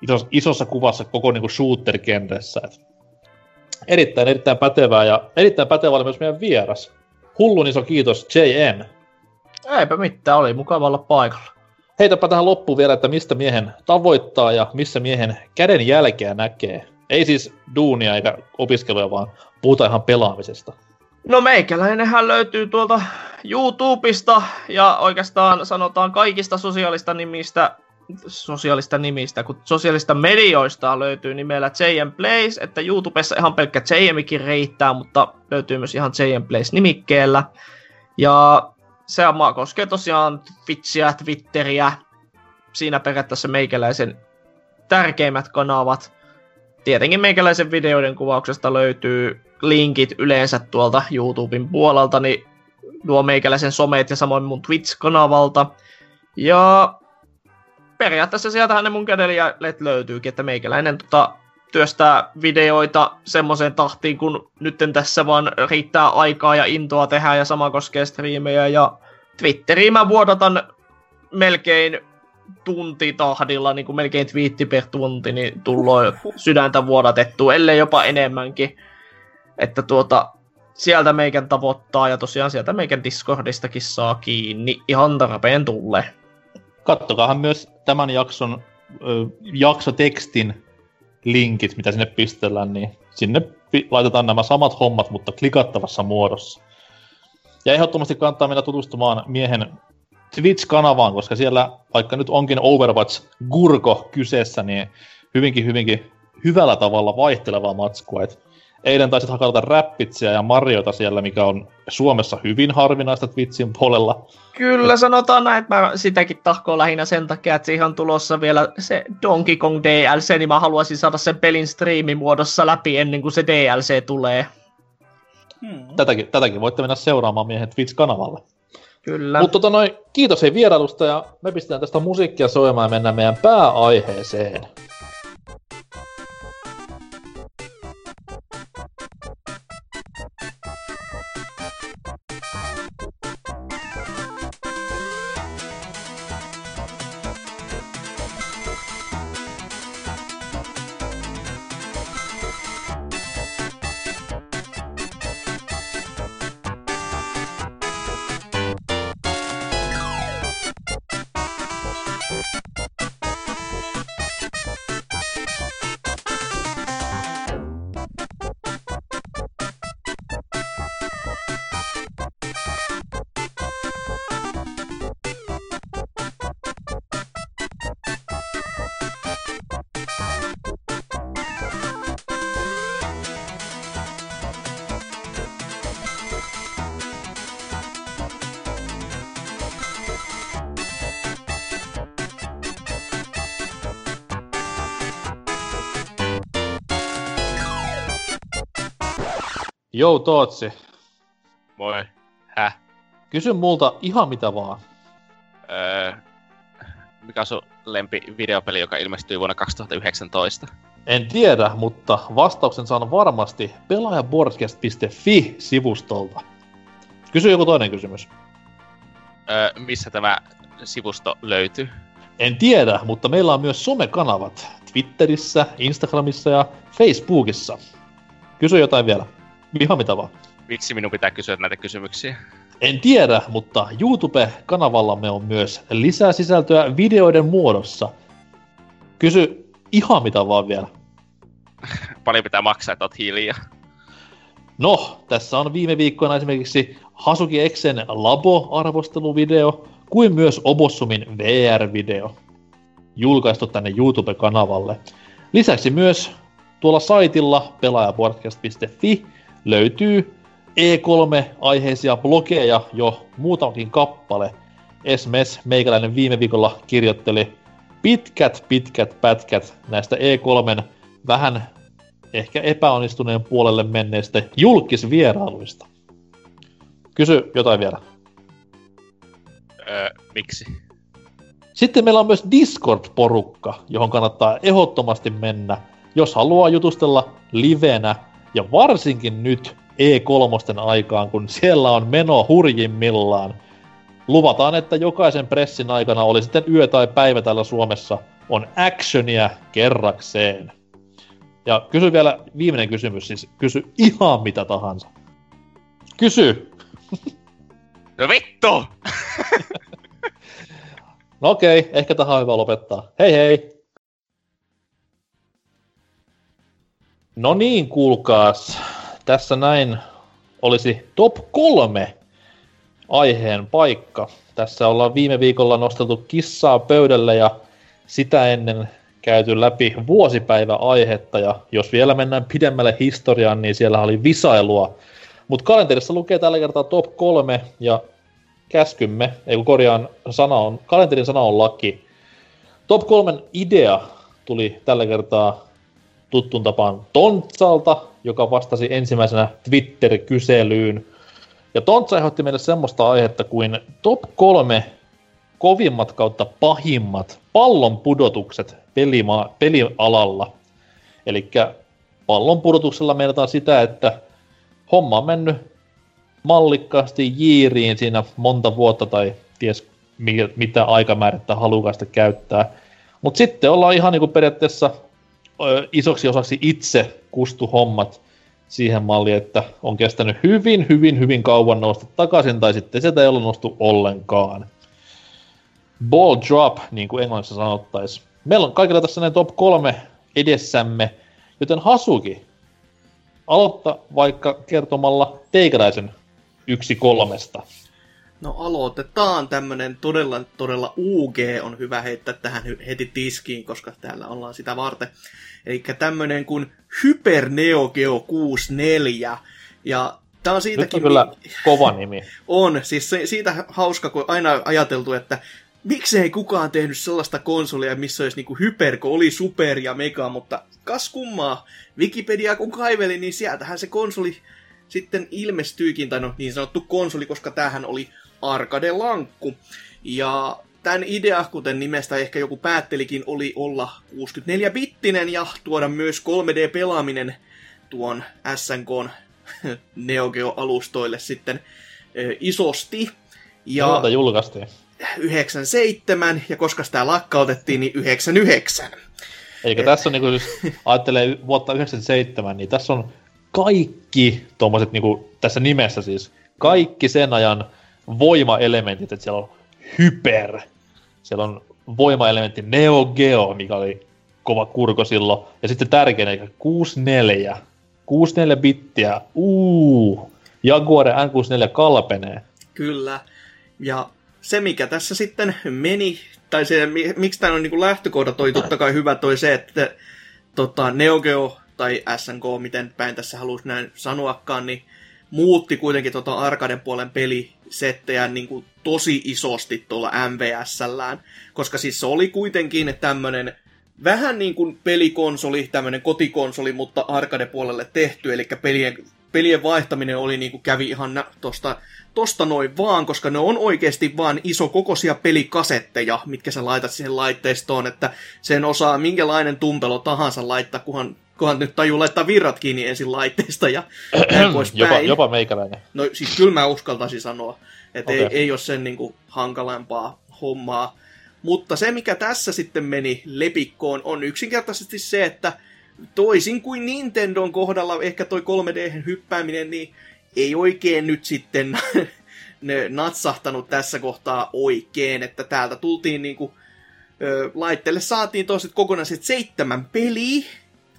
isos, isossa kuvassa koko niin shooter-genressä. Et erittäin, erittäin pätevää ja erittäin pätevä oli myös meidän vieras. Hullun iso kiitos JN. Eipä mitään, oli mukava olla paikalla. Heitäpä tähän loppuun vielä, että mistä miehen tavoittaa ja missä miehen käden jälkeä näkee. Ei siis duunia eikä opiskeluja, vaan puhutaan ihan pelaamisesta. No meikäläinenhän löytyy tuolta YouTubesta ja oikeastaan sanotaan kaikista sosiaalista nimistä, sosiaalista nimistä, kun sosiaalista medioista löytyy nimellä JM Plays, että YouTubessa ihan pelkkä JMikin riittää, mutta löytyy myös ihan JM Plays nimikkeellä. Ja se koskee tosiaan Twitchiä, Twitteriä, siinä periaatteessa meikäläisen tärkeimmät kanavat. Tietenkin meikäläisen videoiden kuvauksesta löytyy linkit yleensä tuolta YouTuben puolelta, niin nuo meikäläisen somet ja samoin mun Twitch-kanavalta. Ja periaatteessa sieltähän ne mun kädelijät löytyykin, että meikäläinen tota, työstää videoita semmoiseen tahtiin, kun nytten tässä vaan riittää aikaa ja intoa tehdä, ja sama koskee striimejä, ja Twitteriin mä vuodatan melkein tuntitahdilla, niin kuin melkein twiitti per tunti, niin tullut sydäntä vuodatettua, ellei jopa enemmänkin. Että tuota, sieltä meikän tavoittaa, ja tosiaan sieltä meikän Discordistakin saa kiinni ihan tarpeen tulle. Kattokaahan myös tämän jakson ö, jaksotekstin linkit, mitä sinne pistellään, niin sinne laitetaan nämä samat hommat, mutta klikattavassa muodossa. Ja ehdottomasti kannattaa mennä tutustumaan miehen Twitch-kanavaan, koska siellä, vaikka nyt onkin Overwatch Gurko kyseessä, niin hyvinkin, hyvinkin hyvällä tavalla vaihtelevaa matskua. Et eilen taisit hakata räppitsiä ja Mariota siellä, mikä on Suomessa hyvin harvinaista Twitchin puolella. Kyllä, sanotaan näin, että mä sitäkin tahkoon lähinnä sen takia, että siihen on tulossa vielä se Donkey Kong DLC, niin mä haluaisin saada sen pelin striimimuodossa läpi ennen kuin se DLC tulee. Hmm. Tätäkin, tätäkin voitte mennä seuraamaan miehen Twitch-kanavalle. Kyllä. Mutta tota noin, kiitos hei vierailusta ja me pistetään tästä musiikkia soimaan ja mennään meidän pääaiheeseen. Jou Tootsi. Moi. Häh? Kysy multa ihan mitä vaan. Öö, mikä on sun lempi videopeli, joka ilmestyi vuonna 2019? En tiedä, mutta vastauksen saan varmasti pelaajaboardcast.fi-sivustolta. Kysy joku toinen kysymys. Öö, missä tämä sivusto löytyy? En tiedä, mutta meillä on myös somekanavat. Twitterissä, Instagramissa ja Facebookissa. Kysy jotain vielä. Ihan mitä vaan. Vitsi, minun pitää kysyä näitä kysymyksiä. En tiedä, mutta YouTube-kanavallamme on myös lisää sisältöä videoiden muodossa. Kysy ihan mitä vaan vielä. *laughs* Paljon pitää maksaa, että oot hiljaa. No, tässä on viime viikkoina esimerkiksi Hasuki Exen Labo-arvosteluvideo, kuin myös Obossumin VR-video julkaistu tänne YouTube-kanavalle. Lisäksi myös tuolla saitilla pelaajapodcast.fi löytyy E3-aiheisia blogeja jo muutamankin kappale. Esimerkiksi meikäläinen viime viikolla kirjoitteli pitkät, pitkät pätkät näistä E3 vähän ehkä epäonnistuneen puolelle menneistä julkisvierailuista. Kysy jotain vielä. Öö, miksi? Sitten meillä on myös Discord-porukka, johon kannattaa ehdottomasti mennä, jos haluaa jutustella livenä ja varsinkin nyt E3 aikaan, kun siellä on meno hurjimmillaan. Luvataan, että jokaisen pressin aikana, oli sitten yö tai päivä täällä Suomessa, on actionia kerrakseen. Ja kysy vielä viimeinen kysymys, siis kysy ihan mitä tahansa. Kysy! No vittu! *laughs* no okei, okay, ehkä tähän on hyvä lopettaa. Hei hei! No niin, kuulkaas. Tässä näin olisi top kolme aiheen paikka. Tässä ollaan viime viikolla nosteltu kissaa pöydälle ja sitä ennen käyty läpi vuosipäiväaihetta ja jos vielä mennään pidemmälle historiaan, niin siellä oli visailua. Mutta kalenterissa lukee tällä kertaa top kolme ja käskymme, ei kun korjaan, sana on, kalenterin sana on laki. Top kolmen idea tuli tällä kertaa tuttuun tapaan Tontsalta, joka vastasi ensimmäisenä Twitter-kyselyyn. Ja Tontsa ehdotti meille semmoista aihetta kuin top kolme kovimmat kautta pahimmat pallon pudotukset pelima- pelialalla. Eli pallon pudotuksella meinataan sitä, että homma on mennyt mallikkaasti jiiriin siinä monta vuotta tai ties mitä aikamäärättä halukasta käyttää. Mutta sitten ollaan ihan niinku periaatteessa isoksi osaksi itse kustu hommat siihen malliin, että on kestänyt hyvin, hyvin, hyvin kauan nousta takaisin, tai sitten sitä ei ole nostu ollenkaan. Ball drop, niin kuin englannissa sanottaisiin. Meillä on kaikilla tässä näin top kolme edessämme, joten Hasuki, aloittaa vaikka kertomalla teikäläisen yksi kolmesta. No aloitetaan tämmönen todella, todella UG on hyvä heittää tähän heti tiskiin, koska täällä ollaan sitä varten. Eli tämmönen kuin Hyper Neo Geo 64. Ja tää on siitäkin... Nyt on kyllä *laughs* kova nimi. on, siis se, siitä hauska, kun aina ajateltu, että miksei kukaan tehnyt sellaista konsolia, missä olisi niinku hyper, kun oli super ja mega, mutta kas kummaa, Wikipedia kun kaiveli, niin sieltähän se konsoli sitten ilmestyykin, tai no niin sanottu konsoli, koska tämähän oli arcade-lankku. Ja tämän idea, kuten nimestä ehkä joku päättelikin, oli olla 64-bittinen ja tuoda myös 3D-pelaaminen tuon SNK *laughs* Neo Geo-alustoille sitten isosti. Ja Milloin julkaistiin? 97, ja koska sitä lakkautettiin, niin 99. Eikä Et... tässä on, niin kuin, jos ajattelee vuotta 97, niin tässä on kaikki tuommoiset, niin kuin, tässä nimessä siis, kaikki sen ajan voimaelementit, että siellä on hyper, siellä on voimaelementti Neo Geo, mikä oli kova kurko silloin, ja sitten tärkein, eli 64, 64 bittiä, uuu, Jaguar N64 kalpenee. Kyllä, ja se mikä tässä sitten meni, tai se, miksi tämä on niin lähtökohda toi totta kai hyvä toi se, että tota, Neo Geo tai SNK, miten päin tässä halusi näin sanoakaan, niin muutti kuitenkin tota arkaden puolen pelisettejä niin kuin tosi isosti tuolla MVSllään, koska siis se oli kuitenkin tämmönen vähän niin kuin pelikonsoli, tämmönen kotikonsoli, mutta arcade-puolelle tehty, eli pelien, pelien vaihtaminen oli niin kuin kävi ihan tosta, tosta noin vaan, koska ne on oikeasti vaan iso kokoisia pelikasetteja, mitkä sä laitat siihen laitteistoon, että sen osaa minkälainen tumpelo tahansa laittaa, kunhan kunhan nyt tajuu laittaa virrat kiinni ensin laitteesta ja *clears throat* näin jopa, jopa meikäläinen. No siis kyllä mä uskaltaisin sanoa, että okay. ei, ei ole sen niin kuin, hankalampaa hommaa. Mutta se, mikä tässä sitten meni lepikkoon, on yksinkertaisesti se, että toisin kuin Nintendon kohdalla ehkä toi 3D-hyppääminen, niin ei oikein nyt sitten *laughs* ne natsahtanut tässä kohtaa oikein, että täältä tultiin niinku, ö, laitteelle saatiin toiset kokonaiset seitsemän peliä,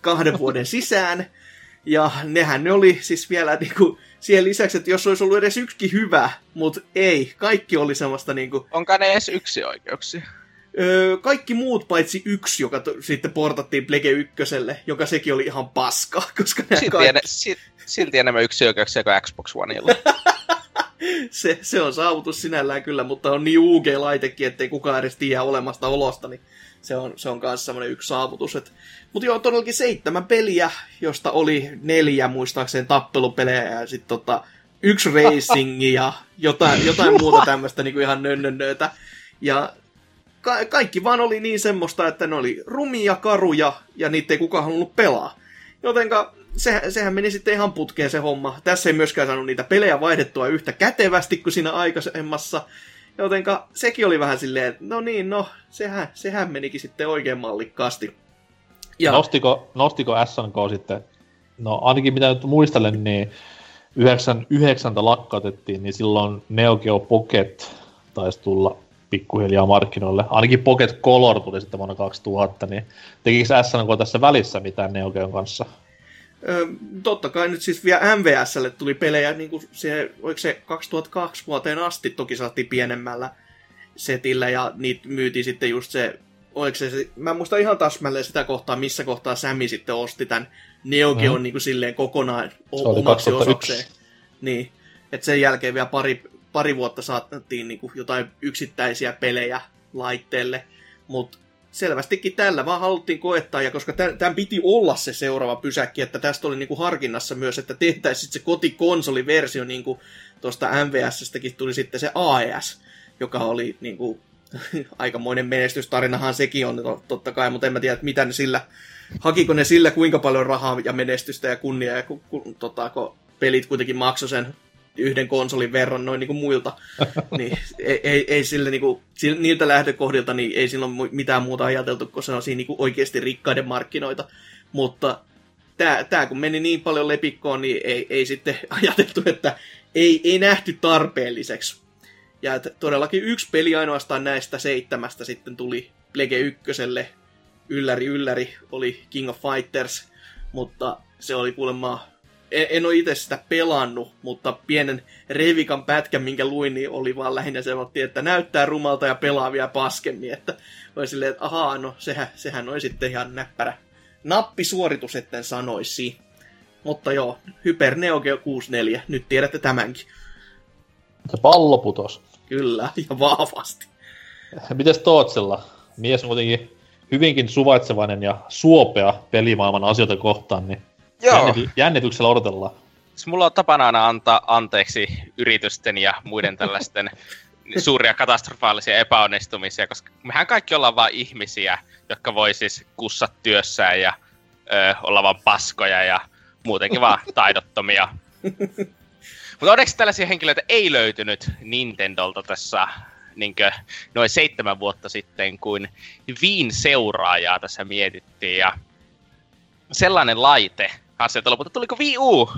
kahden vuoden sisään. Ja nehän ne oli siis vielä niinku, siihen lisäksi, että jos olisi ollut edes yksi hyvä, mutta ei, kaikki oli semmoista niinku... Onko ne edes yksi oikeuksia? Öö, kaikki muut paitsi yksi, joka to, sitten portattiin Plege ykköselle, joka sekin oli ihan paska, *laughs* koska silti, kaikki... ene, si, silti enemmän yksi oikeuksia kuin Xbox Oneilla. *laughs* se, se on saavutus sinällään kyllä, mutta on niin UG-laitekin, ettei kukaan edes tiedä olemasta olosta, niin se on, se on myös semmoinen yksi saavutus. Mutta joo, todellakin seitsemän peliä, josta oli neljä muistaakseni tappelupelejä ja sitten tota, yksi racing ja jotain, *laughs* jotain muuta tämmöistä niin ihan nönnönnöitä. Ja ka- kaikki vaan oli niin semmoista, että ne oli rumia, karuja ja niitä ei kukaan halunnut pelaa. Jotenka se, sehän meni sitten ihan putkeen se homma. Tässä ei myöskään saanut niitä pelejä vaihdettua yhtä kätevästi kuin siinä aikaisemmassa. Jotenka sekin oli vähän silleen, että no niin, no, sehän, sehän menikin sitten oikein mallikkaasti. Ja... Nostiko, nostiko SNK sitten, no ainakin mitä nyt muistelen, niin 99 lakkautettiin, niin silloin Neo Geo Pocket taisi tulla pikkuhiljaa markkinoille. Ainakin Pocket Color tuli sitten vuonna 2000, niin tekikö SNK tässä välissä mitään Neo Geon kanssa? Totta kai nyt siis vielä MVSlle tuli pelejä, niin kuin se, oliko se 2002 vuoteen asti, toki saatiin pienemmällä setillä, ja niitä myytiin sitten just se, oliko se, mä muistan ihan täsmälleen sitä kohtaa, missä kohtaa Sami sitten osti tämän Neo Geo mm. niin kuin silleen kokonaan omaksi osakseen. Niin, että sen jälkeen vielä pari, pari vuotta saatiin niin kuin jotain yksittäisiä pelejä laitteelle, mutta selvästikin tällä vaan haluttiin koettaa, ja koska tämän piti olla se seuraava pysäkki, että tästä oli niinku harkinnassa myös, että tehtäisiin se kotikonsoliversio, niin kuin tuosta MVS-stäkin tuli sitten se AES, joka oli niinku, *laughs* aikamoinen menestystarinahan sekin on totta kai, mutta en mä tiedä, että mitä ne sillä, hakiko ne sillä kuinka paljon rahaa ja menestystä ja kunniaa, ja kun, kun, tota, kun pelit kuitenkin maksoi sen yhden konsolin verran noin niin kuin muilta, *laughs* niin ei, ei, ei sille niin kuin, niiltä lähtökohdilta niin ei silloin mitään muuta ajateltu, kun se on siinä niin kuin oikeasti rikkaiden markkinoita. Mutta tämä, tämä kun meni niin paljon lepikkoon, niin ei, ei sitten *laughs* ajateltu, että ei, ei nähty tarpeelliseksi. Ja että todellakin yksi peli ainoastaan näistä seitsemästä sitten tuli Plege ykköselle. Ylläri ylläri oli King of Fighters, mutta se oli kuulemma en, en ole itse sitä pelannut, mutta pienen Revikan pätkän, minkä luin, niin oli vaan lähinnä se, että näyttää rumalta ja pelaa vielä paskemmin. Että oli silleen, että ahaa, no sehän, sehän oli sitten ihan näppärä nappisuoritus, etten sanoisi. Mutta joo, Hyper Neo Geo 64, nyt tiedätte tämänkin. Se pallo putos. Kyllä, *laughs* ja vahvasti. Mites Tootsilla? Mies on kuitenkin hyvinkin suvaitsevainen ja suopea pelimaailman asioita kohtaan, niin Joo. Jännity- jännityksellä odotellaan. Siis mulla on tapana aina antaa anteeksi yritysten ja muiden tällaisten *laughs* suuria katastrofaalisia epäonnistumisia, koska mehän kaikki ollaan vain ihmisiä, jotka voi siis kussat työssään ja ö, olla vaan paskoja ja muutenkin vaan *laughs* taidottomia. Mutta onneksi tällaisia henkilöitä ei löytynyt Nintendolta tässä niinkö, noin seitsemän vuotta sitten, kun Viin seuraajaa tässä mietittiin. Ja sellainen laite, sieltä lopulta tuliko Wii U?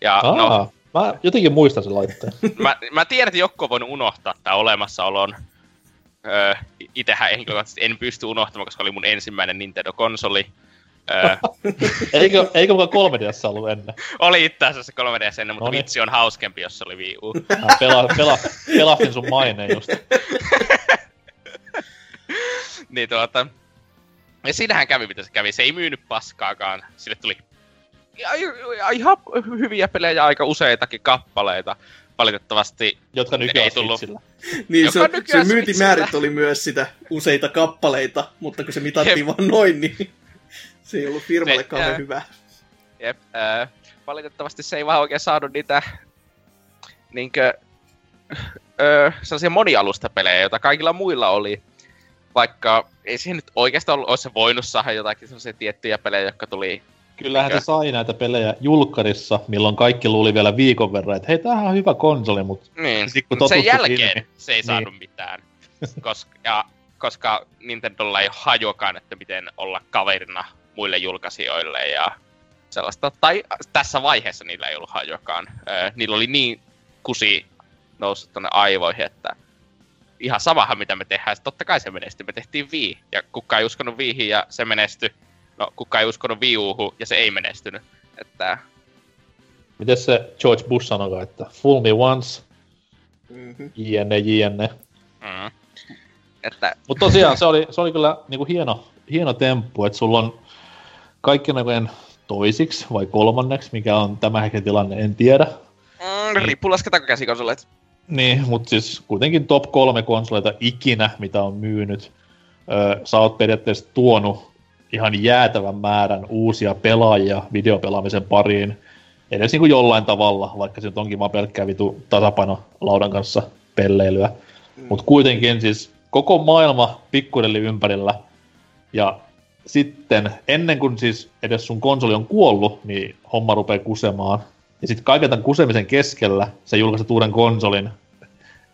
Ja, Aa, no, mä jotenkin muistan sen laitteen. *laughs* mä, mä tiedän, että joku on voinut unohtaa tämän olemassaolon. Öö, itehän en pysty unohtamaan, koska oli mun ensimmäinen Nintendo-konsoli. Öö. *laughs* eikö, eikö mukaan 3 ds ollut ennen? Oli itse asiassa 3 ds ennen, mutta Noniin. vitsi on hauskempi, jos se oli Wii U. *laughs* pela, pela, pelastin sun maineen just. niin tuota... Ja siinähän kävi, mitä se kävi. Se ei myynyt paskaakaan. Sille tuli ihan hyviä pelejä, aika useitakin kappaleita. Valitettavasti Jotka nykyään ei tullut. Niin, se, se myyntimäärit oli myös sitä useita kappaleita, mutta kun se mitattiin Jep. vaan noin, niin *laughs* se ei ollut firmalle ne, kauhean äh, hyvä. Jep, äh, valitettavasti se ei vaan oikein saanut niitä niinkö, äh, sellaisia monialustapelejä, joita kaikilla muilla oli. Vaikka ei siihen nyt oikeastaan ollut, olisi voinut saada jotakin sellaisia tiettyjä pelejä, jotka tuli Kyllähän se sai näitä pelejä julkkarissa, milloin kaikki luuli vielä viikon verran, että hei, tämähän on hyvä konsoli, mutta niin. sit, kun sen jälkeen ilmi, se ei niin. saanut mitään. koska, ja, koska Nintendolla ei ole hajuakaan, että miten olla kaverina muille julkaisijoille ja sellaista. Tai tässä vaiheessa niillä ei ollut hajuakaan. Öö, niillä oli niin kusi noussut tuonne aivoihin, että ihan samahan mitä me tehdään. Totta kai se menestyi. Me tehtiin Wii ja kukaan ei uskonut Wiihin ja se menestyi no kukaan ei uskonut Wii ja se ei menestynyt. Että... Miten se George Bush sanoi, että fool me once, mm-hmm. jne, jne. Mm. Että... Mutta tosiaan se oli, se oli kyllä niinku hieno, hieno temppu, että sulla on kaikki näköjen toisiksi vai kolmanneksi, mikä on tämä hetken tilanne, en tiedä. Mm, niin. riippuu lasketaanko käsikonsoleita. Niin, mutta siis kuitenkin top kolme konsoleita ikinä, mitä on myynyt. Öö, sä oot periaatteessa tuonut ihan jäätävän määrän uusia pelaajia videopelaamisen pariin. Edes niin kuin jollain tavalla, vaikka se onkin vaan pelkkää vitu tasapaino laudan kanssa pelleilyä. Mm. Mutta kuitenkin siis koko maailma pikkudelli ympärillä. Ja sitten ennen kuin siis edes sun konsoli on kuollut, niin homma rupeaa kusemaan. Ja sitten kaiken tämän kusemisen keskellä sä julkaiset uuden konsolin,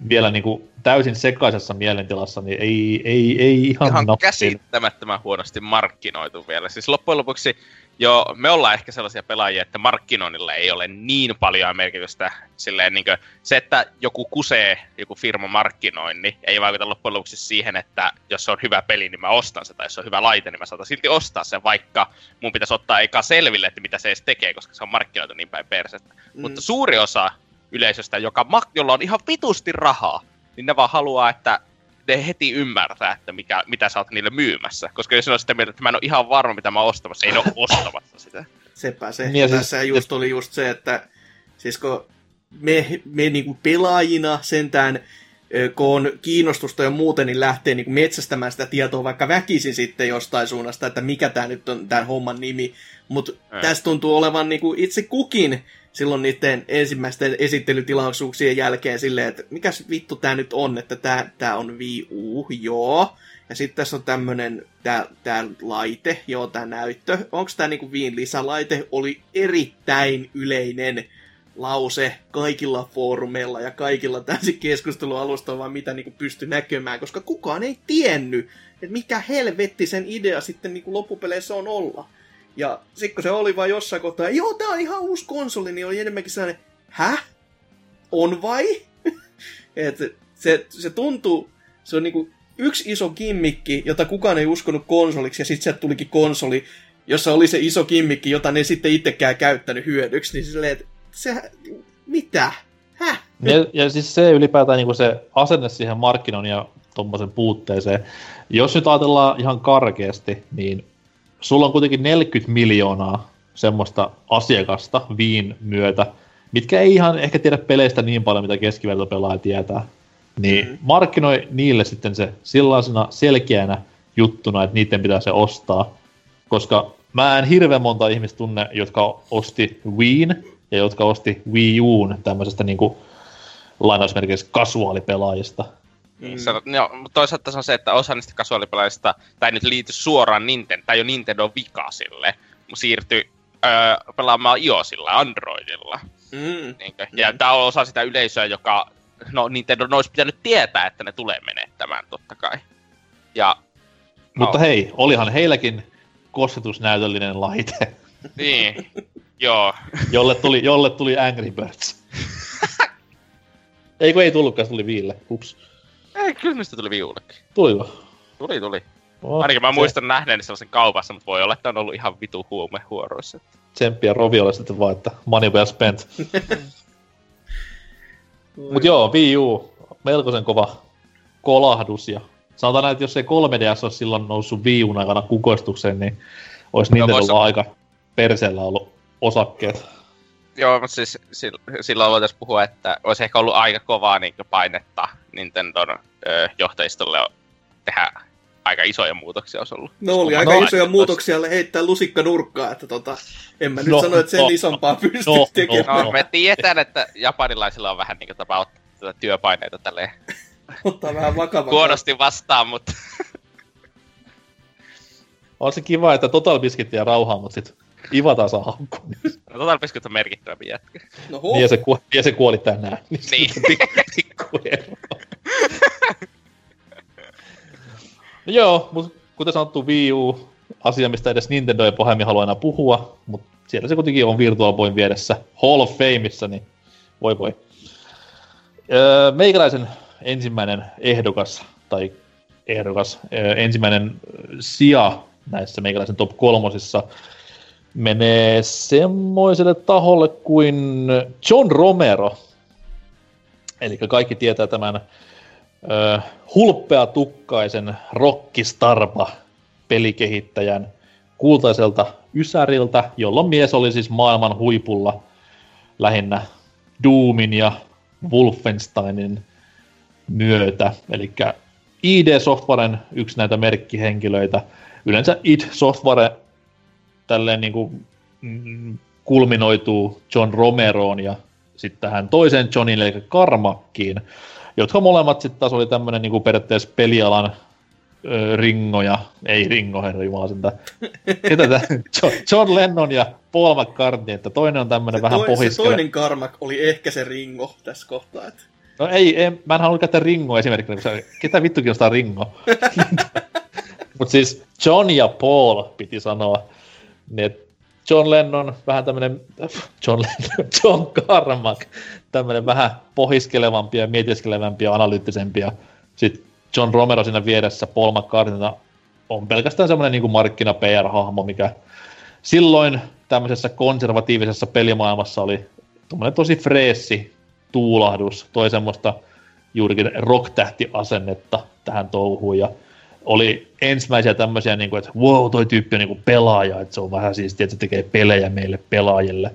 vielä niin kuin täysin sekaisessa mielentilassa, niin ei, ei, ei ihan Ihan nappin. käsittämättömän huonosti markkinoitu vielä. Siis loppujen lopuksi jo me ollaan ehkä sellaisia pelaajia, että markkinoinnilla ei ole niin paljon merkitystä. Silleen, niin se, että joku kusee joku firma markkinoin, niin ei vaikuta loppujen lopuksi siihen, että jos se on hyvä peli, niin mä ostan se, tai jos se on hyvä laite, niin mä saatan silti ostaa sen, vaikka mun pitäisi ottaa eikä selville, että mitä se edes tekee, koska se on markkinoitu niin päin persettä. Mm. Mutta suuri osa yleisöstä, joka, jolla on ihan vitusti rahaa, niin ne vaan haluaa, että ne heti ymmärtää, että mikä, mitä sä oot niille myymässä. Koska jos ne on sitä mieltä, että mä en ole ihan varma, mitä mä oon ostamassa, ei ne ole ostamassa sitä. Sepä se. Niin, Tässä siis, just oli just se, että siis kun me, me niinku pelaajina sentään kun on kiinnostusta ja muuten, niin lähtee niin metsästämään sitä tietoa vaikka väkisin sitten jostain suunnasta, että mikä tämä nyt on tämän homman nimi. Mutta tässä tuntuu olevan niin kuin itse kukin silloin niiden ensimmäisten esittelytilaisuuksien jälkeen silleen, että mikä vittu tämä nyt on, että tämä tää on Wii U, joo. Ja sitten tässä on tämmönen, tää, tää laite, joo, tämä näyttö. Onko tämä niinku Viin lisälaite? Oli erittäin yleinen lause kaikilla foorumeilla ja kaikilla täysin keskustelualustoilla, mitä niinku pystyi näkemään, koska kukaan ei tiennyt, että mikä helvetti sen idea sitten niinku loppupeleissä on olla. Ja sitten kun se oli vain jossain kohtaa, joo, tää on ihan uusi konsoli, niin oli enemmänkin sellainen, hä? On vai? *laughs* Et se, se tuntuu, se on niinku yksi iso kimmikki, jota kukaan ei uskonut konsoliksi, ja sitten sieltä tulikin konsoli, jossa oli se iso kimmikki, jota ne sitten itsekään käyttänyt hyödyksi, niin silleen, että se, mitä? Häh? Ja, ja siis se ylipäätään niin se asenne siihen markkinoinnin ja tuommoisen puutteeseen. Jos nyt ajatellaan ihan karkeasti, niin sulla on kuitenkin 40 miljoonaa semmoista asiakasta viin myötä, mitkä ei ihan ehkä tiedä peleistä niin paljon, mitä keskivertopelaaja tietää. Niin mm. markkinoi niille sitten se sellaisena selkeänä juttuna, että niiden pitää se ostaa. Koska mä en hirveän monta ihmistä tunne, jotka osti Wiin ja jotka osti Wii Uun tämmöisestä niinku lainausmerkeissä kasuaalipelaajista. Mm. Se, no, toisaalta se on se, että osa niistä kasuaalipelaajista, tai nyt liity suoraan Nintendo, tai jo Nintendo vika sille, siirtyi öö, pelaamaan iOSilla, Androidilla. Mm. Niinkö? Ja mm. tämä on osa sitä yleisöä, joka, no Nintendo olisi pitänyt tietää, että ne tulee menettämään totta kai. Ja, Mutta no. hei, olihan heilläkin kosketusnäytöllinen laite. Niin, joo. jolle, tuli, jolle tuli Angry Birds. *laughs* ei kun ei tullutkaan, se tuli Viille. Ups. Ei, kyllä mistä tuli Viullekin. Tuliko? Tuli, tuli. Oh, Ainakin mä se... muistan nähneeni sellaisen kaupassa, mutta voi olla, että on ollut ihan vitu huume huoroissa. Tsemppiä Roviolle sitten vaan, että money well spent. *laughs* Mut joo, Wii U, melkoisen kova kolahdus ja sanotaan näin, että jos ei 3DS olisi silloin noussut Wii Uun aikana kukoistukseen, niin olisi no, Nintendolla vois... aika perseellä ollut osakkeet. Joo, mutta siis silloin voitaisiin puhua, että olisi ehkä ollut aika kovaa niin painetta Nintendon ö, johtajistolle tehdä aika isoja muutoksia olisi ollut. No oli aika no, isoja no, muutoksia heittää lusikka nurkkaa, että tota, en mä nyt no, sano, että sen no, isompaa no, pysty no, tekemään. No, no, me tiedetään, että japanilaisilla on vähän niin tapa ottaa työpaineita tälleen. Ottaa vähän vakavaa. Kuonosti vastaan, mutta... on se kiva, että Total Biscuitia rauhaa, mutta sit Ivata saa haukkua. No Total Biscuit on merkittävämpi jätkä. No niin, ja se, kuoli, ja se kuoli tänään. Niin. niin. Pikku no joo, mutta kuten sanottu Wii U, asia, mistä edes Nintendo ei pahemmin halua enää puhua, mutta siellä se kuitenkin on Virtual Boyn vieressä Hall of Fameissa, niin voi voi. Öö, meikäläisen ensimmäinen ehdokas, tai ehdokas, öö, ensimmäinen sija näissä meikäläisen top kolmosissa menee semmoiselle taholle kuin John Romero. Eli kaikki tietää tämän ö, hulppeatukkaisen rockistarpa pelikehittäjän kultaiselta Ysäriltä, jolloin mies oli siis maailman huipulla lähinnä Doomin ja Wolfensteinin myötä. Eli ID Softwaren yksi näitä merkkihenkilöitä. Yleensä id Software tälleen niin kuin, mm, kulminoituu John Romeroon ja sitten tähän toiseen Johnille, eli Karmakkiin, jotka molemmat sitten taas oli tämmöinen niin periaatteessa pelialan ö, ringoja, ei ringo, herra jumala sitä. *laughs* John, John Lennon ja Paul McCartney, että toinen on tämmöinen vähän pohjiskele. Se toinen Karmak oli ehkä se ringo tässä kohtaa. Että... No ei, ei, mä en halua käyttää ringo esimerkkinä, koska ketä vittu kiinnostaa ringo. *laughs* Mutta siis John ja Paul piti sanoa. Niin John Lennon, vähän tämmönen, John Lennon, *laughs* John Carmack, tämmönen vähän pohiskelevampi ja mietiskelevämpi ja analyyttisempi. Sitten John Romero siinä vieressä, Paul McCartney on pelkästään semmoinen niin markkina PR-hahmo, mikä silloin tämmöisessä konservatiivisessa pelimaailmassa oli tosi freessi tuulahdus, toi semmoista juurikin rock-tähti-asennetta tähän touhuun. Ja oli ensimmäisiä tämmöisiä, niin kuin, että wow, toi tyyppi on niin kuin pelaaja, että se on vähän siistiä, että se tekee pelejä meille pelaajille.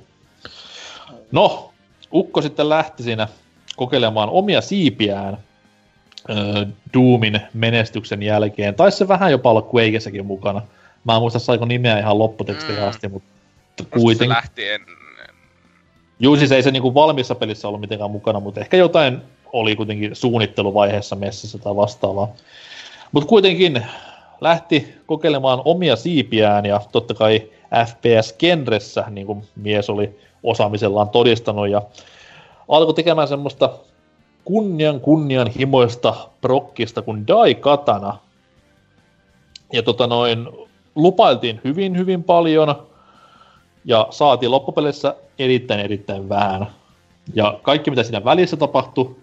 No, Ukko sitten lähti siinä kokeilemaan omia siipiään äh, Doomin menestyksen jälkeen. Taisi se vähän jopa olla Quakessakin mukana. Mä en muista saiko nimeä ihan lopputekstiin mm. asti, mutta kuitenkin. Se lähti en... Juu, siis ei se niinku valmissa pelissä ollut mitenkään mukana, mutta ehkä jotain oli kuitenkin suunnitteluvaiheessa messissä tai vastaavaa. Mutta kuitenkin lähti kokeilemaan omia siipiään ja totta kai FPS-genressä, niin kuin mies oli osaamisellaan todistanut, ja alkoi tekemään semmoista kunnian kunnianhimoista prokkista kuin Dai Katana. Ja tota noin, lupailtiin hyvin hyvin paljon, ja saatiin loppupeleissä erittäin erittäin vähän. Ja kaikki mitä siinä välissä tapahtui,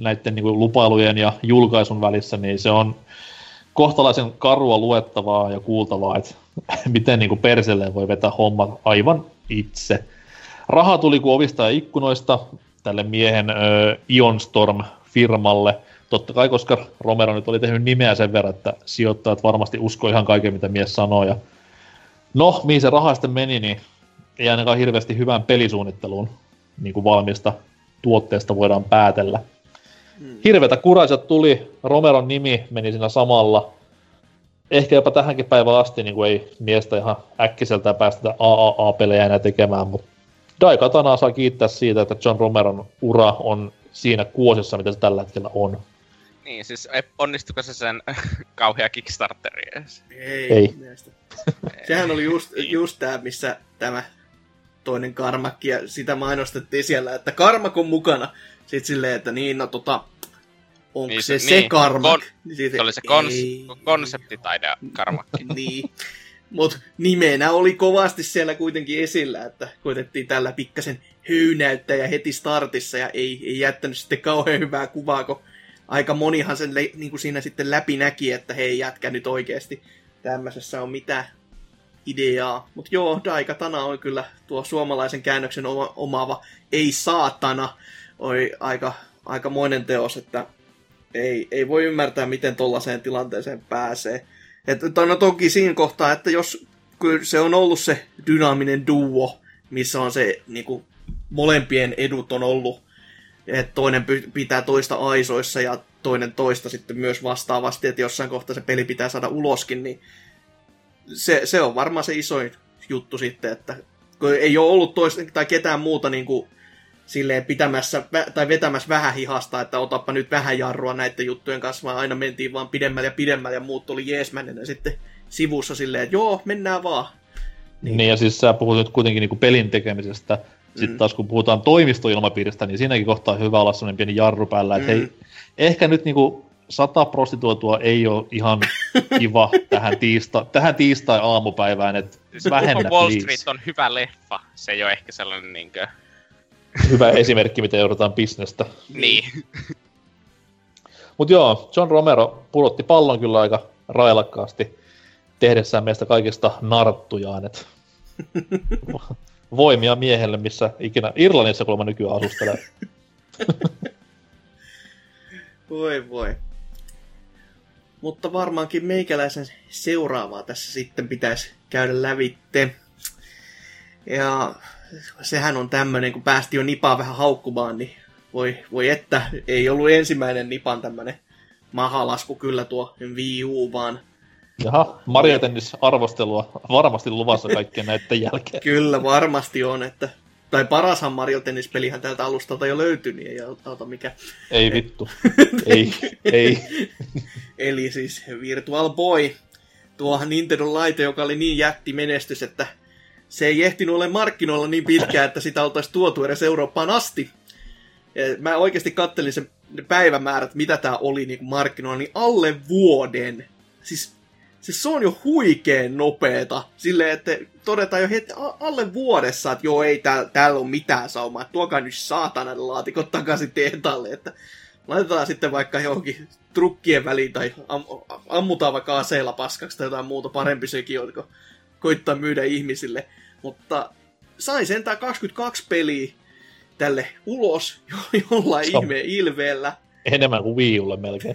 näiden niin kuin, lupailujen ja julkaisun välissä, niin se on kohtalaisen karua luettavaa ja kuultavaa, että *laughs* miten niin kuin perselleen voi vetää hommat aivan itse. Raha tuli kuin ovista ja ikkunoista tälle miehen ö, Ionstorm-firmalle. Totta kai, koska Romero nyt oli tehnyt nimeä sen verran, että sijoittajat varmasti usko ihan kaiken, mitä mies sanoo. Ja no, mihin se raha sitten meni, niin ei ainakaan hirveästi hyvään pelisuunnitteluun niin kuin valmista tuotteesta voidaan päätellä. Hirvetä kuraisat tuli, Romeron nimi meni siinä samalla. Ehkä jopa tähänkin päivään asti niin kuin ei miestä ihan äkkiseltään päästä AAA-pelejä enää tekemään, mutta Daikatanaa saa kiittää siitä, että John Romeron ura on siinä kuosissa, mitä se tällä hetkellä on. Niin, siis onnistuiko se sen *laughs* kauhea Kickstarteri edes? Ei. Ei. Sehän oli just, just tämä, missä tämä toinen karmakki, ja sitä mainostettiin siellä, että karmak on mukana. Sitten silleen, että niin, no tota, onko niin, se niin, se karmak? Kon, niin se oli se kons- konseptitaide karmakki. *laughs* niin. Mutta nimenä oli kovasti siellä kuitenkin esillä, että koitettiin tällä pikkasen höynäyttäjä heti startissa ja ei, ei jättänyt sitten kauhean hyvää kuvaa, kun aika monihan sen le, niin kuin siinä sitten läpi näki, että hei jätkä nyt oikeasti tämmöisessä on mitä ideaa. Mutta joo, Daikatana on kyllä tuo suomalaisen käännöksen oma, omaava ei saatana, oli aika, aikamoinen teos, että ei, ei voi ymmärtää, miten tollaiseen tilanteeseen pääsee. Että no toki siinä kohtaa, että jos kyllä se on ollut se dynaaminen duo, missä on se niin kuin, molempien edut on ollut, että toinen pitää toista aisoissa ja toinen toista sitten myös vastaavasti, että jossain kohtaa se peli pitää saada uloskin, niin se, se on varmaan se isoin juttu sitten, että kun ei ole ollut toista tai ketään muuta niin kuin, silleen pitämässä tai vetämässä vähän hihasta, että otappa nyt vähän jarrua näiden juttujen kanssa, vaan aina mentiin vaan pidemmälle ja pidemmälle ja muut oli jeesmännenä sitten sivussa silleen, että joo, mennään vaan. Niin, niin ja siis sä puhut nyt kuitenkin niinku pelin tekemisestä, sitten mm. taas kun puhutaan toimistoilmapiiristä, niin siinäkin kohtaa on hyvä olla sellainen pieni jarru päällä, että mm. hei, ehkä nyt niinku sata prostituotua ei ole ihan kiva *laughs* tähän, tiista- tähän tiistai-aamupäivään, että vähennä Wall Street on hyvä leffa, se ei ole ehkä sellainen niinkö hyvä esimerkki, miten joudutaan bisnestä. Niin. Mutta joo, John Romero pudotti pallon kyllä aika railakkaasti tehdessään meistä kaikista narttujaan. Et *laughs* voimia miehelle, missä ikinä Irlannissa kuulemma nykyään asustelee. *laughs* voi voi. Mutta varmaankin meikäläisen seuraavaa tässä sitten pitäisi käydä lävitte. Ja sehän on tämmöinen, kun päästi jo Nipaa vähän haukkumaan, niin voi, voi että, ei ollut ensimmäinen Nipan tämmöinen mahalasku kyllä tuo Wii U, vaan... Jaha, Mario Tennis arvostelua varmasti luvassa kaikkien näiden *laughs* jälkeen. kyllä, varmasti on, että... Tai parashan Mario Tennis-pelihän täältä alustalta jo löytyi, niin ei auta mikä. Ei vittu. *laughs* ei, ei. Eli siis Virtual Boy, tuo Nintendo-laite, joka oli niin jätti menestys, että se ei ehtinyt ole markkinoilla niin pitkään, että sitä oltaisiin tuotu edes Eurooppaan asti. Ja mä oikeasti kattelin sen päivämäärät, mitä tämä oli niin markkinoilla, niin alle vuoden. Siis, siis se on jo huikeen nopeeta. Silleen, että todetaan jo heti alle vuodessa, että joo, ei täällä, täällä ole mitään saumaa. Tuokaa nyt saatana ne laatikot takaisin tehtaalle, että laitetaan sitten vaikka johonkin trukkien väliin tai am, ammutaan vaikka aseella paskaksi tai jotain muuta parempi sekin on, kun koittaa myydä ihmisille. Mutta sai sentään 22 peliä tälle ulos jo- jollain ihme ilveellä. Enemmän kuin Wii Ulle melkein.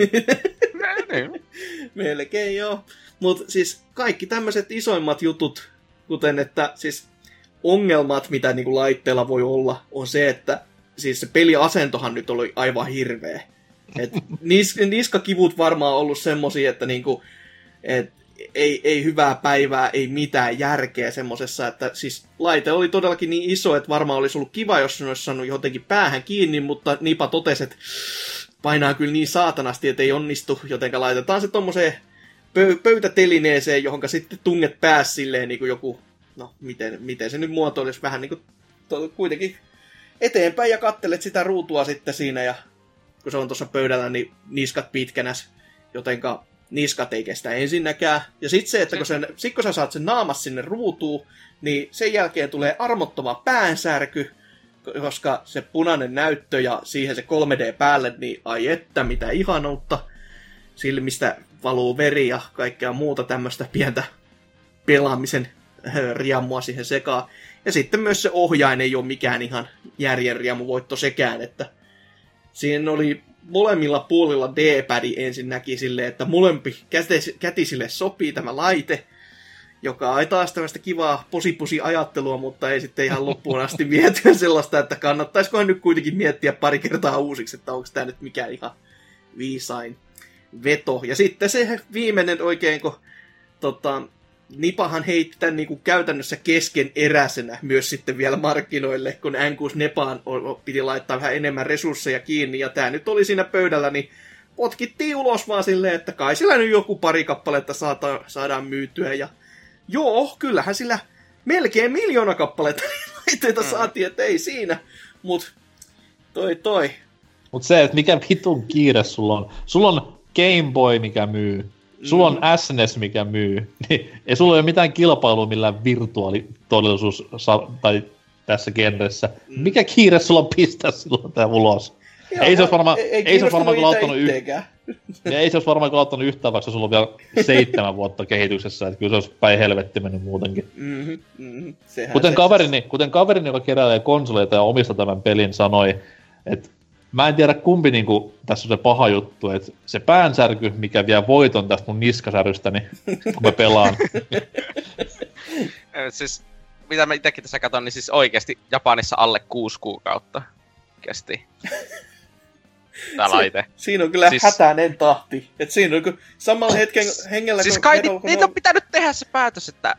*laughs* melkein joo. Mutta siis kaikki tämmöiset isoimmat jutut, kuten että siis ongelmat, mitä niinku laitteella voi olla, on se, että siis se peliasentohan nyt oli aivan hirveä. Et *laughs* nis, niskakivut varmaan ollut semmosia, että niinku, et ei, ei hyvää päivää, ei mitään järkeä semmosessa, että siis laite oli todellakin niin iso, että varmaan olisi ollut kiva, jos se olisi saanut jotenkin päähän kiinni, mutta Nipa totesi, että painaa kyllä niin saatanasti, että ei onnistu, jotenka laitetaan se tommoseen pö- pöytätelineeseen, johon sitten tunget pääs silleen niin kuin joku, no miten, miten se nyt muotoilisi, vähän niin kuin to, kuitenkin eteenpäin ja kattelet sitä ruutua sitten siinä ja kun se on tuossa pöydällä, niin niskat pitkänäs, jotenka niskat ei kestä ensinnäkään. Ja sitten se, että kun, sen, sit kun sä saat sen naamas sinne ruutuun, niin sen jälkeen tulee armottava päänsärky, koska se punainen näyttö ja siihen se 3D päälle, niin ai että, mitä ihanuutta. silmistä valuu veri ja kaikkea muuta tämmöistä pientä pelaamisen äh, riamua siihen sekaan. Ja sitten myös se ohjain ei ole mikään ihan järjen riemuvoitto sekään, että siinä oli molemmilla puolilla D-pädi ensinnäkin silleen, että molempi kätisille sopii tämä laite, joka ei taas tämmöistä kivaa posipusi ajattelua, mutta ei sitten ihan loppuun asti *laughs* miettiä sellaista, että kannattaisikohan nyt kuitenkin miettiä pari kertaa uusiksi, että onko tämä nyt mikään ihan viisain veto. Ja sitten se viimeinen oikein, kun tota, Nipahan heitti tämän niin kuin käytännössä keskeneräisenä myös sitten vielä markkinoille, kun N6 Nepaan piti laittaa vähän enemmän resursseja kiinni, ja tämä nyt oli siinä pöydällä, niin potkittiin ulos vaan silleen, että kai sillä nyt joku pari kappaletta saata, saadaan myytyä, ja joo, kyllähän sillä melkein miljoona kappaletta *laughs* laitteita mm. saatiin, että ei siinä, mut toi toi. Mut se, että mikä vitun kiire sulla on. Sulla on Game Boy, mikä myy. Sulla on. SNES, mikä myy. *laughs* Niin ei sulla ole mitään kilpailua millään virtuaalitodellisuus tai tässä genressä. Mm. Mikä kiire sulla on pistää silloin tää ulos? Joo, ei se olisi varmaan, ei, ei, se varmaan kyllä ottanut yhtään. ei se olisi varmaan kyllä ottanut yhtään, vaikka sulla on vielä seitsemän *laughs* vuotta kehityksessä, että kyllä se olisi päin helvetti mennyt muutenkin. Mm-hmm, mm-hmm. Kuten, se kaverini, kuten kaverini, joka keräilee konsoleita ja omistaa tämän pelin, sanoi, että mä en tiedä kumpi niinku, tässä on se paha juttu, että se päänsärky, mikä vie voiton tästä mun niskasärystäni, kun mä pelaan. siis, mitä mä itsekin tässä katson, niin siis oikeasti Japanissa alle kuusi kuukautta kesti. Tää laite. Siinä on kyllä siis... hätäinen tahti. Et siinä on kun samalla hetken hengellä... Siis kai ni, niitä on pitänyt tehdä se päätös, että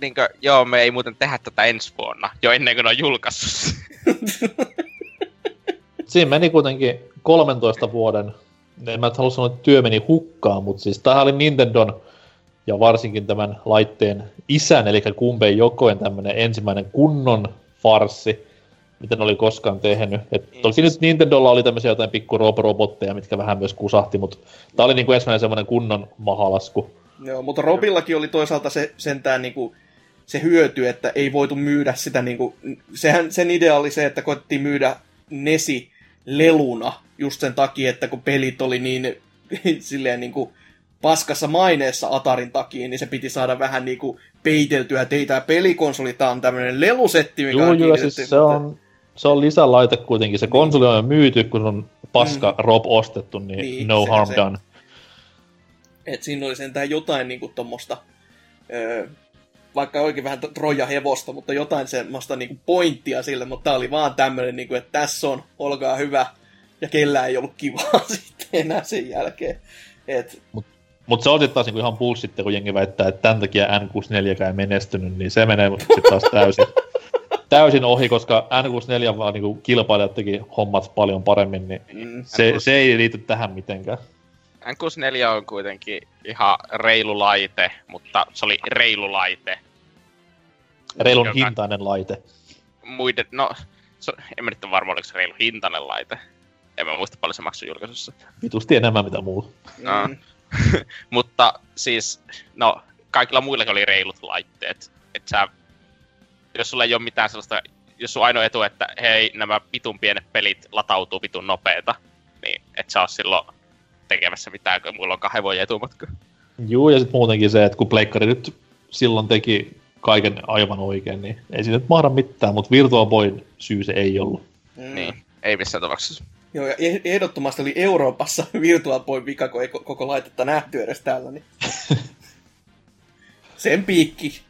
niinkö, joo, me ei muuten tehdä tätä ensi vuonna, jo ennen kuin on julkaissut *laughs* siinä meni kuitenkin 13 vuoden, en mä halua sanoa, että työ meni hukkaan, mutta siis tämähän oli Nintendon ja varsinkin tämän laitteen isän, eli Kumpeen Jokoen tämmöinen ensimmäinen kunnon farsi, mitä ne oli koskaan tehnyt. Et mm. toki nyt Nintendolla oli tämmöisiä jotain pikku robotteja, mitkä vähän myös kusahti, mutta tämä oli niinku ensimmäinen semmoinen kunnon mahalasku. Joo, mutta Robillakin oli toisaalta se, sentään niinku, se hyöty, että ei voitu myydä sitä, niinku, sehän sen idea oli se, että koettiin myydä Nesi leluna just sen takia, että kun pelit oli niin *laughs* silleen niin kuin paskassa maineessa Atarin takia, niin se piti saada vähän niin kuin peiteltyä, että ei tämä pelikonsoli, tämä on tämmöinen lelusetti, mikä joo, on joo, siis se on, se on lisälaite kuitenkin. Se konsoli on jo myyty, kun on paska mm. Rob ostettu, niin, niin no harm se. done. Et siinä oli sentään jotain niin kuin tommosta, öö, vaikka oikein vähän troja hevosta, mutta jotain semmoista niinku pointtia sille, mutta tää oli vaan tämmönen, niinku, että tässä on, olkaa hyvä, ja kellään ei ollut kivaa *laughs* sitten enää sen jälkeen. Et... Mut, mut se on sitten taas niinku ihan bullshit, kun jengi väittää, että tämän takia N64 ei menestynyt, niin se menee sitten taas täysin, *laughs* täysin ohi, koska N64 vaan niinku kilpailijat teki hommat paljon paremmin, niin mm, se, N64... se ei liity tähän mitenkään. N64 on kuitenkin ihan reilu laite, mutta se oli reilu laite. Reilun joka... hintainen laite. Muiden, no, se, en mä nyt ole varma, oliko se reilu hintainen laite. En mä muista paljon se maksoi julkaisussa. Vitusti enemmän mitä muu. No. Mm. *laughs* mutta siis, no, kaikilla muillakin oli reilut laitteet. Et sä, jos sulla ei ole mitään sellaista, jos sun ainoa etu, että hei, nämä pitun pienet pelit latautuu pitun nopeeta, niin et sä oo silloin tekemässä mitään, kun mulla on kahden vuoden etumatka. Juu, ja sitten muutenkin se, että kun Pleikkari nyt silloin teki kaiken aivan oikein, niin ei siinä nyt mahda mitään, mutta Virtua Boyn syy se ei ollut. Mm. Niin, ei missään tapauksessa. Joo, ja e- ehdottomasti oli Euroopassa *laughs* Virtua Boy vika, kun ei koko laitetta nähty edes täällä, niin *laughs* sen piikki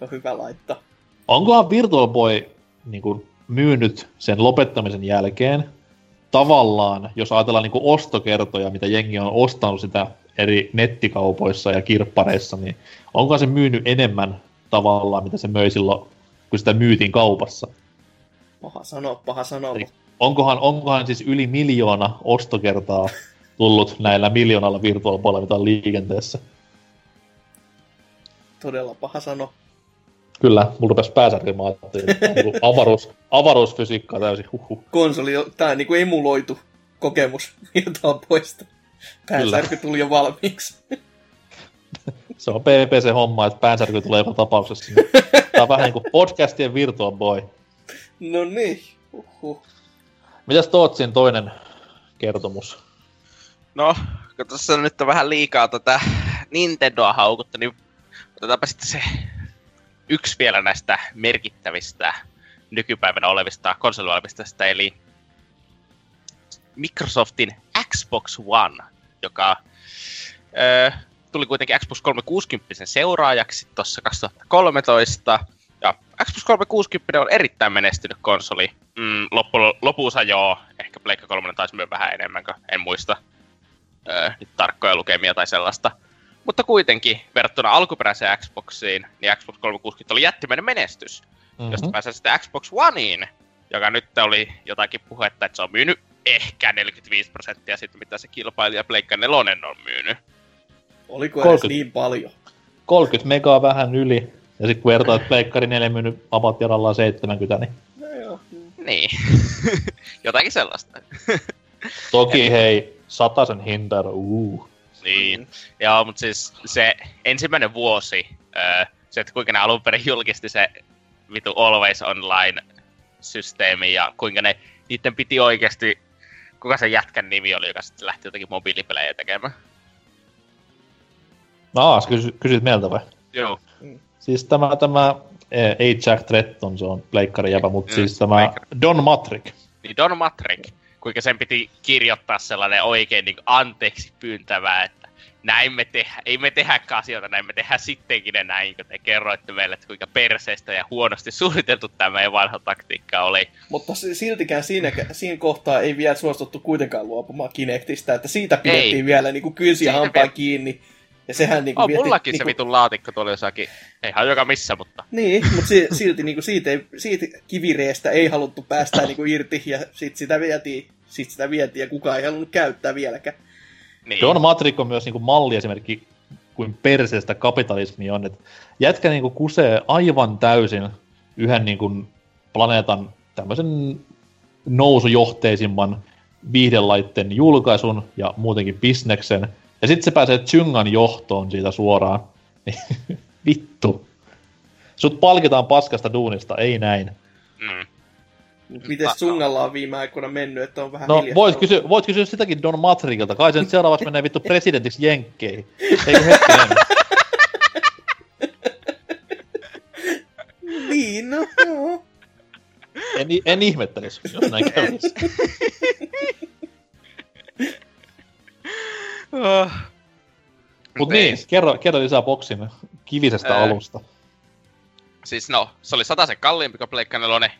on hyvä laittaa. Onkohan Virtual Boy niin kuin, myynyt sen lopettamisen jälkeen tavallaan, jos ajatellaan niin kuin ostokertoja, mitä jengi on ostanut sitä eri nettikaupoissa ja kirppareissa, niin onko se myynyt enemmän tavallaan, mitä se möi silloin, kun sitä myytiin kaupassa? Paha sanoa, paha sanoa. Eli onkohan, onkohan siis yli miljoona ostokertaa tullut näillä miljoonalla virtuaalipuolella, mitä on liikenteessä? Todella paha sanoa. Kyllä, mulla rupesi pääsärkimään, että niinku avaruus, avaruusfysiikkaa täysin. Huhhuh. Konsoli on tää niinku emuloitu kokemus jotain poista. Päänsärky tuli jo valmiiksi. Se on PPC-homma, että päänsärky tulee joka tapauksessa. Tää on vähän niinku podcastien Virtual Boy. No niin, uhuh. Mitäs Tootsin toinen kertomus? No, kun tuossa nyt on vähän liikaa tätä Nintendoa haukutta, niin otetaanpa sitten se yksi vielä näistä merkittävistä nykypäivänä olevista konsolivalmistajista, eli Microsoftin Xbox One, joka ö, tuli kuitenkin Xbox 360 seuraajaksi tuossa 2013. Ja Xbox 360 on erittäin menestynyt konsoli. Mm, loppu, lopussa joo, ehkä Pleikka 3 taisi myös vähän enemmän, kuin en muista ö, nyt tarkkoja lukemia tai sellaista. Mutta kuitenkin, verrattuna alkuperäiseen Xboxiin, niin Xbox 360 oli jättimäinen menestys. Mm-hmm. Josta pääsee sitten Xbox Oneiin, joka nyt oli jotakin puhetta, että se on myynyt ehkä 45 prosenttia siitä, mitä se kilpailija Pleikka 4 on myynyt. Oliko 30, edes niin paljon? 30 megaa vähän yli. Ja sitten kun vertaa, että Pleikkari 4 myynyt about 70, niin... No joo. Niin. *laughs* Jotakin sellaista. *laughs* Toki hei, sataisen hinta, uu. Niin. Joo, mutta siis se ensimmäinen vuosi, se, että kuinka ne alun perin julkisti se vitu Always Online-systeemi ja kuinka ne, niiden piti oikeasti, kuka se jätkän nimi oli, joka sitten lähti jotenkin mobiilipelejä tekemään. No, kysy, kysyt meiltä vai? Joo. Siis tämä, tämä ei Jack Tretton, se on pleikkari jäpä, mutta mm, siis tämä pleikkari. Don Matrick. Niin Don Matrick, kuinka sen piti kirjoittaa sellainen oikein niin anteeksi pyyntävää, että näin me tehdään, ei me tehdäkään asioita, näin me tehdään sittenkin ne näin, kun te kerroitte meille, että kuinka perseistä ja huonosti suunniteltu tämä meidän vanha taktiikka oli. Mutta siltikään siinä, siinä kohtaa ei vielä suostuttu kuitenkaan luopumaan Kinectistä, että siitä pidettiin ei. vielä niin kuin kynsiä hampaan viet... Ja sehän niinku oh, mullakin niinku... se vitun laatikko tuolla jossakin, ihan joka missä, mutta... Niin, mutta si- silti niinku siitä, ei, siitä kivireestä ei haluttu päästä niinku irti, ja sit sitä vietiin, sit sitä vietiin, ja kukaan ei halunnut käyttää vieläkään. Niin. John Matrick on myös niinku malliesimerkki, kuin perseestä kapitalismi on, että jätkä niinku kusee aivan täysin yhden niinku planeetan tämmöisen nousujohteisimman viihdelaitteen julkaisun ja muutenkin bisneksen, ja sitten se pääsee Chungan johtoon siitä suoraan. *laughs* Vittu. Sut palkitaan paskasta duunista, ei näin. Mm. Miten Tsungalla on viime aikoina mennyt, että on vähän No, voit kysyä, voit kysyä sitäkin Don Matrikilta. Kai se nyt seuraavaksi menee vittu *laughs* presidentiksi Jenkkeihin. Eikö hetkinen? *laughs* niin, no. En, en ihmettelisi, jos näin kävisi. Uh. Mut niin, niin, kerro, kerro lisää boksin kivisestä öö, alusta. Siis no, se oli se kalliimpi kuin Pleikka 4,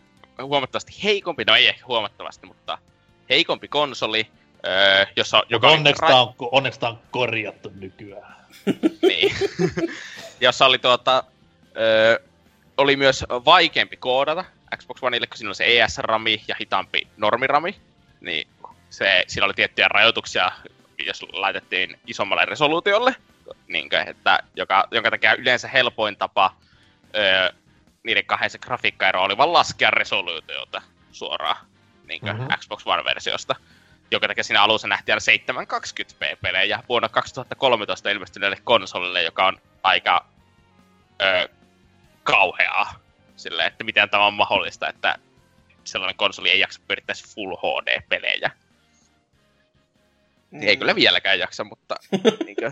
huomattavasti heikompi, no ei ehkä huomattavasti, mutta heikompi konsoli, öö, jossa, joka onneksi, ra- on, onneksi on korjattu nykyään. *laughs* niin. jossa oli tuota, öö, oli myös vaikeampi koodata Xbox Oneille, kun siinä oli se ES-rami ja hitaampi normirami. Niin se, siinä oli tiettyjä rajoituksia jos laitettiin isommalle resoluutiolle, niin kuin, että, joka, jonka takia yleensä helpoin tapa öö, niiden kahden se grafiikkaero oli vaan laskea resoluutiota suoraan niin kuin mm-hmm. Xbox One-versiosta. Joka takia siinä alussa nähtiin aina 720p-pelejä vuonna 2013 ilmestyneelle konsolille, joka on aika öö, kauheaa. Silleen, että miten tämä on mahdollista, että sellainen konsoli ei jaksa pyörittää Full HD-pelejä. Mm. Ei kyllä vieläkään jaksa, mutta *laughs* niinkö,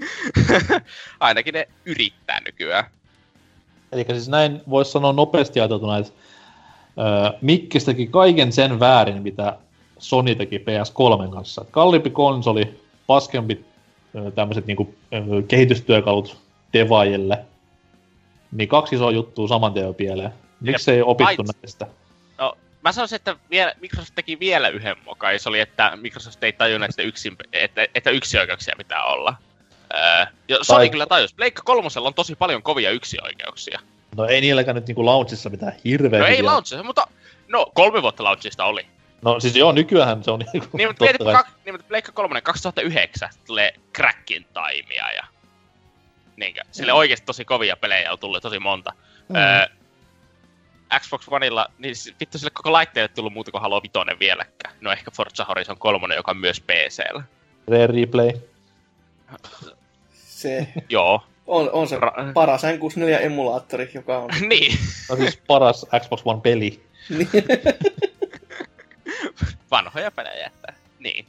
*laughs* ainakin ne yrittää nykyään. Eli siis näin voisi sanoa nopeasti ajateltuna, että äh, Mikkis teki kaiken sen väärin, mitä Sony teki PS3 kanssa. Kalliimpi konsoli, paskempi tämmöiset niinku, kehitystyökalut devaajille. Niin kaksi isoa juttua saman tien pieleen. Miksi ei opittu näistä? Mä sanoisin, että vielä, Microsoft teki vielä yhden mokan, se oli, että Microsoft ei tajunnut, että, yksin, että, että yksioikeuksia pitää olla. Öö, ja Sony tai... kyllä tajus. Pleikka kolmosella on tosi paljon kovia yksioikeuksia. No ei niilläkään nyt niinku launchissa mitään hirveä. No ei launchissa, mutta no kolme vuotta launchista oli. No siis joo, nykyään se on niinku... Niin, mutta, mietit, kak, niin, mutta Pleikka 3 2009 tulee Crackin taimia ja... Niinkö, sille mm. oikeesti tosi kovia pelejä on tullut tosi monta. Mm. Öö, Xbox Oneilla, niin vittu sille koko laitteelle tullut muuta kuin Halo Vitoinen vieläkään. No ehkä Forza Horizon 3, joka on myös PCllä. Rare Replay. Se. Joo. On, on se Ra- paras N64-emulaattori, joka on. *laughs* niin. No siis paras Xbox One-peli. Niin. *laughs* Vanhoja pelejä, että niin.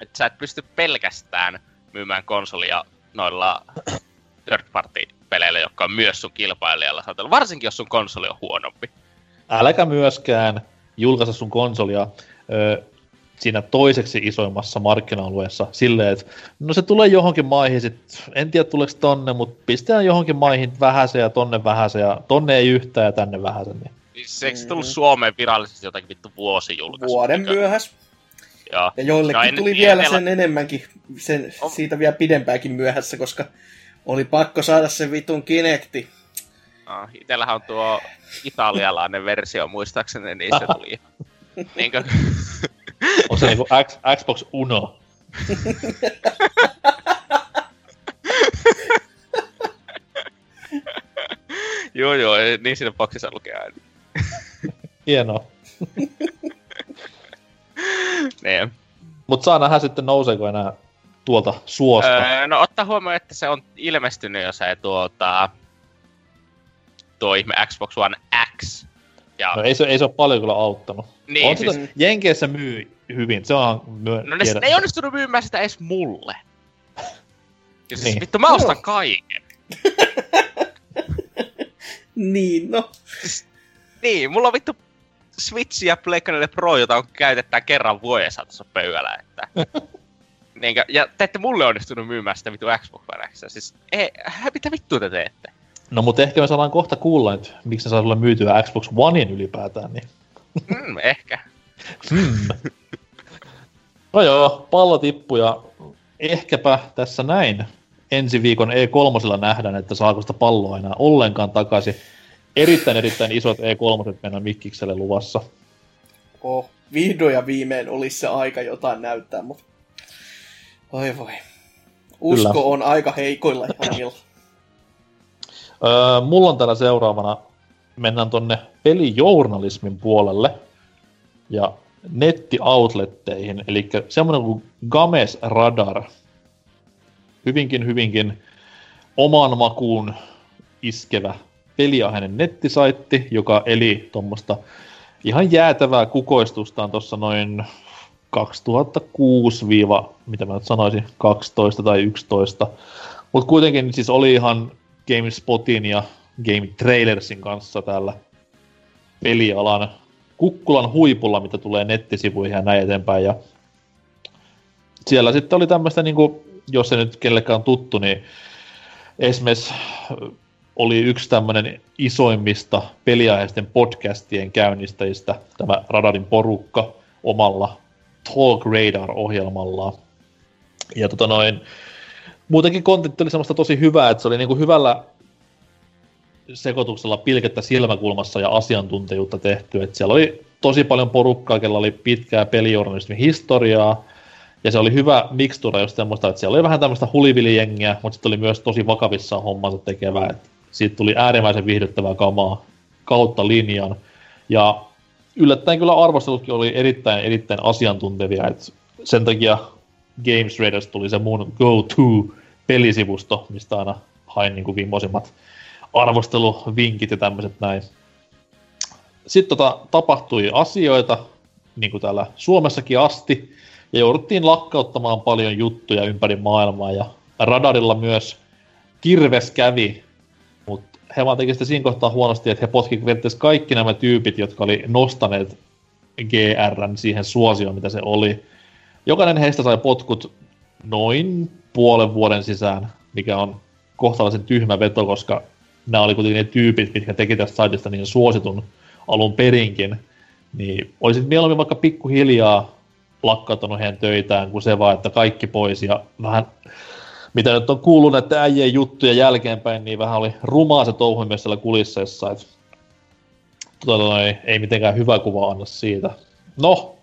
että sä et pysty pelkästään myymään konsolia noilla third party peleillä, jotka on myös sun kilpailijalla saatella, varsinkin jos sun konsoli on huonompi. Äläkä myöskään julkaista sun konsolia ö, siinä toiseksi isoimmassa markkina-alueessa silleen, että no se tulee johonkin maihin, sit, en tiedä tuleeko tonne, mutta pistetään johonkin maihin vähäsen ja tonne vähäsen ja tonne ei yhtään ja tänne vähäsen. Niin. Siis eikö se tullut mm. Suomeen virallisesti jotakin vittu vuosi julkaisu? Vuoden mikä... myöhäs. Joo. Ja joillekin no, en, tuli vielä sen vielä... enemmänkin, sen, on... siitä vielä pidempääkin myöhässä, koska oli pakko saada se vitun Kinecti. No, itellähän on tuo italialainen versio muistaakseni, niin se tuli. *laughs* Niinkö? On se niinku X, Xbox Uno. *laughs* joo joo, niin siinä boxissa lukee aina. Hienoa. *laughs* niin. Mut saa nähdä sitten nouseeko enää tuolta suosta. Öö, no ottaa huomioon, että se on ilmestynyt jo se tuota... Tuo ihme Xbox One X. Ja... No ei se, ei se ole paljon kyllä auttanut. Niin, on siis... sitä, Jenkeissä myy hyvin, se on myö... No ne, ne ei onnistunut myymään sitä edes mulle. Ja siis niin. vittu, mä ostan no. kaiken. *laughs* niin, no. Siis, niin, mulla on vittu Switch ja Playcard Pro, jota on käytetään kerran vuodessa tuossa pöydällä, että... *laughs* Niinkö, ja te ette mulle onnistunut myymään sitä vittu Xbox One Siis, ei, mitä vittua te teette? No mutta ehkä me saadaan kohta kuulla, että miksi ne saa sulle myytyä Xbox Onein ylipäätään, niin... Mm, ehkä. Hmm. No joo, pallo tippuu ja ehkäpä tässä näin ensi viikon E3 nähdään, että saako sitä palloa enää ollenkaan takaisin. Erittäin erittäin isot E3 mennä Mikkikselle luvassa. Oh, vihdoin ja viimein olisi se aika jotain näyttää, mutta oi voi. Usko Kyllä. on aika heikoilla ihan *laughs* öö, mulla on täällä seuraavana, mennään tonne pelijournalismin puolelle ja nettioutletteihin, eli semmoinen kuin Games Radar. Hyvinkin, hyvinkin oman makuun iskevä peliaheinen nettisaitti, joka eli tuommoista ihan jäätävää kukoistustaan tuossa noin 2006 mitä mä nyt sanoisin, 12 tai 11. Mutta kuitenkin siis oli ihan GameSpotin ja Game Trailersin kanssa täällä pelialan kukkulan huipulla, mitä tulee nettisivuihin ja näin eteenpäin. Ja siellä sitten oli tämmöistä, niin kuin, jos se nyt kellekään tuttu, niin esimerkiksi oli yksi tämmöinen isoimmista peliaiheisten podcastien käynnistäjistä, tämä Radarin porukka omalla Talk Radar-ohjelmallaan. Ja tota noin, muutenkin kontentti oli semmoista tosi hyvää, että se oli niinku hyvällä sekoituksella pilkettä silmäkulmassa ja asiantuntijuutta tehty. Et siellä oli tosi paljon porukkaa, kella oli pitkää pelijournalismin historiaa, ja se oli hyvä mikstura just semmoista, että siellä oli vähän tämmöistä hulivilijengiä, mutta sitten oli myös tosi vakavissa hommansa tekevää. Et siitä tuli äärimmäisen viihdyttävää kamaa kautta linjan. Ja yllättäen kyllä arvostelutkin oli erittäin, erittäin asiantuntevia, että sen takia Games Raiders tuli se mun go-to pelisivusto, mistä aina hain niin kuin arvosteluvinkit ja tämmöiset näin. Sitten tota, tapahtui asioita, niin kuin täällä Suomessakin asti, ja jouduttiin lakkauttamaan paljon juttuja ympäri maailmaa, ja radarilla myös kirves kävi, he vaan teki siinä kohtaa huonosti, että he potkivat kaikki nämä tyypit, jotka oli nostaneet GRn siihen suosioon, mitä se oli. Jokainen heistä sai potkut noin puolen vuoden sisään, mikä on kohtalaisen tyhmä veto, koska nämä oli kuitenkin ne tyypit, mitkä teki tästä saitista niin suositun alun perinkin, niin olisit mieluummin vaikka pikkuhiljaa lakkauttanut heidän töitään, kuin se vaan, että kaikki pois ja vähän, mitä nyt on kuullut näiden äijien juttuja jälkeenpäin, niin vähän oli rumaa se touhu myös siellä kulisseissa, että tuota, no, ei, ei mitenkään hyvä kuva anna siitä. No,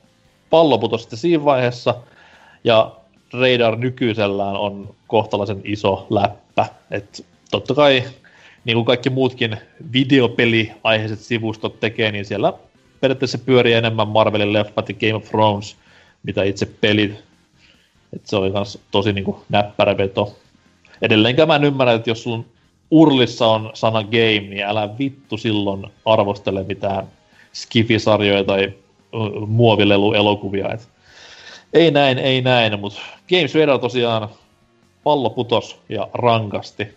pallo putosi sitten siinä vaiheessa, ja Radar nykyisellään on kohtalaisen iso läppä, että totta kai niin kuin kaikki muutkin videopeli-aiheiset sivustot tekee, niin siellä periaatteessa pyörii enemmän Marvelin leffat ja Game of Thrones, mitä itse pelit. Et se oli myös tosi niin kuin, näppärä veto. Edelleenkään mä en ymmärrä, että jos sun urlissa on sana game, niin älä vittu silloin arvostele mitään skifisarjoja tai muovilelu-elokuvia. Et ei näin, ei näin, mutta Games Radar tosiaan pallo putos ja rankasti.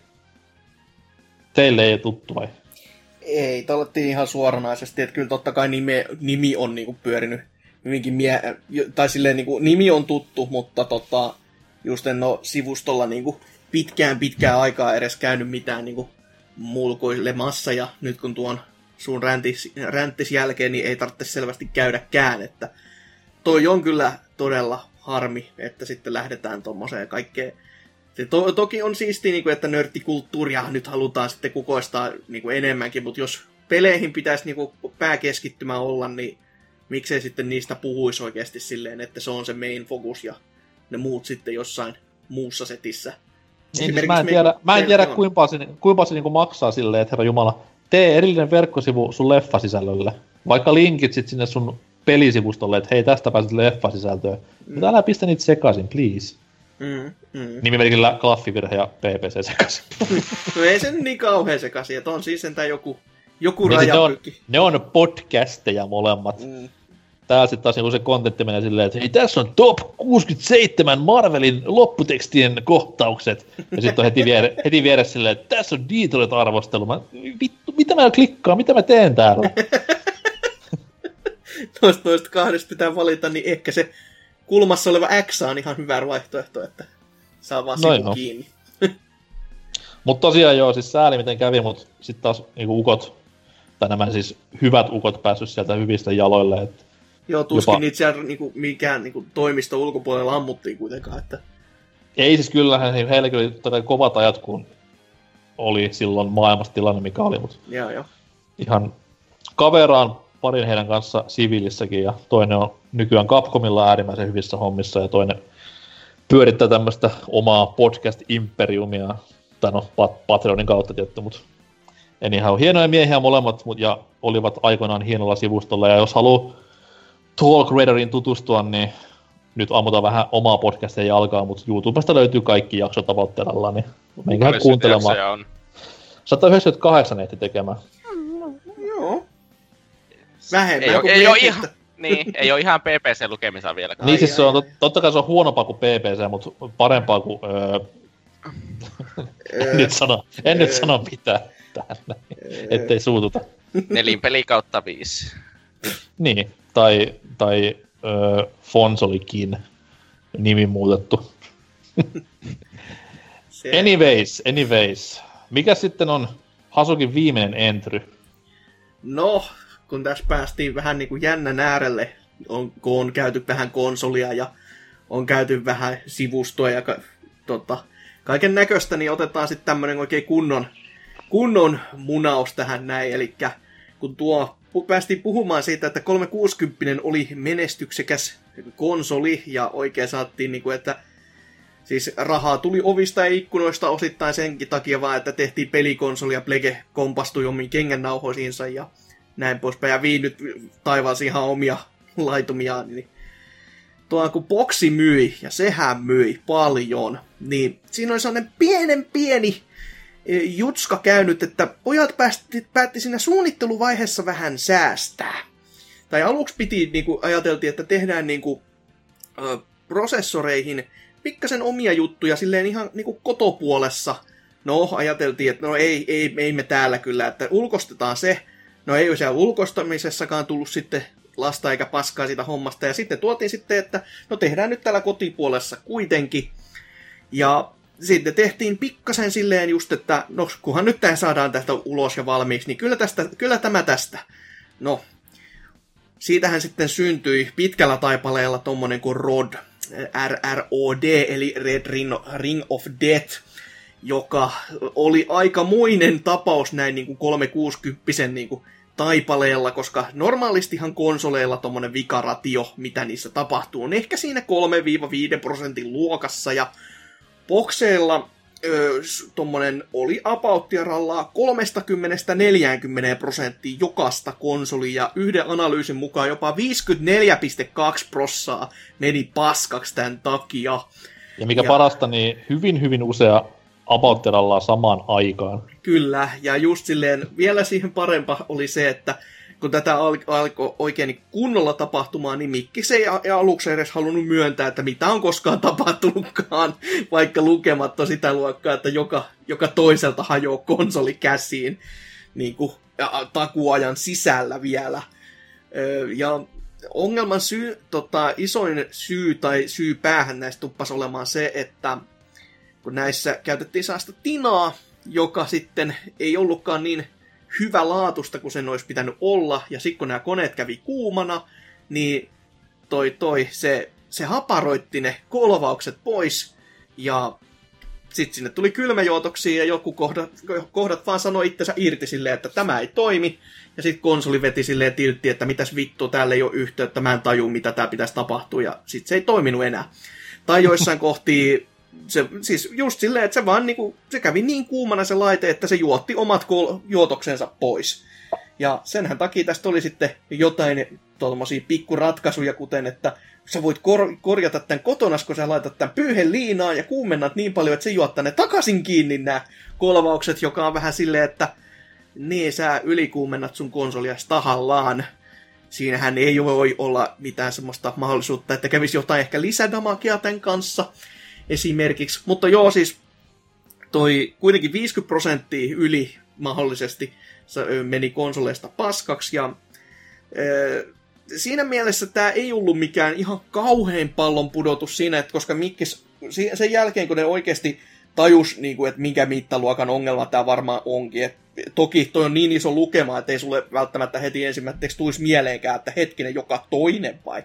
Teille ei tuttu vai? Ei, talettiin ihan suoranaisesti, että kyllä totta kai nime, nimi on niinku pyörinyt hyvinkin mie... tai silleen niinku, nimi on tuttu, mutta tota, just en ole sivustolla niinku pitkään pitkään aikaa edes käynyt mitään niinku mulkoilemassa, ja nyt kun tuon sun räntis, ränttis jälkeen, niin ei tarvitse selvästi käydäkään, että toi on kyllä todella harmi, että sitten lähdetään tuommoiseen kaikkeen. Se to, toki on siistiä, niin kuin, että nörttikulttuuria nyt halutaan sitten kukoistaa niin kuin enemmänkin, mutta jos peleihin pitäisi niin kuin, pääkeskittymä olla, niin miksei sitten niistä puhuisi oikeasti silleen, että se on se main focus ja ne muut sitten jossain muussa setissä. Niin, siis mä en tiedä, mä en tiedä kuinka se, kuinka se niin maksaa silleen, että herra Jumala, tee erillinen verkkosivu sun leffasisällölle. Vaikka linkit sit sinne sun pelisivustolle, että hei, tästä pääset leffasisältöön. Mm. Mutta älä pistä niitä sekaisin, please. Mm, mm. Nimimerkillä klaffivirhe ja PPC sekaisin. no ei se niin kauhean sekaisin, että on siis sentään joku, joku niin ne, on, ne on podcasteja molemmat. Mm. Täällä sitten taas niinku se kontentti menee silleen, että hei, tässä on top 67 Marvelin lopputekstien kohtaukset. Ja sitten on heti, viere, heti vieressä silleen, että tässä on Detroit-arvostelu. Mä, vittu, mitä mä klikkaan, mitä mä teen täällä? *laughs* noista, noista kahdesta pitää valita, niin ehkä se kulmassa oleva X on ihan hyvä vaihtoehto, että saa vaan no kiinni. *laughs* mutta tosiaan joo, siis sääli miten kävi, mutta sitten taas niinku ukot, tai nämä siis hyvät ukot päässyt sieltä hyvistä jaloille. Että joo, tuskin jopa... niitä siellä niinku, mikään niinku, toimisto ulkopuolella ammuttiin kuitenkaan. Että... Ei siis kyllähän heilläkin oli tätä kovat ajat, kun oli silloin maailmassa tilanne, mikä oli, mutta joo, joo. ihan kaveraan parin heidän kanssa siviilissäkin ja toinen on nykyään Capcomilla äärimmäisen hyvissä hommissa ja toinen pyörittää tämmöistä omaa podcast-imperiumia, tai no Pat- Patreonin kautta tietty, mutta en ihan hienoja miehiä molemmat mut, ja olivat aikoinaan hienolla sivustolla ja jos haluaa Talk Raiderin tutustua, niin nyt ammutaan vähän omaa podcastia jalkaa, mutta YouTubesta löytyy kaikki jaksot tavoitteella, niin menkää kuuntelemaan. On? 198 ehti tekemään. Vähemmän ei, kuin ei, ole ihan, niin, ei ole ihan PPC-lukemisa vielä. Niin siis se on, totta kai se on huonompaa kuin PPC, mutta parempaa kuin... Öö... *laughs* en nyt sano, en nyt sano mitään tähän, ettei suututa. Nelinpeli kautta viisi. niin, tai, tai öö, Fonsolikin nimi muutettu. *laughs* anyways, anyways. Mikä sitten on Hasukin viimeinen entry? No, kun tässä päästiin vähän niin kuin jännän äärelle, on, kun on käyty vähän konsolia ja on käyty vähän sivustoa ja ka, tota, kaiken näköistä, niin otetaan sitten tämmöinen oikein kunnon, kunnon munaus tähän näin. Eli kun tuo päästiin puhumaan siitä, että 360 oli menestyksekäs konsoli ja oikein saattiin, niin kuin, että siis rahaa tuli ovista ja ikkunoista osittain senkin takia vaan, että tehtiin pelikonsoli ja Plege kompastui omiin kengännauhoisiinsa ja näin poispäin. Ja Wii nyt taivaasi ihan omia laitumiaan, niin tuo kun boksi myi, ja sehän myi paljon, niin siinä oli sellainen pienen pieni jutska käynyt, että pojat päätti, päätti siinä suunnitteluvaiheessa vähän säästää. Tai aluksi piti, niin kuin ajateltiin, että tehdään niin kuin, ö, prosessoreihin pikkasen omia juttuja silleen ihan niin kuin kotopuolessa. No, ajateltiin, että no ei, ei, ei me täällä kyllä, että ulkostetaan se, No ei siellä ulkoistamisessakaan tullut sitten lasta eikä paskaa siitä hommasta. Ja sitten tuotiin sitten, että no tehdään nyt täällä kotipuolessa kuitenkin. Ja sitten tehtiin pikkasen silleen just, että no kunhan nyt tämä saadaan tästä ulos ja valmiiksi, niin kyllä, tästä, kyllä tämä tästä. No, siitähän sitten syntyi pitkällä taipaleella tommonen kuin ROD, RROD, eli Red Ring of Death, joka oli aikamoinen tapaus näin niin kuin 360 niin kuin taipaleella, koska normaalistihan konsoleilla tommonen vikaratio, mitä niissä tapahtuu, on ehkä siinä 3-5 prosentin luokassa, ja bokseilla öö, tommonen oli apauttiarallaa 30-40 prosenttia jokasta konsolia, ja yhden analyysin mukaan jopa 54,2 prossaa meni paskaksi tämän takia. Ja mikä ja... parasta, niin hyvin hyvin usea apauttirallaa samaan aikaan. Kyllä, ja just silleen vielä siihen parempa oli se, että kun tätä alkoi oikein kunnolla tapahtumaan, niin Mikki se ei aluksi edes halunnut myöntää, että mitä on koskaan tapahtunutkaan, *laughs* vaikka lukematta sitä luokkaa, että joka, joka toiselta hajoaa konsoli käsiin niin kuin, takuajan sisällä vielä. Ja ongelman syy, tota, isoin syy tai syy päähän näistä tuppasi olemaan se, että kun näissä käytettiin saasta tinaa, joka sitten ei ollutkaan niin hyvä laatusta kuin sen olisi pitänyt olla, ja sitten kun nämä koneet kävi kuumana, niin toi, toi, se, se haparoitti ne kolvaukset pois, ja sitten sinne tuli kylmäjuotoksia ja joku kohdat, kohdat vaan sanoi itsensä irti silleen, että tämä ei toimi. Ja sitten konsoli veti silleen tiltti, että mitäs vittu, täällä ei ole yhteyttä, mä en taju mitä tää pitäisi tapahtua. Ja sitten se ei toiminut enää. Tai joissain *laughs* kohti se, siis just silleen, että se vaan niinku, se kävi niin kuumana se laite, että se juotti omat kol- juotoksensa pois. Ja senhän takia tästä oli sitten jotain tuommoisia pikkuratkaisuja, kuten että sä voit kor- korjata tämän kotona, kun sä laitat tämän pyyhen liinaan ja kuumennat niin paljon, että se juottaa ne takaisin kiinni nämä kolvaukset, joka on vähän silleen, että niin sä ylikuumennat sun konsolia tahallaan. Siinähän ei voi olla mitään semmoista mahdollisuutta, että kävisi jotain ehkä lisädamakia tämän kanssa esimerkiksi. Mutta joo, siis toi kuitenkin 50 prosenttia yli mahdollisesti meni konsoleista paskaksi ja siinä mielessä tämä ei ollut mikään ihan kauhean pallon pudotus siinä, että koska Mikkis, sen jälkeen kun ne oikeasti tajus, niin kuin, että minkä mittaluokan ongelma tämä varmaan onkin. Et toki toi on niin iso lukema, että ei sulle välttämättä heti ensimmäiseksi tulisi mieleenkään, että hetkinen joka toinen vai.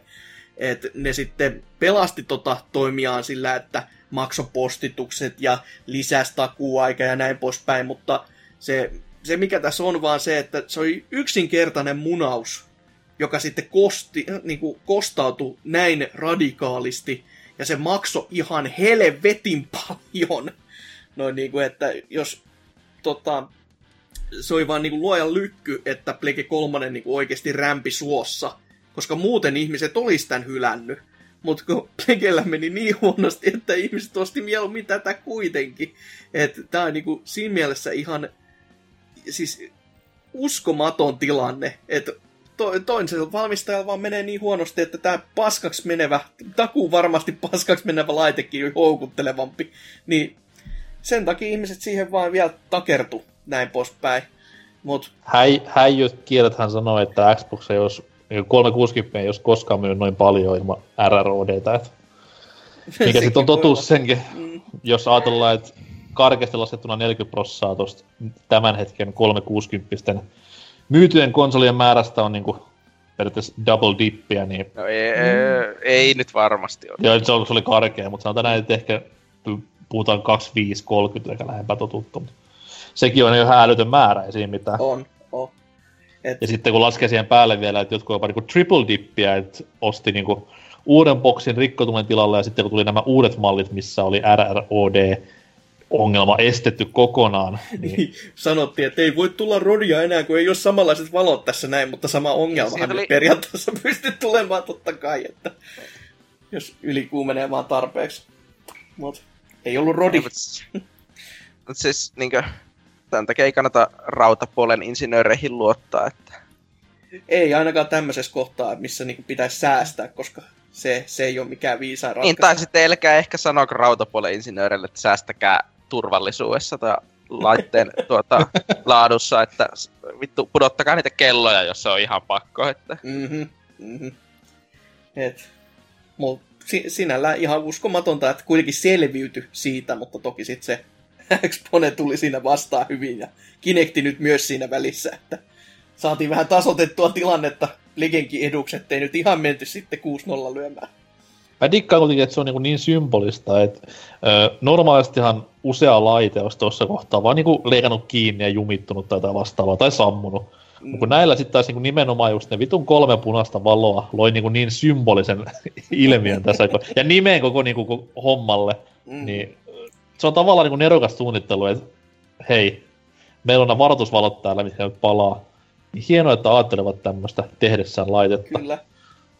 Et ne sitten pelasti tota toimiaan sillä, että maksopostitukset ja lisäsi takuaika ja näin poispäin, mutta se, se mikä tässä on vaan se, että se oli yksinkertainen munaus joka sitten kosti, niin kuin kostautui näin radikaalisti, ja se maksoi ihan helvetin paljon. Noin niin kuin, että jos tota, se oli vaan niin kuin luojan lykky, että Plege 3 niin oikeasti rämpi suossa, koska muuten ihmiset olisi tämän hylännyt. Mutta kun Plegellä meni niin huonosti, että ihmiset osti mieluummin tätä kuitenkin. Että tämä on niinku siinä mielessä ihan siis uskomaton tilanne, että to, toisella valmistajalla vaan menee niin huonosti, että tämä paskaksi menevä, takuu varmasti paskaksi menevä laitekin on houkuttelevampi. Niin sen takia ihmiset siihen vaan vielä takertu näin poispäin. Mut... Häi, häijyt hän sanoo, että Xbox ei olisi 360 ei olisi koskaan myynyt noin paljon ilman RRODtä. Että mikä sitten on totuus senkin, mm. jos ajatellaan, että karkeasti laskettuna 40 prosenttia tuosta tämän hetken 360 myytyjen konsolien määrästä on niinku periaatteessa double dippiä, niin... No ei, mm. ei nyt varmasti ole. Joo, se oli, se oli karkea, mutta sanotaan näin, että ehkä puhutaan 25-30, eikä lähempää totuttu. Sekin on jo ihan älytön määrä, ei siinä mitään. On, on. Et... Ja sitten kun laskee siihen päälle vielä, että jotkut jopa niinku triple dippiä, että osti niinku uuden boksin rikkotuneen tilalle, ja sitten kun tuli nämä uudet mallit, missä oli RROD, ongelma estetty kokonaan. *laughs* Niin. Sanottiin, että ei voi tulla rodia enää, kun ei ole samanlaiset valot tässä näin, mutta sama ongelma oli... periaatteessa *laughs* pystyy tulemaan totta kai, että jos ylikuumenee vaan tarpeeksi. Mutta ei ollut rodi. Mutta mut siis niinkö, tämän takia ei kannata rautapuolen insinööreihin luottaa, että... Ei ainakaan tämmöisessä kohtaa, missä niinku pitäisi säästää, koska se, se ei ole mikään viisaan ratkaisu. Niin, tai sitten älkää ehkä sanoa rautapuolen insinööreille, että säästäkää turvallisuudessa tai laitteen *laughs* tuota, laadussa, että vittu pudottakaa niitä kelloja, jos se on ihan pakko. Että... Mm-hmm, mm-hmm. Et, mut, si- sinällään ihan uskomatonta, että kuitenkin selviyty siitä, mutta toki sitten se Expone tuli siinä vastaan hyvin ja Kinecti nyt myös siinä välissä, että saatiin vähän tasotettua tilannetta Legenkin edukset, ei nyt ihan menty sitten 6-0 lyömään. Mä dikkaan kuitenkin, että se on niin, niin symbolista, että ö, normaalistihan usea laite olisi tuossa kohtaa vaan niin leikannut kiinni ja jumittunut tai jotain vastaavaa tai sammunut. Mm. kun näillä sitten taas niin nimenomaan just ne vitun kolme punaista valoa loi niin, niin symbolisen *laughs* ilmiön tässä ja nimeen koko niin kuin, hommalle, mm. niin se on tavallaan niin nerokas suunnittelu, että hei, meillä on nämä varoitusvalot täällä, mitkä nyt palaa. Niin hienoa, että ajattelevat tämmöistä tehdessään laitetta. Kyllä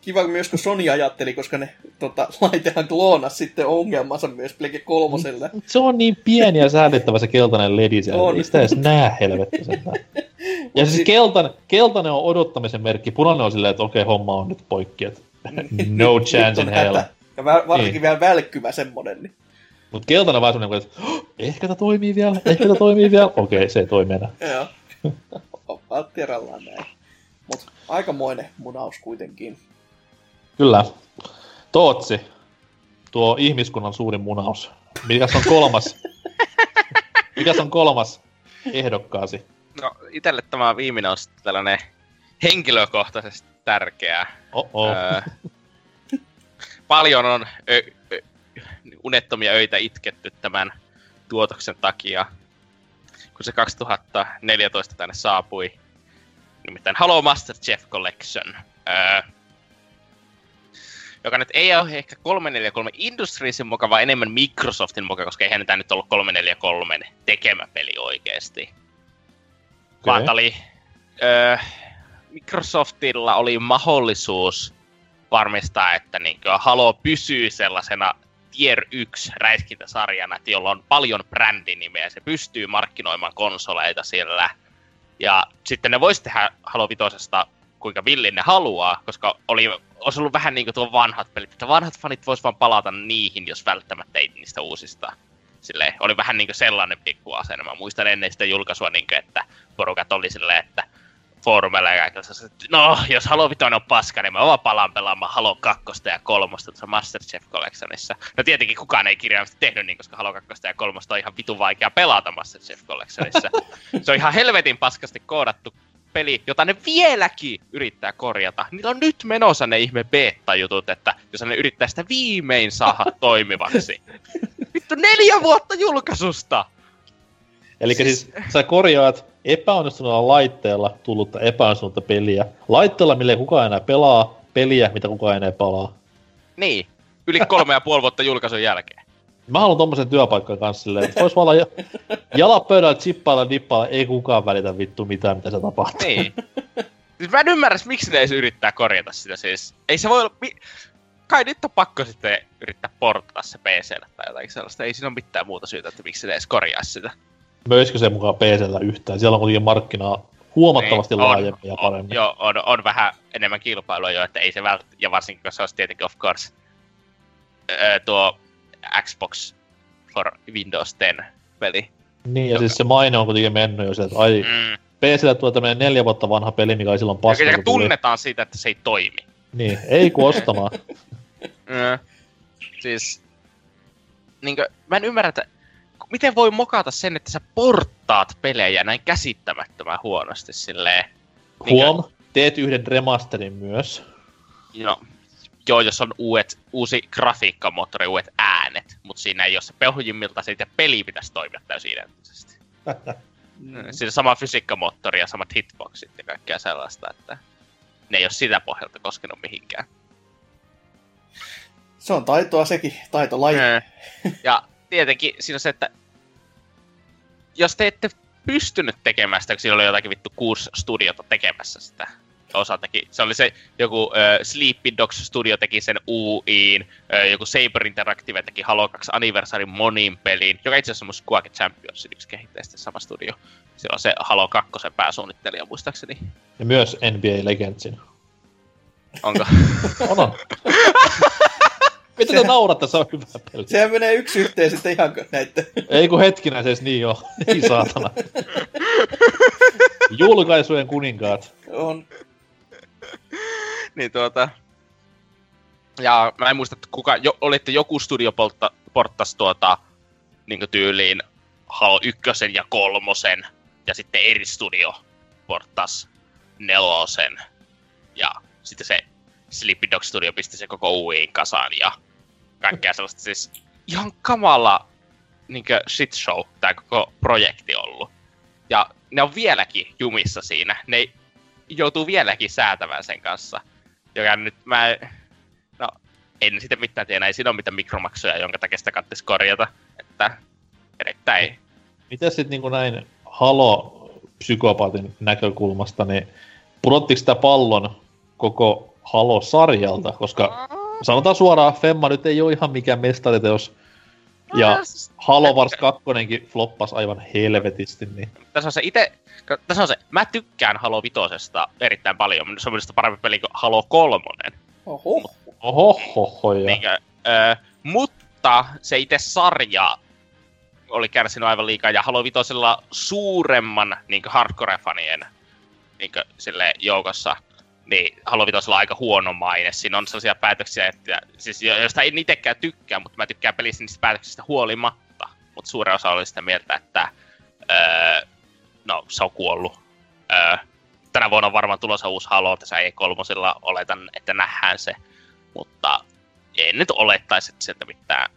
kiva myös, kun Sony ajatteli, koska ne tota, *laughs* laitehan kloonasi sitten ongelmansa myös Plege kolmoselle. Se on niin pieni ja säällittävä se keltainen ledi siellä. On. Ei sitä edes näe helvetti *laughs* Ja siis keltainen, keltainen on odottamisen merkki, punainen on silleen, että okei, homma on nyt poikki, että *laughs* no chance in hell. Ja varsinkin niin. vielä välkkymä semmonen. Niin. Mutta keltainen vaan semmonen, että oh, ehkä tämä toimii vielä, ehkä tämä toimii vielä. *laughs* Okei, okay, se ei toimi enää. Joo. Oppaat kerrallaan näin. Mutta aikamoinen munaus kuitenkin. Kyllä. Tootsi, tuo ihmiskunnan suurin munaus. Mikäs on kolmas? *laughs* Mikäs on kolmas ehdokkaasi? No, itelle tämä viimeinen on tällainen henkilökohtaisesti tärkeää. Öö, paljon on ö, unettomia öitä itketty tämän tuotoksen takia, kun se 2014 tänne saapui. Nimittäin Halo Master Chief Collection. Öö, joka nyt ei ole ehkä 343 Industriesin mukaan, vaan enemmän Microsoftin mukaan, koska eihän tämä nyt ollut 343 tekemä peli oikeesti. Okay. Vaan oli, öö, Microsoftilla oli mahdollisuus varmistaa, että niin Halo pysyy sellaisena tier 1 räiskintäsarjana, jolla on paljon brändinimeä, se pystyy markkinoimaan konsoleita sillä. Ja sitten ne voisi tehdä Halo 5 kuinka villin ne haluaa, koska oli, olisi ollut vähän niin kuin tuo vanhat pelit, että vanhat fanit vois vaan palata niihin, jos välttämättä ei niistä uusista. Silleen, oli vähän niin kuin sellainen pikku asenne. Mä muistan ennen sitä julkaisua, niin kuin, että porukat oli silleen, että foorumeilla ja kaikilla, että no, jos Halo Vitoinen on paska, niin mä vaan palaan pelaamaan Halo 2 ja 3 tuossa Masterchef Collectionissa. No tietenkin kukaan ei kirjaimisesti tehnyt niin, koska Halo 2 ja 3 on ihan vitu vaikea pelata Masterchef Collectionissa. Se on ihan helvetin paskasti koodattu peli, jota ne vieläkin yrittää korjata. Niillä on nyt menossa ne ihme beta-jutut, että jos ne yrittää sitä viimein saada *laughs* toimivaksi. Vittu neljä vuotta julkaisusta! Eli siis... siis sä korjaat epäonnistuneella laitteella tullutta epäonnistunutta peliä. Laitteella, mille kukaan enää pelaa, peliä, mitä kukaan enää palaa. Niin, yli kolme ja puoli vuotta julkaisun jälkeen. Mä haluan tommosen työpaikan kanssa silleen, että vois vaan jalat pöydällä, chippailla, dippailla, ei kukaan välitä vittu mitään, mitä se tapahtuu. Niin. Siis mä en ymmärrä, miksi ne edes yrittää korjata sitä siis. Ei se voi olla... Mi- Kai nyt on pakko sitten yrittää portata se PClle tai jotain sellaista. Ei siinä ole mitään muuta syytä, että miksi ne edes korjaa sitä. Möisikö se mukaan PCllä yhtään? Siellä on kuitenkin markkinaa huomattavasti niin, laajemmin ja paremmin. On, joo, on, on, vähän enemmän kilpailua jo, että ei se vält... Ja varsinkin, koska se olisi tietenkin of course öö, tuo Xbox for Windows 10 peli. Niin, ja joka... siis se maine on kuitenkin mennyt jo sieltä, että ai, mm. PClle tulee tämmöinen neljä vuotta vanha peli, mikä ei silloin paska. Ja tunnetaan siitä, että se ei toimi. Niin, ei kun ostamaan. *laughs* mm. Siis, niinkö, mä en ymmärrä, että miten voi mokata sen, että sä porttaat pelejä näin käsittämättömän huonosti silleen. Huom, niinkö... teet yhden remasterin myös. No, joo, jos on uudet, uusi grafiikkamoottori, uudet äänet, mutta siinä ei ole se pehujimmilta siitä peli pitäisi toimia täysin identtisesti. *laughs* mm. Siinä sama fysiikkamoottori ja samat hitboxit ja kaikkea sellaista, että ne ei ole sitä pohjalta koskenut mihinkään. Se on taitoa sekin, taitolaji. Ja tietenkin siinä on se, että jos te ette pystynyt tekemään sitä, kun siinä oli jotakin vittu kuusi studiota tekemässä sitä, osa teki. Se oli se joku äh, Sleepy Dogs Studio teki sen UIin, äh, joku Saber Interactive teki Halo 2 Anniversary monin pelin, joka itse asiassa on Squawk Championsin yksi kehittäjistä sama studio. Se on se Halo 2 pääsuunnittelija muistaakseni. Ja myös NBA Legendsin. Onko? *laughs* on on. *laughs* Mitä te nauratte, se on hyvä peli. Sehän menee yksi yhteen sitten ihan näitä. Ei kun hetkinä se niin jo. Ei saatana. Julkaisujen kuninkaat. On. niin tuota... Ja mä en muista, että kuka, jo, olitte joku studio poltta, porttas tuota, niin tyyliin Halo ykkösen ja kolmosen, ja sitten eri studio porttas nelosen, ja sitten se Sleepy Dog Studio pisti se koko UIin kasaan, ja kaikkea sellaista siis ihan kamala niin shit show tämä koko projekti ollut. Ja ne on vieläkin jumissa siinä. Ne joutuu vieläkin säätämään sen kanssa. Joka nyt mä... No, en sitä mitään tiedä. Ei siinä ole mitään mikromaksuja, jonka takia sitä kannattaisi korjata. Että erittäin... Miten sitten niin näin Halo-psykopaatin näkökulmasta, niin pudottiko sitä pallon koko Halo-sarjalta? Koska sanotaan suoraan, Femma nyt ei ole ihan mikään mestariteos Ja Halo Wars 2 floppas aivan helvetisti, niin... Tässä on se ite... Tässä on se... Mä tykkään Halo Vitosesta erittäin paljon. Se on minusta parempi peli kuin Halo 3. Oho. Oho, hoho, ja... Niinkö, ö, mutta se itse sarja oli kärsinyt aivan liikaa, ja Halo Vitosella suuremman niin hardcore-fanien niin sille joukossa, niin Halo Vitosella on aika huono maine. Siinä on sellaisia päätöksiä, että, siis, joista ei itsekään tykkää, mutta mä tykkään pelistä niistä päätöksistä huolimatta. Mutta suurin osa oli sitä mieltä, että öö, no, se on kuollut. Öö, tänä vuonna on varmaan tulossa uusi Halo tässä E3, oletan, että nähdään se. Mutta en nyt olettaisi, että sieltä mitään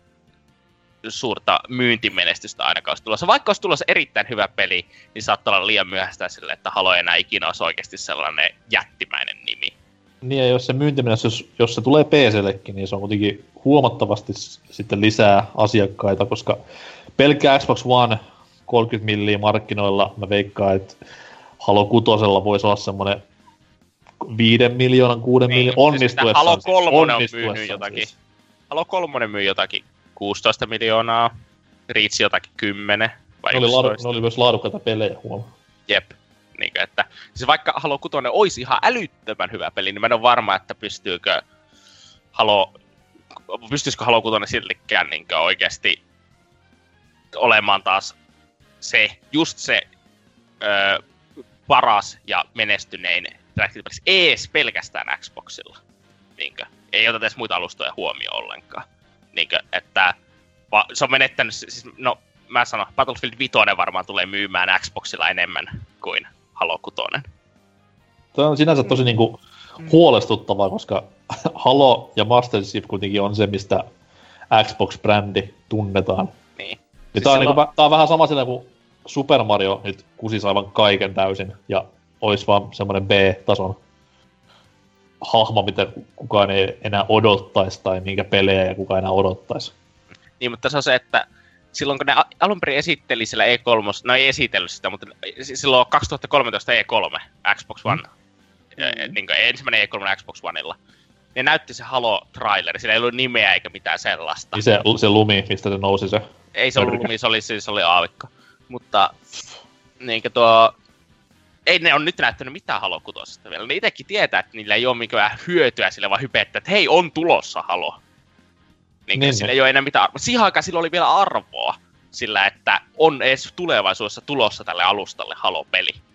suurta myyntimenestystä ainakaan olisi tulossa. Vaikka olisi tulossa erittäin hyvä peli, niin saattaa olla liian myöhäistä sille, että Halo enää ikinä olisi oikeasti sellainen jättimäinen nimi. Niin, ja jos se myyntimenestys, jos, jos se tulee PCllekin, niin se on kuitenkin huomattavasti sitten lisää asiakkaita, koska pelkkä Xbox One 30 milliä markkinoilla, mä veikkaan, että Halo 6 voisi olla semmoinen 5 miljoonan, 6 niin, miljoonan onnistuessaan. Siis Halo 3 on myynyt jotakin. Siis. Halo 3 myy jotakin 16 miljoonaa, Reach jotakin 10 vai ne oli, laadu, ne oli myös laadukkaita pelejä, huomaa. Jep. Niin kuin, että, siis vaikka Halo 6 olisi ihan älyttömän hyvä peli, niin mä en ole varma, että pystyykö Halo, pystyisikö Halo 6 siltikään niin oikeasti olemaan taas se, just se ö, paras ja menestynein ees pelkästään Xboxilla. Niinkö? Ei oteta edes muita alustoja huomioon ollenkaan. Niinkö? Että va, se on menettänyt, siis, no mä sanon, Battlefield 5 varmaan tulee myymään Xboxilla enemmän kuin Halo 6. Tämä on sinänsä tosi niinku huolestuttavaa, koska *laughs* Halo ja Master Chief kuitenkin on se, mistä Xbox-brändi tunnetaan. Niin. Siis tämä, on, silloin... niinku, tämä on vähän sama sillä kuin Super Mario nyt kusis aivan kaiken täysin ja olisi vaan semmoinen B-tason hahmo, mitä kukaan ei enää odottaisi tai minkä pelejä ja kukaan enää odottaisi. Niin, mutta se on se, että silloin kun ne alun perin esitteli sillä E3, no ei esitellyt sitä, mutta silloin 2013 E3 Xbox One, mm. niin kuin ensimmäinen E3 Xbox Oneilla, ne näytti se Halo-traileri, sillä ei ollut nimeä eikä mitään sellaista. Niin se, se lumi, mistä se nousi se? Ei se ollut lumi, se oli, se oli aavikko. Mutta niin tuo, ei ne on nyt näyttänyt mitään Halo 6 vielä. Ne itsekin tietää, että niillä ei ole mikään hyötyä sille, vaan hypettä, että hei, on tulossa Halo. Niin, niin sillä niin. ei ole enää mitään arvoa. Siihen aikaan sillä oli vielä arvoa sillä, että on edes tulevaisuudessa tulossa tälle alustalle Halo-peli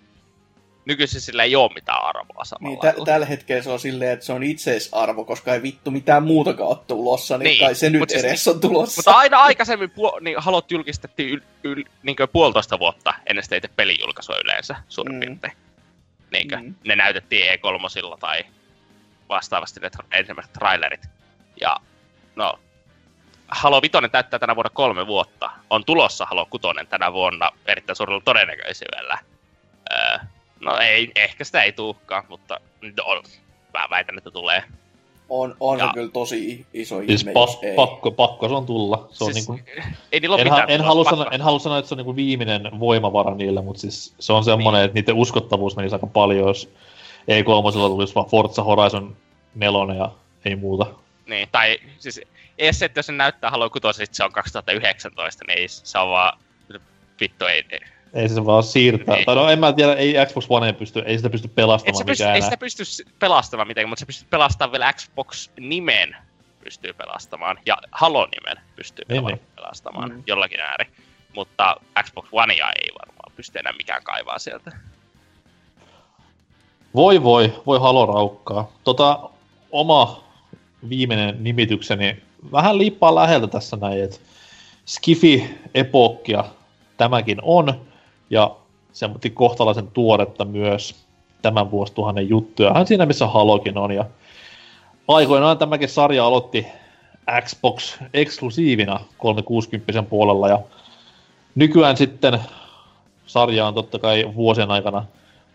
nykyisin sillä ei ole mitään arvoa samalla niin, tä- Tällä hetkellä se on silleen, että se on itseisarvo, koska ei vittu mitään muutakaan ole tulossa, niin, niin kai se nyt siis edes siis, on tulossa. Mutta aina aikaisemmin puo- niin halot julkistettiin yl- yl- niin puolitoista vuotta ennen sitä itse pelijulkaisua yleensä suurin mm. piirtein. Niin mm. Ne näytettiin E3 tai vastaavasti ne ensimmäiset trailerit. Ja no, Halo 5 täyttää tänä vuonna kolme vuotta. On tulossa Halo 6 tänä vuonna erittäin suurella todennäköisyydellä. Öö, No ei, ehkä sitä ei tulekaan, mutta no, mä väitän, että tulee. On, on ja. se kyllä tosi iso siis ihme, pa- ei. pakko, pakko se on tulla. Se siis, on niinku, ei niillä en, ha- en, halua sanoa, en halua sanoa, että se on niinku viimeinen voimavara niillä, mutta siis se on semmoinen, niin. että niiden uskottavuus menisi aika paljon, jos ei kolmosella tulisi vaan Forza Horizon 4 ja ei muuta. Niin, tai siis ei se, että jos se näyttää Halo 6, se on 2019, niin ei, se on vaan vittu ei, ei se vaan siirtää. Niin. Tai no en mä tiedä, ei Xbox One ei pysty, ei sitä pysty pelastamaan pysty, mikään. Ei sitä pysty pelastamaan mitenkään, mutta se pystyy pelastamaan vielä Xbox-nimen pystyy pelastamaan. Ja Halo-nimen pystyy niin, niin. pelastamaan mm. jollakin ääri. Mutta Xbox Onea ei varmaan pysty enää mikään kaivaa sieltä. Voi voi, voi Halo raukkaa. Tota, oma viimeinen nimitykseni vähän liippaa läheltä tässä näin, että Skifi-epokkia tämäkin on ja semmoinen kohtalaisen tuoretta myös tämän vuosituhannen juttuja. Hän siinä missä Halokin on ja aikoinaan tämäkin sarja aloitti Xbox eksklusiivina 360 puolella ja nykyään sitten sarja on totta kai vuosien aikana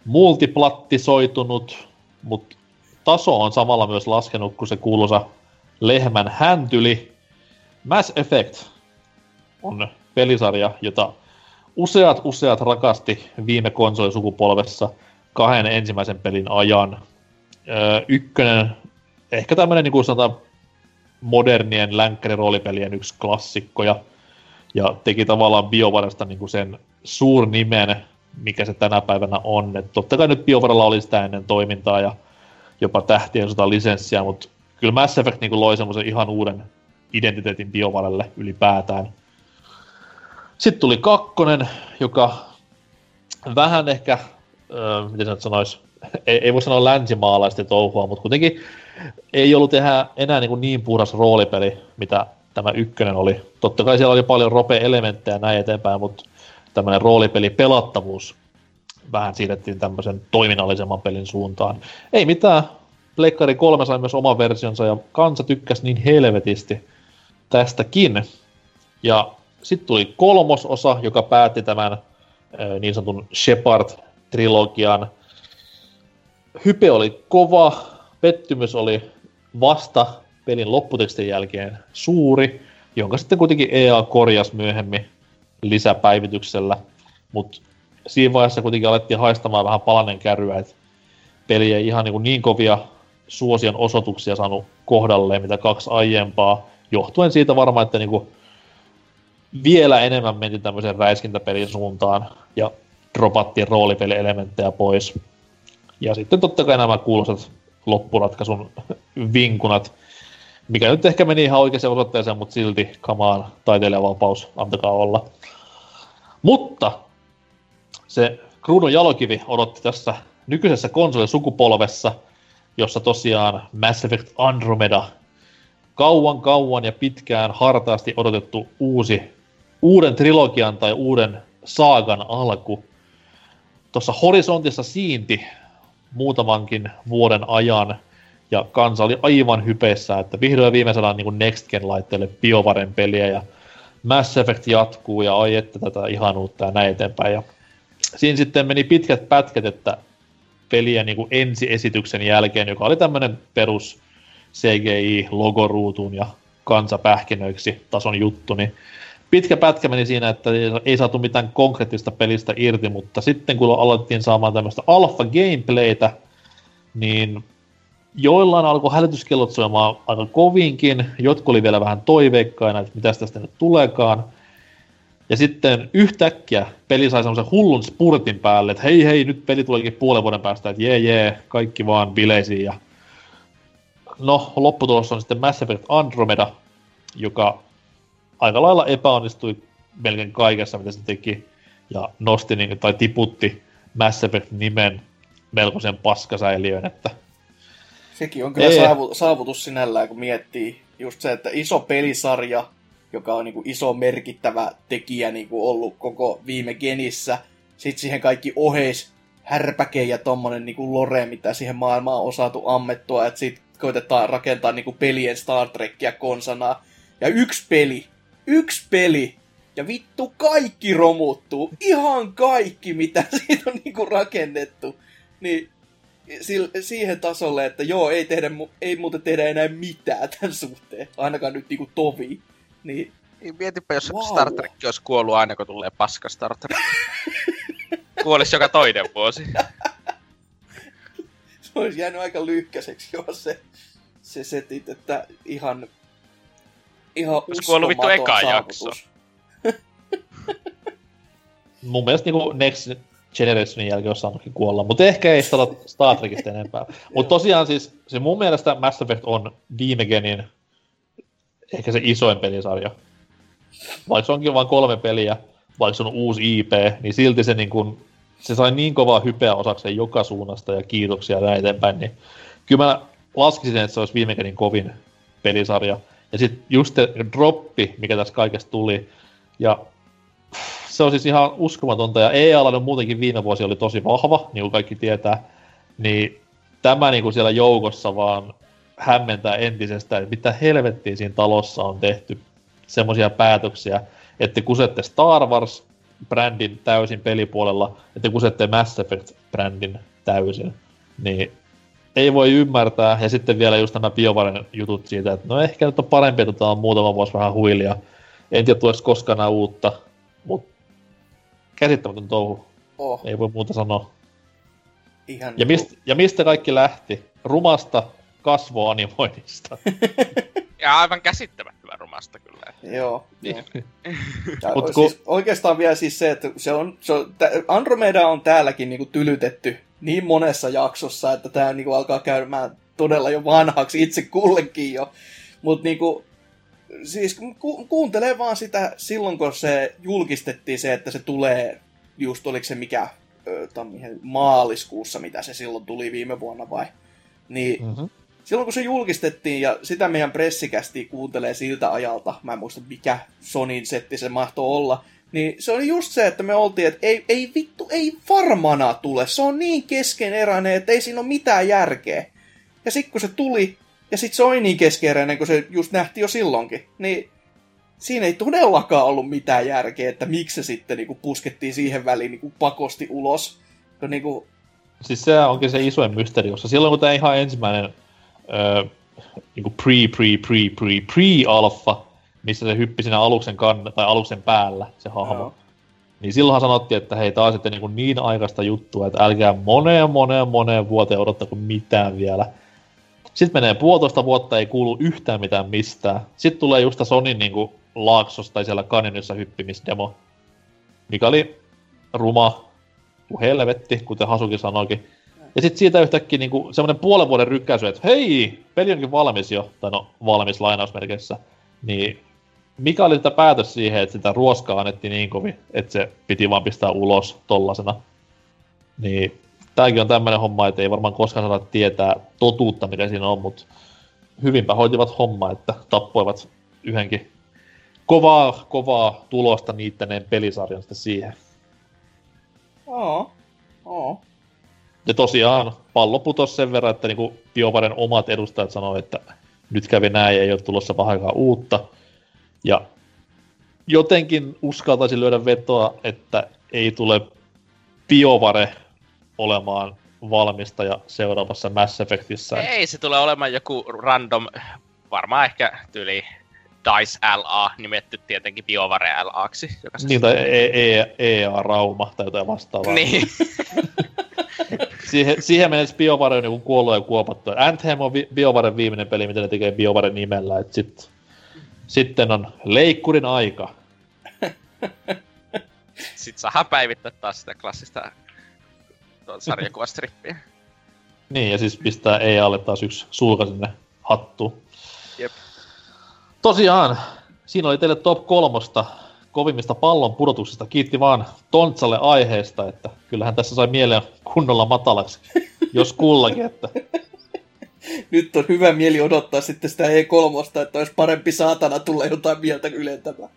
multiplattisoitunut, mutta taso on samalla myös laskenut, kun se kuuluisa lehmän häntyli. Mass Effect on pelisarja, jota useat useat rakasti viime konsolisukupolvessa kahden ensimmäisen pelin ajan. Öö, ykkönen, ehkä tämmönen niin sanotaan modernien länkkäriroolipelien yksi klassikko, ja teki tavallaan BioVarasta niin sen suurnimen, mikä se tänä päivänä on. Et totta kai nyt BioVaralla oli sitä ennen toimintaa ja jopa tähtien sota lisenssiä, mutta kyllä Mass Effect niin loi semmoisen ihan uuden identiteetin BioVarelle ylipäätään. Sitten tuli kakkonen, joka vähän ehkä, äh, miten se sanoisi, *laughs* ei, ei voi sanoa länsimaalaista touhua, mutta kuitenkin ei ollut tehdä enää niin, kuin niin puhdas roolipeli, mitä tämä ykkönen oli. Totta kai siellä oli paljon rope-elementtejä näin eteenpäin, mutta tämmöinen roolipeli pelattavuus vähän siirrettiin tämmöisen toiminnallisemman pelin suuntaan. Ei mitään, Pleikkari 3 sai myös oman versionsa ja kansa tykkäsi niin helvetisti tästäkin. Ja sitten tuli kolmososa, joka päätti tämän niin sanotun Shepard-trilogian. Hype oli kova, pettymys oli vasta pelin lopputekstin jälkeen suuri, jonka sitten kuitenkin EA korjasi myöhemmin lisäpäivityksellä, mutta siinä vaiheessa kuitenkin alettiin haistamaan vähän palanen kärryä, että peli ei ihan niin, niin kovia suosion osoituksia saanut kohdalleen, mitä kaksi aiempaa, johtuen siitä varmaan, että niin kuin vielä enemmän mentiin tämmöisen räiskintäpelin suuntaan ja dropattiin roolipelielementtejä pois. Ja sitten totta kai nämä kuuluisat loppuratkaisun *laughs* vinkunat, mikä nyt ehkä meni ihan oikeaan osoitteeseen, mutta silti kamaan taiteilijavapaus, antakaa olla. Mutta se kruunun jalokivi odotti tässä nykyisessä konsolisukupolvessa, jossa tosiaan Mass Effect Andromeda, kauan kauan ja pitkään hartaasti odotettu uusi, uuden trilogian tai uuden saagan alku, tuossa horisontissa siinti muutamankin vuoden ajan, ja kansa oli aivan hypeissä, että vihdoin viimeisellä on niin Next Gen-laitteelle BioVaren peliä, ja Mass Effect jatkuu, ja ai että tätä ihanuutta ja näin eteenpäin. Ja siinä sitten meni pitkät pätkät, että peliä niin kuin ensiesityksen jälkeen, joka oli tämmöinen perus CGI-logoruutuun ja kansapähkinöiksi tason juttu, niin pitkä pätkä meni siinä, että ei saatu mitään konkreettista pelistä irti, mutta sitten kun alettiin saamaan tämmöistä alfa-gameplaytä, niin joillain alkoi hälytyskellot soimaan aika kovinkin, jotkut oli vielä vähän toiveikkaina, että mitä tästä nyt tuleekaan. Ja sitten yhtäkkiä peli sai semmoisen hullun spurtin päälle, että hei hei, nyt peli tuleekin puolen vuoden päästä, että jee jee, kaikki vaan bileisiin. Ja... No, lopputulos on sitten Mass Effect Andromeda, joka aika lailla epäonnistui melkein kaikessa, mitä se teki, ja nosti niin, tai tiputti Mass Effect-nimen melkoisen paskasäiliön, että Sekin on kyllä Ei. saavutus sinällään, kun miettii just se, että iso pelisarja, joka on niin kuin iso merkittävä tekijä niin kuin ollut koko viime genissä, sitten siihen kaikki oheis härpäke ja tommonen niin kuin lore, mitä siihen maailmaan on osatu ammettua, että sitten koitetaan rakentaa niin kuin pelien Star Trekia konsana. Ja yksi peli, yksi peli, ja vittu kaikki romuttuu. Ihan kaikki, mitä *laughs* siitä on niinku rakennettu. Niin siihen tasolle, että joo, ei, tehdä, ei muuten tehdä enää mitään tämän suhteen. Ainakaan nyt niinku tovi. Niin, niin mietipä, jos wow. Star Trek olisi kuollut aina, kun tulee paska Star Trek. *laughs* Kuolisi joka toinen vuosi. *laughs* se olisi jäänyt aika lyhkäiseksi jo se, se setit, että ihan ihan Olisi kuollut vittu eka jakso. *laughs* Mun mielestä niinku Next Generationin jälkeen olisi saanutkin kuolla, mutta ehkä ei Star, Star Trekista enempää. *laughs* mutta tosiaan siis se mun mielestä Mass Effect on viime genin ehkä se isoin pelisarja. Vaikka se onkin vain kolme peliä, vaikka se on uusi IP, niin silti se, niin kun, se sai niin kovaa hypeä osakseen joka suunnasta ja kiitoksia näin eteenpäin, niin kyllä mä laskisin, että se olisi viime genin kovin pelisarja. Ja sitten just se droppi, mikä tässä kaikessa tuli, ja se on siis ihan uskomatonta, ja EA muutenkin viime vuosi oli tosi vahva, niin kuin kaikki tietää, niin tämä niin kuin siellä joukossa vaan hämmentää entisestään, että mitä helvettiä siinä talossa on tehty semmoisia päätöksiä, että kusette Star Wars-brändin täysin pelipuolella, että kusette Mass Effect-brändin täysin, niin ei voi ymmärtää, ja sitten vielä just nämä BioVaren jutut siitä, että no ehkä nyt on parempi, että tämä on muutama vuosi vähän huilia. En tiedä, tuleeko koskaan uutta, mutta käsittämätön touhu. Oh. Ei voi muuta sanoa. Ihan ja, mist, ja mistä kaikki lähti? Rumasta kasvoanimoinnista. *laughs* ja aivan käsittämättä. hyvä rumasta kyllä. Joo. joo. *laughs* Mut kun... siis oikeastaan vielä siis se, että se on, se on, Andromeda on täälläkin niinku tylytetty niin monessa jaksossa, että tämä niinku alkaa käymään todella jo vanhaksi itse kullekin jo. Mutta niinku, siis ku, kuuntelee vaan sitä silloin, kun se julkistettiin se, että se tulee, just oliko se mikä tammihen, maaliskuussa, mitä se silloin tuli viime vuonna vai, niin mm-hmm. silloin kun se julkistettiin ja sitä meidän pressikästi kuuntelee siltä ajalta, mä en muista mikä Sonin setti se mahtoi olla, niin se oli just se, että me oltiin, että ei, ei vittu, ei varmana tule. Se on niin keskeneräinen, että ei siinä ole mitään järkeä. Ja sitten kun se tuli, ja sitten se oli niin keskeneräinen, kun se just nähtiin jo silloinkin, niin siinä ei todellakaan ollut mitään järkeä, että miksi se sitten niinku puskettiin siihen väliin niinku pakosti ulos. No, niinku... Siis se onkin se isoin mysteeri, koska silloin kun tämä ihan ensimmäinen öö, niinku pre, pre, pre, pre, pre-alfa, missä se hyppi siinä aluksen, kann- tai aluksen päällä, se hahmo. Joo. Niin silloinhan sanottiin, että hei, taas sitten niin, niin aikaista juttua, että älkää moneen, moneen, moneen vuoteen odottako mitään vielä. Sitten menee puolitoista vuotta, ei kuulu yhtään mitään mistään. Sitten tulee just Sonin niin kuin, laaksossa tai siellä kanjonissa hyppimisdemo, mikä oli ruma kuin helvetti, kuten Hasuki sanoikin. Ja sitten siitä yhtäkkiä niinku semmoinen puolen vuoden rykkäisy, että hei, peli onkin valmis jo, tai no valmis lainausmerkeissä. Niin mikä oli tätä päätös siihen, että sitä ruoskaa annettiin niin kovin, että se piti vaan pistää ulos tollasena. Niin tääkin on tämmöinen homma, että ei varmaan koskaan saada tietää totuutta, mitä siinä on, mutta hyvinpä hoitivat homma, että tappoivat yhdenkin kovaa, kovaa tulosta niittäneen pelisarjan sitten siihen. Oo, oo. Ja tosiaan pallo putosi sen verran, että niinku Biovaren omat edustajat sanoivat, että nyt kävi näin, ei ole tulossa pahakaan uutta. Ja jotenkin uskaltaisin lyödä vetoa, että ei tule Biovare olemaan valmistaja seuraavassa Mass Effectissä. Ei, se tulee olemaan joku random, varmaan ehkä tyyli DICE LA nimetty tietenkin BioVare LAksi. Joka niin, tai EA e, e Rauma tai jotain vastaavaa. Niin. *laughs* siihen, siihen mennessä BioVare on niin kuollut ja kuopattu. Anthem on BioVaren viimeinen peli, mitä ne tekee BioVaren nimellä. Et sit, sitten on leikkurin aika. *laughs* Sitten saa päivittää taas sitä klassista sarjakuvastrippiä. niin, ja siis pistää EAlle taas yksi sulka sinne hattuun. Jep. Tosiaan, siinä oli teille top kolmosta kovimmista pallon pudotuksista. Kiitti vaan Tontsalle aiheesta, että kyllähän tässä sai mieleen kunnolla matalaksi, jos kullakin. Että... Nyt on hyvä mieli odottaa sitten sitä E3, että olisi parempi saatana tulla jotain mieltä ylentämään.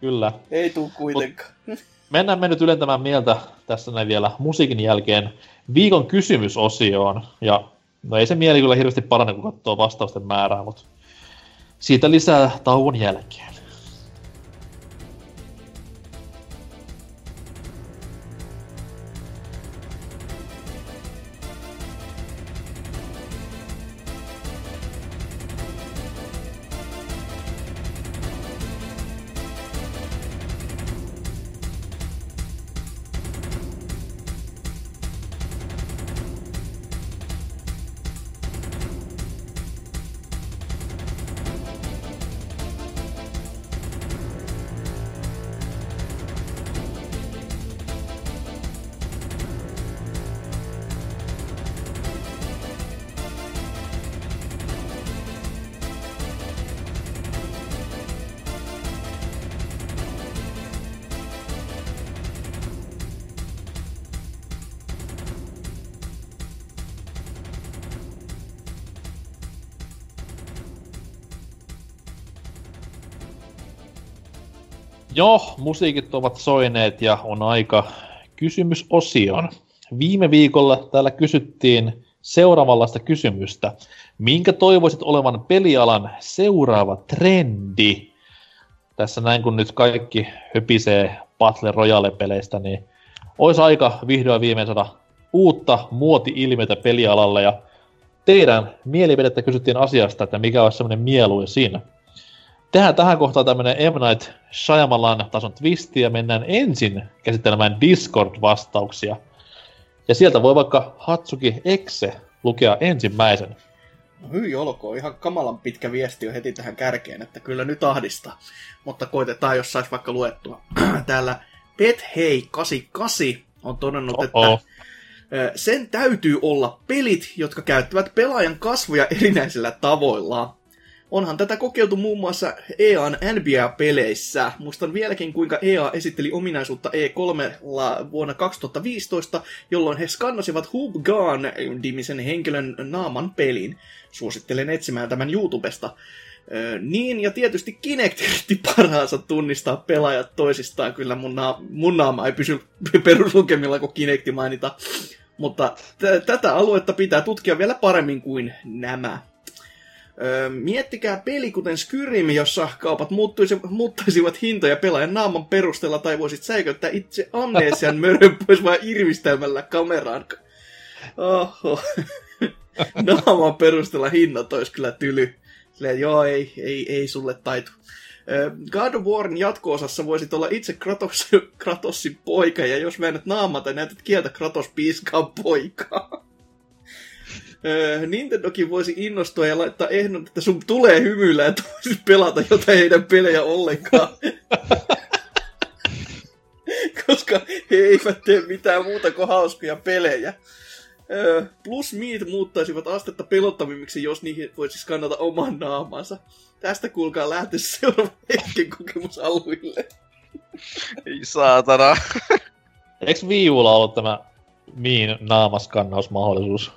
Kyllä. Ei tule kuitenkaan. Mut mennään me nyt ylentämään mieltä tässä näin vielä musiikin jälkeen viikon kysymysosioon. Ja no ei se mieli kyllä hirveästi parane, kun katsoo vastausten määrää, mutta siitä lisää tauon jälkeen. Joo, musiikit ovat soineet ja on aika kysymysosion. Viime viikolla täällä kysyttiin seuraavanlaista kysymystä. Minkä toivoisit olevan pelialan seuraava trendi? Tässä näin kun nyt kaikki höpisee Battle Royale-peleistä, niin olisi aika vihdoin viimein saada uutta muoti-ilmiötä pelialalle ja teidän mielipidettä kysyttiin asiasta, että mikä olisi semmoinen mieluisin tehdään tähän kohtaan tämmönen M. Night Shyamalan tason twisti ja mennään ensin käsittelemään Discord-vastauksia. Ja sieltä voi vaikka Hatsuki Exe lukea ensimmäisen. No hyi olkoon, ihan kamalan pitkä viesti on heti tähän kärkeen, että kyllä nyt ahdistaa. Mutta koitetaan, jos saisi vaikka luettua. *clears throat* Täällä Pet Hei 88 on todennut, Oh-oh. että sen täytyy olla pelit, jotka käyttävät pelaajan kasvoja erinäisillä tavoilla. Onhan tätä kokeiltu muun muassa EAN NBA-peleissä. Muistan vieläkin, kuinka EA esitteli ominaisuutta E3 vuonna 2015, jolloin he skannasivat Hoop Gun-nimisen henkilön naaman pelin. Suosittelen etsimään tämän YouTubesta. niin, ja tietysti Kinect yritti *laughs* parhaansa tunnistaa pelaajat toisistaan. Kyllä mun, na- mun naama ei pysy *laughs* peruslukemilla, kun Kinecti mainita. Mutta t- tätä aluetta pitää tutkia vielä paremmin kuin nämä. Öö, miettikää peli kuten Skyrim, jossa kaupat muuttuisi, muuttaisivat hintoja pelaajan naaman perusteella, tai voisit säiköttää itse amnesian *laughs* mörön pois vain irvistelmällä kameraan. Oho. *laughs* naaman perusteella hinnat olisi kyllä tyly. Silleen, joo, ei, ei, ei sulle taitu. God of Warin jatko-osassa voisit olla itse Kratos, Kratosin poika, ja jos menet naamata, näytät kieltä Kratos piiskaa poikaa. Nintendokin voisi innostua ja laittaa ehdon, että sun tulee hymyillä, että voisit pelata jotain heidän pelejä ollenkaan. *laughs* Koska he eivät tee mitään muuta kuin hauskoja pelejä. Plus Meat muuttaisivat astetta pelottavimmiksi, jos niihin voisi skannata oman naamansa. Tästä kuulkaa lähtö seuraava hetken kokemusalueille. Ei saatana. Eikö Viiulla ollut tämä Miin naamaskannausmahdollisuus?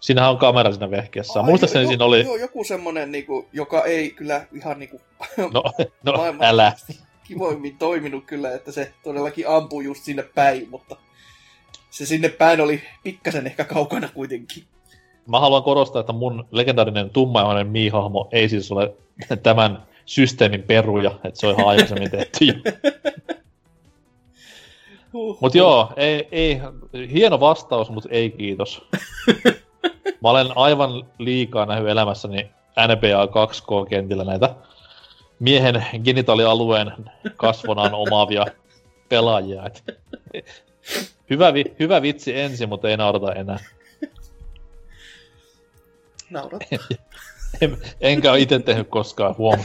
Siinähän on kamera siinä vehkeessä. Muistaakseni siinä oli... Joo, joku semmonen, niinku, joka ei kyllä ihan niinku... *laughs* No, *laughs* no älä. Kivoimmin toiminut kyllä, että se todellakin ampuu just sinne päin, mutta se sinne päin oli pikkasen ehkä kaukana kuitenkin. Mä haluan korostaa, että mun legendaarinen tummaihoinen Mii-hahmo ei siis ole *laughs* tämän systeemin peruja, että se on ihan aikaisemmin tehty jo. Mut joo, ei, ei, hieno vastaus, mutta ei kiitos. Mä olen aivan liikaa nähnyt elämässäni NBA 2K-kentillä näitä miehen genitaalialueen kasvonaan omaavia pelaajia. Et hyvä, vi, hyvä vitsi ensin, mutta ei naurata enää. Naurattaa. *laughs* en, enkä ole itse tehnyt koskaan huom,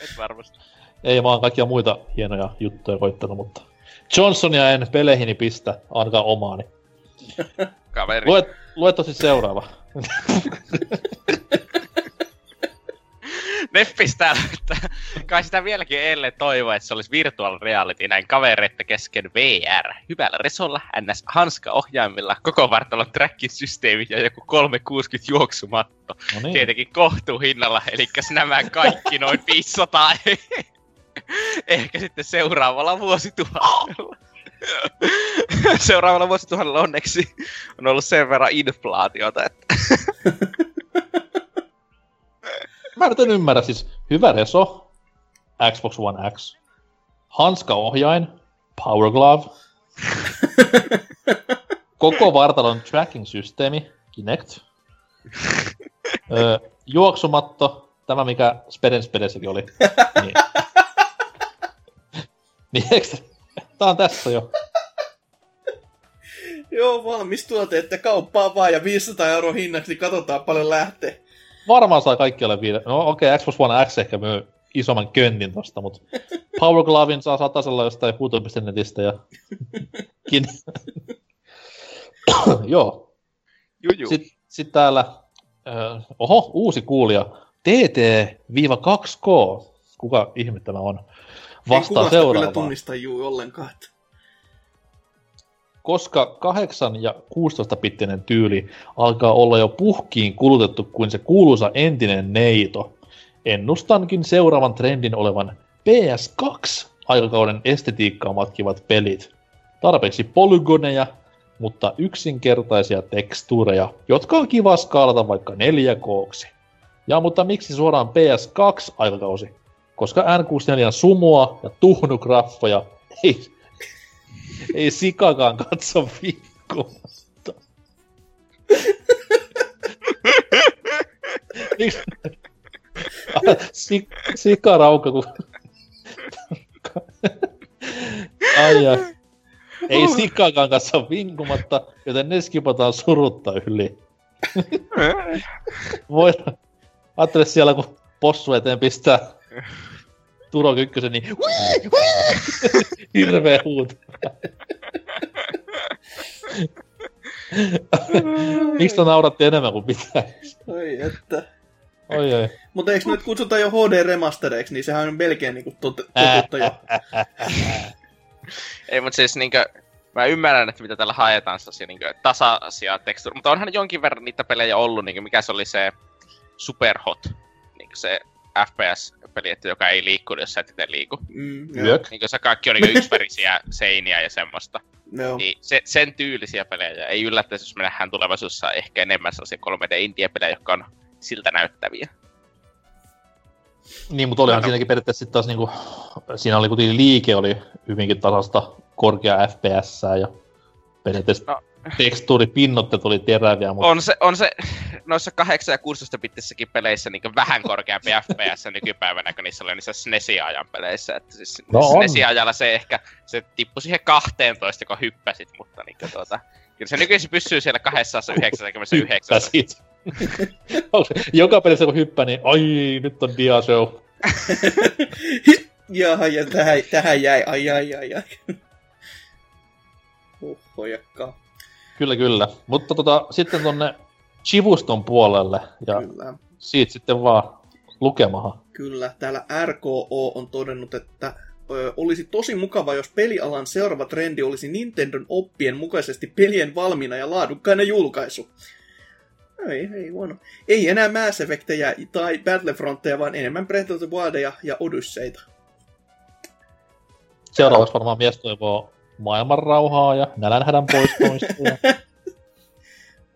Et varmasti. Ei, mä oon kaikkia muita hienoja juttuja koittanut, mutta Johnsonia en peleihini pistä, ainakaan omaani. *laughs* Kaveri. Luet, luet tosi seuraava. Neppis täällä, että kai sitä vieläkin eilen toivoa, että se olisi virtual reality näin kavereita kesken VR. Hyvällä resolla, ns. hanska-ohjaimilla, koko vartalon tracking systeemi ja joku 360 juoksumatto. No niin. Tietenkin kohtuuhinnalla, eli nämä kaikki noin 500 *laughs* Ehkä sitten seuraavalla vuosituhannella. *laughs* seuraavalla vuosituhannella onneksi on ollut sen verran inflaatiota, että... *laughs* Mä nyt en ymmärrä, siis hyvä reso, Xbox One X, hanska-ohjain, Power Glove, *laughs* koko vartalon tracking-systeemi, Kinect, öö, juoksumatto, tämä mikä Speden Spedessäkin oli. Niin. niin eikö Tää on tässä jo. Joo, valmis tuote, että kauppaa vaan ja 500 euroa hinnaksi, niin katsotaan paljon lähtee. Varmaan saa kaikkialle viide. No okei, okay, Xbox One X ehkä myy isomman köntin tosta, mutta Power Glovin saa satasella jostain puutopistonetistä ja... *laughs* Kin... *coughs* Joo. Juju. Sitten sit täällä, äh, oho, uusi kuulija, TT-2K, kuka ihme tämä on, vastaa seuraavaan. kyllä tunnista juu ollenkaan. Että koska 8 ja 16 pittinen tyyli alkaa olla jo puhkiin kulutettu kuin se kuuluisa entinen neito, ennustankin seuraavan trendin olevan PS2 aikakauden estetiikkaa matkivat pelit. Tarpeeksi polygoneja, mutta yksinkertaisia tekstuureja, jotka on kiva skaalata vaikka 4 k Ja mutta miksi suoraan PS2-aikakausi? Koska N64 sumua ja tuhnugraffoja ei *laughs* ei sikakaan katso viikkomatta. *laughs* Sik, sikaraukka, kun... Ai ai. Ei sikakaan kanssa vinkumatta, joten ne skipataan surutta yli. *laughs* Voidaan. Ajattele siellä, kun possu eteen pistää Turo Kykkösen, niin hirveä huuto. Miksi te nauratti enemmän kuin pitää? Oi että. Oi oi. Mutta eikö nyt kutsuta jo HD remastereiksi, niin sehän on melkein niinku tot, totuutta jo. Ei, mutta siis niinkö, mä ymmärrän, että mitä tällä haetaan sellaisia niinkö tasaisia tekstuuria, mutta onhan jonkin verran niitä pelejä ollut, niinkö mikä se oli se Superhot, niinkö se FPS-peli, että joka ei liikku, jos sä et itse liiku. Mm, joo. Niinkö se kaikki on niinkö yksivärisiä *laughs* seiniä ja semmoista. joo. Niin se, sen tyylisiä pelejä. Ei yllättäisi, jos me nähdään tulevaisuudessa ehkä enemmän sellaisia 3D-indie-pelejä, jotka on siltä näyttäviä. Niin, mutta olihan No. siinäkin periaatteessa sitten taas niinku, siinä oli kuitenkin liike oli hyvinkin tasasta korkea FPS ja periaatteessa No. Tekstuuripinnotteet oli teräviä, mutta On se, on se noissa 8 ja 16 bittissäkin peleissä niin vähän korkeampi *laughs* FPS nykypäivänä, kun niissä oli niissä SNESi-ajan peleissä. Että siis No. SNESi-ajalla se ehkä se tippui siihen 12, kun hyppäsit, mutta niin tota, kyllä se nykyisin pysyy siellä 299. hyppäsit. *laughs* Joka pelissä kun hyppää, niin ai, nyt on dia show. *laughs* Jaha, ja tähän, tähän jäi, ai ai ai ai. Huhhojakka. Kyllä, kyllä. Mutta tota, sitten tonne Chivuston puolelle ja Kyllä. siitä sitten vaan lukemahan. Kyllä, täällä RKO on todennut, että ö, olisi tosi mukava, jos pelialan seuraava trendi olisi Nintendon oppien mukaisesti pelien valmiina ja laadukkainen julkaisu. Ei, ei huono. Ei enää Mass Effectejä tai Battlefrontteja, vaan enemmän Breath of the Wildia ja Odysseita. Seuraavaksi varmaan mies toivoo maailman rauhaa ja nälänhädän poistumista. ja- *laughs*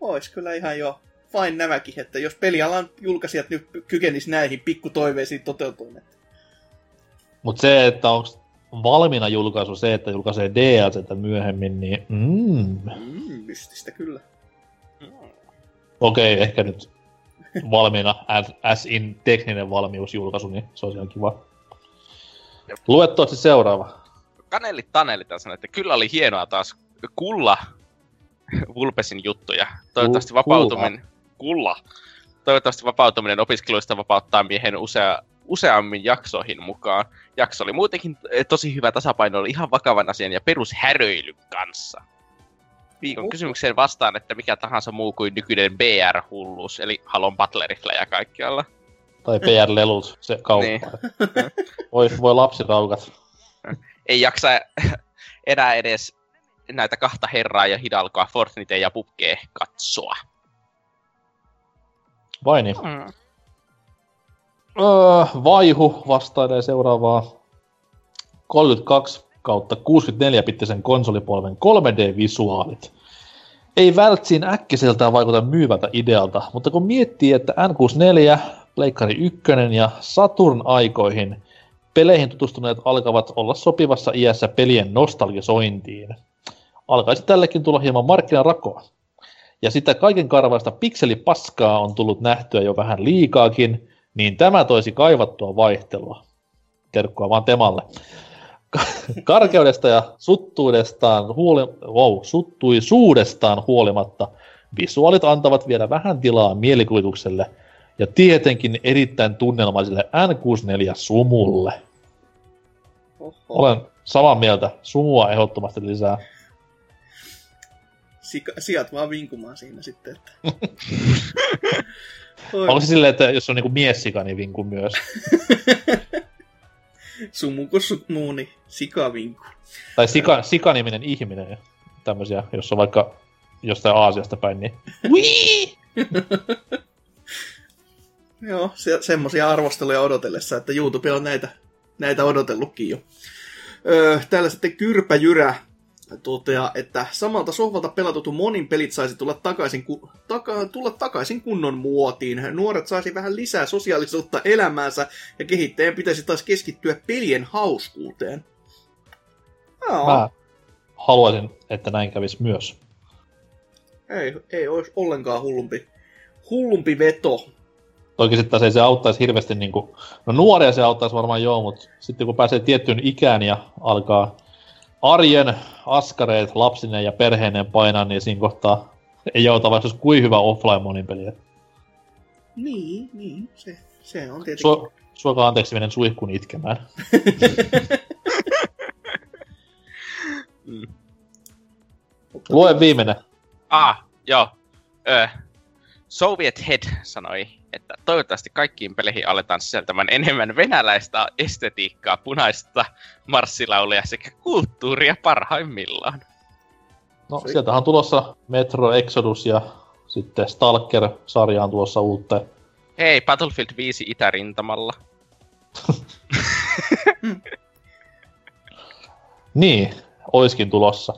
Ois kyllä ihan jo fine nämäkin, että jos pelialan julkaisijat nyt kykenis näihin pikkutoiveisiin toteutumaan. Mut se, että onko valmiina julkaisu se, että julkaisee DLCtä myöhemmin, niin mm, Mm, mystistä kyllä. okei, ehkä nyt valmiina as, as in tekninen valmiusjulkaisu, niin se olisi ihan kiva. Lue tosi seuraava. Kaneli Taneli taas sanoi, että kyllä oli hienoa taas kulla Vulpesin juttuja. Toivottavasti vapautuminen... Kulla. Toivottavasti vapautuminen opiskeluista vapauttaa miehen usea, useammin jaksoihin mukaan. Jakso oli muutenkin eh, tosi hyvä tasapaino, oli ihan vakavan asian ja perushäröilyn kanssa. Viikon Oho. kysymykseen vastaan, että mikä tahansa muu kuin nykyinen BR-hulluus, eli Halon Butlerifleja kaikkialla. Tai PR-lelut, se kauppa. Niin. Voi, voi lapsiraukat. Ei jaksa *laughs* enää edes näitä kahta herraa ja hidalkoa Fortnite ja PUBG katsoa. Vai niin? Mm. Öö, Vaihu vastailee seuraavaa 32 kautta 64-pittisen konsolipolven 3D-visuaalit. Ei vältsiin äkkiseltään vaikuta myyvältä idealta, mutta kun miettii, että N64, Pleikkari 1 ja Saturn aikoihin peleihin tutustuneet alkavat olla sopivassa iässä pelien nostalgisointiin, alkaisi tällekin tulla hieman markkinarakoa. Ja sitä kaiken karvaista pikselipaskaa on tullut nähtyä jo vähän liikaakin, niin tämä toisi kaivattua vaihtelua. Terkkua vaan Temalle. Karkeudesta ja suttuudestaan, huoli... wow, suttuisuudestaan huolimatta visuaalit antavat vielä vähän tilaa mielikuvitukselle ja tietenkin erittäin tunnelmaiselle N64-sumulle. Oho. Olen samaa mieltä. Sumua ehdottomasti lisää. Sika, sijat vaan vinkumaan siinä sitten. Että... *laughs* Onko se silleen, että jos on niinku miessika, niin vinku myös? *laughs* Sumuko sumuuni, sikavinku. Tai sika, sikaniminen ihminen tämmöisiä, jos on vaikka jostain Aasiasta päin, niin *laughs* Wii! Joo, se, semmosia arvosteluja odotellessa, että YouTube on näitä, näitä odotellutkin jo. Öö, täällä sitten Kyrpä Jyrä toteaa, että samalta sohvalta pelatutun monin pelit saisi tulla takaisin, ku, taka, tulla takaisin kunnon muotiin. Nuoret saisi vähän lisää sosiaalisuutta elämäänsä ja kehittäjän pitäisi taas keskittyä pelien hauskuuteen. Joo, Mä haluaisin, että näin kävisi myös. ei, ei olisi ollenkaan hullumpi, hullumpi veto. Toki sitten taas ei se auttaisi hirveästi niinku... No nuoria se auttaisi varmaan joo, mutta sitten kun pääsee tiettyyn ikään ja alkaa arjen askareet lapsineen ja perheineen painaa, niin siinä kohtaa Ei auta vaikka kuin hyvä offline monin peli. Niin, niin, se, se on tietenkin. Su- suokaa anteeksi menen suihkuun itkemään. *laughs* Lue viimeinen. Ah, joo. Ö, Soviet Head sanoi, että toivottavasti kaikkiin peleihin aletaan sisältämään enemmän venäläistä estetiikkaa, punaista marssilaulia sekä kulttuuria parhaimmillaan. No, sieltähän on tulossa Metro Exodus ja sitten Stalker-sarja on tulossa uutta. Hei, Battlefield 5 itärintamalla. *laughs* Niin, oiskin tulossa.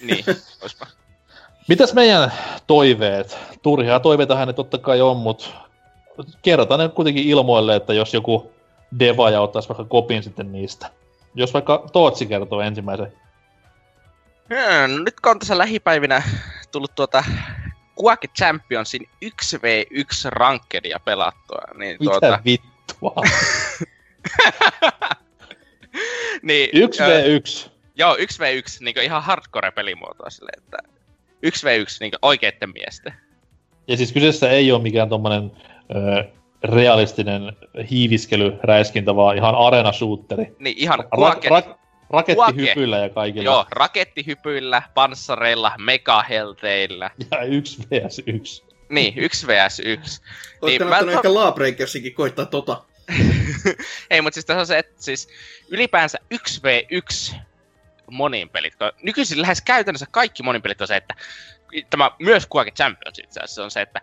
Niin, oispa. Mitäs meidän toiveet? Turhia toiveita ne totta kai on, mutta kerrotaan ne kuitenkin ilmoille, että jos joku devaaja ottaisi vaikka kopin sitten niistä. Jos vaikka Tootsi kertoo ensimmäisen. Hmm, no nyt kun on tässä lähipäivinä tullut tuota Quake Championsin 1v1 rankedia pelattua, niin Mitä tuota... vittua? *laughs* niin, 1v1. Joo, 1v1, niin ihan hardcore pelimuotoa silleen, että 1v1 niin oikeitten miesten. Ja siis kyseessä ei ole mikään tommonen ö, realistinen hiiviskely, räiskintä, vaan ihan arena shooteri. Niin ihan Ra- kuake, ra- rakettihypyllä ja kaikilla. Joo, rakettihypyillä, panssareilla, megahelteillä. *laughs* Ja 1 vs 1. Niin, 1 vs 1. Olisi Niin, kannattanut mä- ehkä Lawbreakersinkin koittaa tota. *laughs* Ei, mutta siis tässä on se, että siis ylipäänsä 1v1 monin pelit. kun Nykyisin lähes käytännössä kaikki monin pelit on se, että tämä myös Quake Champions itse asiassa on se, että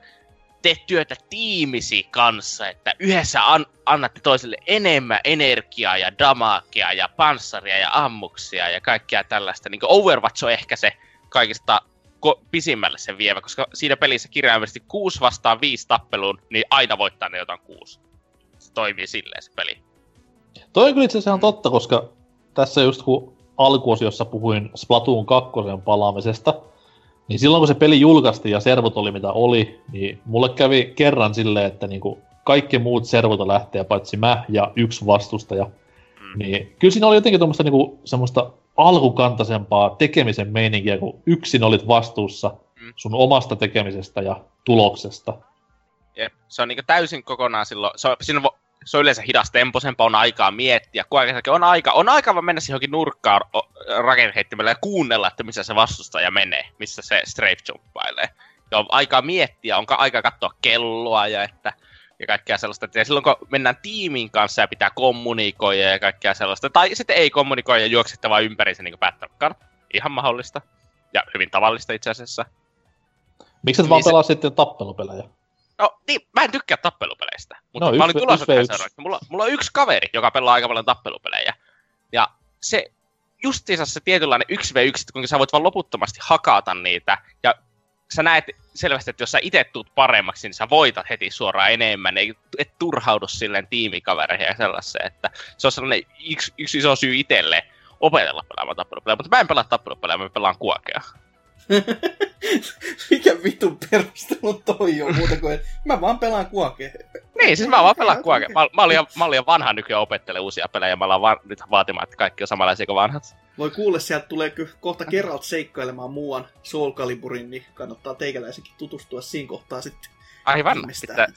teet työtä tiimisi kanssa, että yhdessä an- annatte toiselle enemmän energiaa ja damakea ja panssaria ja ammuksia ja kaikkea tällaista. Niin Overwatch on ehkä se kaikista ko- pisimmälle se vievä, koska siinä pelissä kirjaimellisesti 6 vastaan 5 tappeluun, niin aina voittaa ne jotain 6. Se toimii silleen se peli. Toi on kyllä itse asiassa ihan totta, koska tässä just kun alkuosiossa puhuin Splatoon 2 palaamisesta, niin silloin kun se peli julkaistiin ja servot oli mitä oli, niin mulle kävi kerran silleen, että niinku kaikki muut servota lähtee paitsi mä ja yksi vastustaja. Mm. Niin kyllä siinä oli jotenkin tuommoista niinku semmoista alkukantaisempaa tekemisen meininkiä, kun yksin olit vastuussa Mm. sun omasta tekemisestä ja tuloksesta. Jep. Se on niinku täysin kokonaan silloin, se on, siinä on, se on yleensä hidas temposempaa, on aikaa miettiä, kuitenkin on aika, on aika vaan mennä johonkin nurkkaan rakenheittimellä ja kuunnella, että missä se vastustaja menee, missä se strafe jumppailee. Ja on aikaa miettiä, onko aika katsoa kelloa ja että ja kaikkea sellaista. Ja silloin kun mennään tiimin kanssa ja pitää kommunikoida ja kaikkea sellaista, tai sitten ei kommunikoida ja juoksette vaan ympäriinsä niin kuin Ihan mahdollista. Ja hyvin tavallista itse asiassa. Miksi et Niin vaan se- pelaa sitten tappelupelejä? No, niin, mä en tykkää tappelupeleistä. Mutta No, mä olin tulossa tähän seuraavaksi. Mulla, mulla on yksi kaveri, joka pelaa aika paljon tappelupelejä. Ja se justiinsa se tietynlainen 1v1, kuinka sä voit vaan loputtomasti hakata niitä. Ja sä näet selvästi, että jos sä itse tuut paremmaksi, niin sä voitat heti suoraan enemmän. Ei, et turhaudu silleen tiimikavereihin ja sellaiseen. Että se on sellainen yksi, yksi iso syy itselle opetella pelaamaan tappelupelejä. Mutta mä en pelaa tappelupelejä, mä pelaan kuokea. *laughs* Mikä vitun perustelu toi on muuta kuin, että mä vaan pelaan kuokea. Niin, siis mä vaan pelaan okei. Mä, mä, olin, mä olin jo vanha nykyään opettele uusia pelejä. Mä ollaan vaan nyt vaatimaan, että kaikki on samanlaisia kuin vanhat. Voi kuulla, sieltä tulee ky- kohta Geralt seikkailemaan muuan Soul Caliburin, niin kannattaa teikäläisenkin tutustua siinä kohtaa sitten. Aivan. Pitää,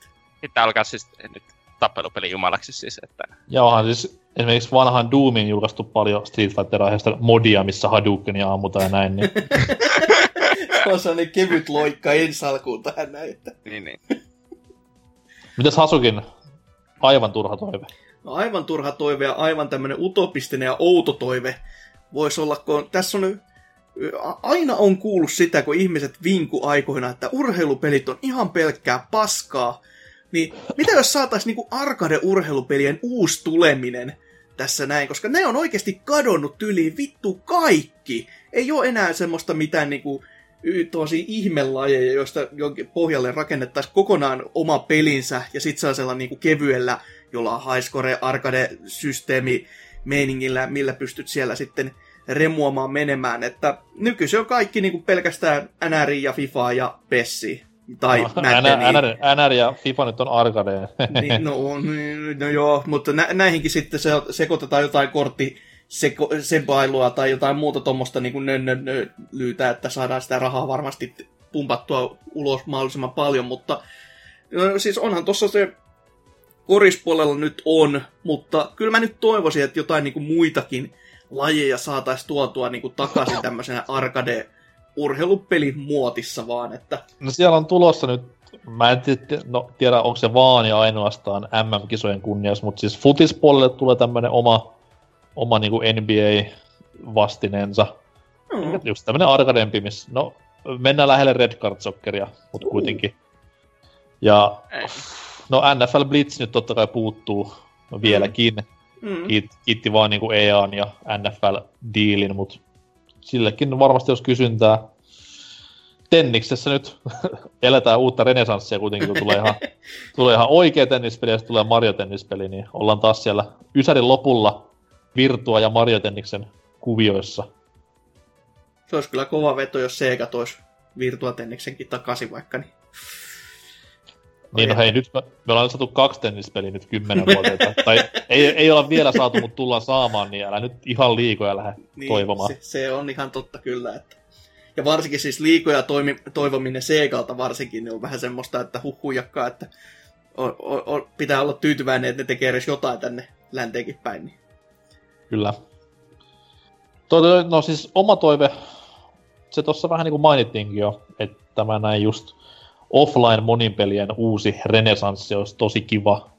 pitää alkaa siis nyt tappelupeli jumalaksi siis, että... Ja onhan siis esimerkiksi vanhan Doomin julkaistu paljon Street Fighter-aiheesta modia, missä Hadoukenia ammutaan ja näin, niin *laughs* on sellainen kevyt loikka ensi alkuun tähän näin, että Niin, niin. mitäs Hasukin aivan turha toive? no aivan turha toive ja aivan tämmönen utopistinen ja outo toive voisi olla, kun tässä on aina on kuullut sitä, kun ihmiset vinku aikoina, että urheilupelit on ihan pelkkää paskaa, niin mitä jos saataisiin niinku arcade-urheilupelien uusi tuleminen tässä näin, koska ne on oikeasti kadonnut yli vittu kaikki. Ei ole enää semmoista mitään niinku tuollaisia ihmelajeja, joista pohjalle rakennettaisiin kokonaan oma pelinsä ja sit sellaisella niinku kevyellä, jolla on highscore arcade-systeemi meiningillä, millä pystyt siellä sitten remuamaan menemään, että nykyisin on kaikki niinku pelkästään NR ja FIFA ja Pessi. Tai no. NR, NR ja FIFA nyt on arcade. Niin, no, on, no joo, mutta nä- näihinkin sitten se, sekoitetaan jotain kortti sepailua tai jotain muuta tuommoista niin nönnöllyytä, että saadaan sitä rahaa varmasti pumpattua ulos mahdollisimman paljon, mutta no, siis onhan tuossa se korispuolella nyt on, mutta kyllä mä nyt toivoisin, että jotain niin kuin muitakin lajeja saataisiin tuotua niin kuin takaisin tämmöisenä arcade urheilupelin muotissa vaan, että... No siellä on tulossa nyt, mä en tiedä, no, tiedä onko se vaan ja ainoastaan MM-kisojen kunnias, mutta siis futispuolelle tulee tämmönen oma, oma niin kuin NBA-vastineensa. Mm. Just tämmönen arcadempi, missä, no, mennään lähelle Red Card Socceria, mutta kuitenkin. Ja, no NFL Blitz nyt totta kai puuttuu vieläkin. Mm. Kit, kiitti vaan niinku EAN ja NFL-diilin, mutta sillekin varmasti jos kysyntää. Tenniksessä nyt *laughs* eletään uutta renesanssia kuitenkin, kun tulee ihan, *laughs* tulee ihan oikea tennispeli ja tulee Mario Tennispeli, niin ollaan taas siellä Ysärin lopulla Virtua ja Mario Tenniksen kuvioissa. Se olisi kyllä kova veto, jos Sega toisi Virtua Tenniksenkin takaisin vaikka, niin niin, no hei, nyt me, me ollaan saatu kaksi tennispeliä nyt kymmenen vuotta. tai ei, ei olla vielä saatu, mutta tullaan saamaan, niin älä nyt ihan liikoja lähde niin, toivomaan. Se, se, on ihan totta kyllä, että... Ja varsinkin siis liikoja toimi, toivominen Segalta varsinkin, niin on vähän semmoista, että huhujakkaa, että on, on, on, pitää olla tyytyväinen, että ne tekee edes jotain tänne länteenkin päin. Niin. Kyllä. Toi, no siis oma toive, se tuossa vähän niin kuin mainittiinkin jo, että tämä näin just offline moninpelien uusi renesanssi olisi tosi kiva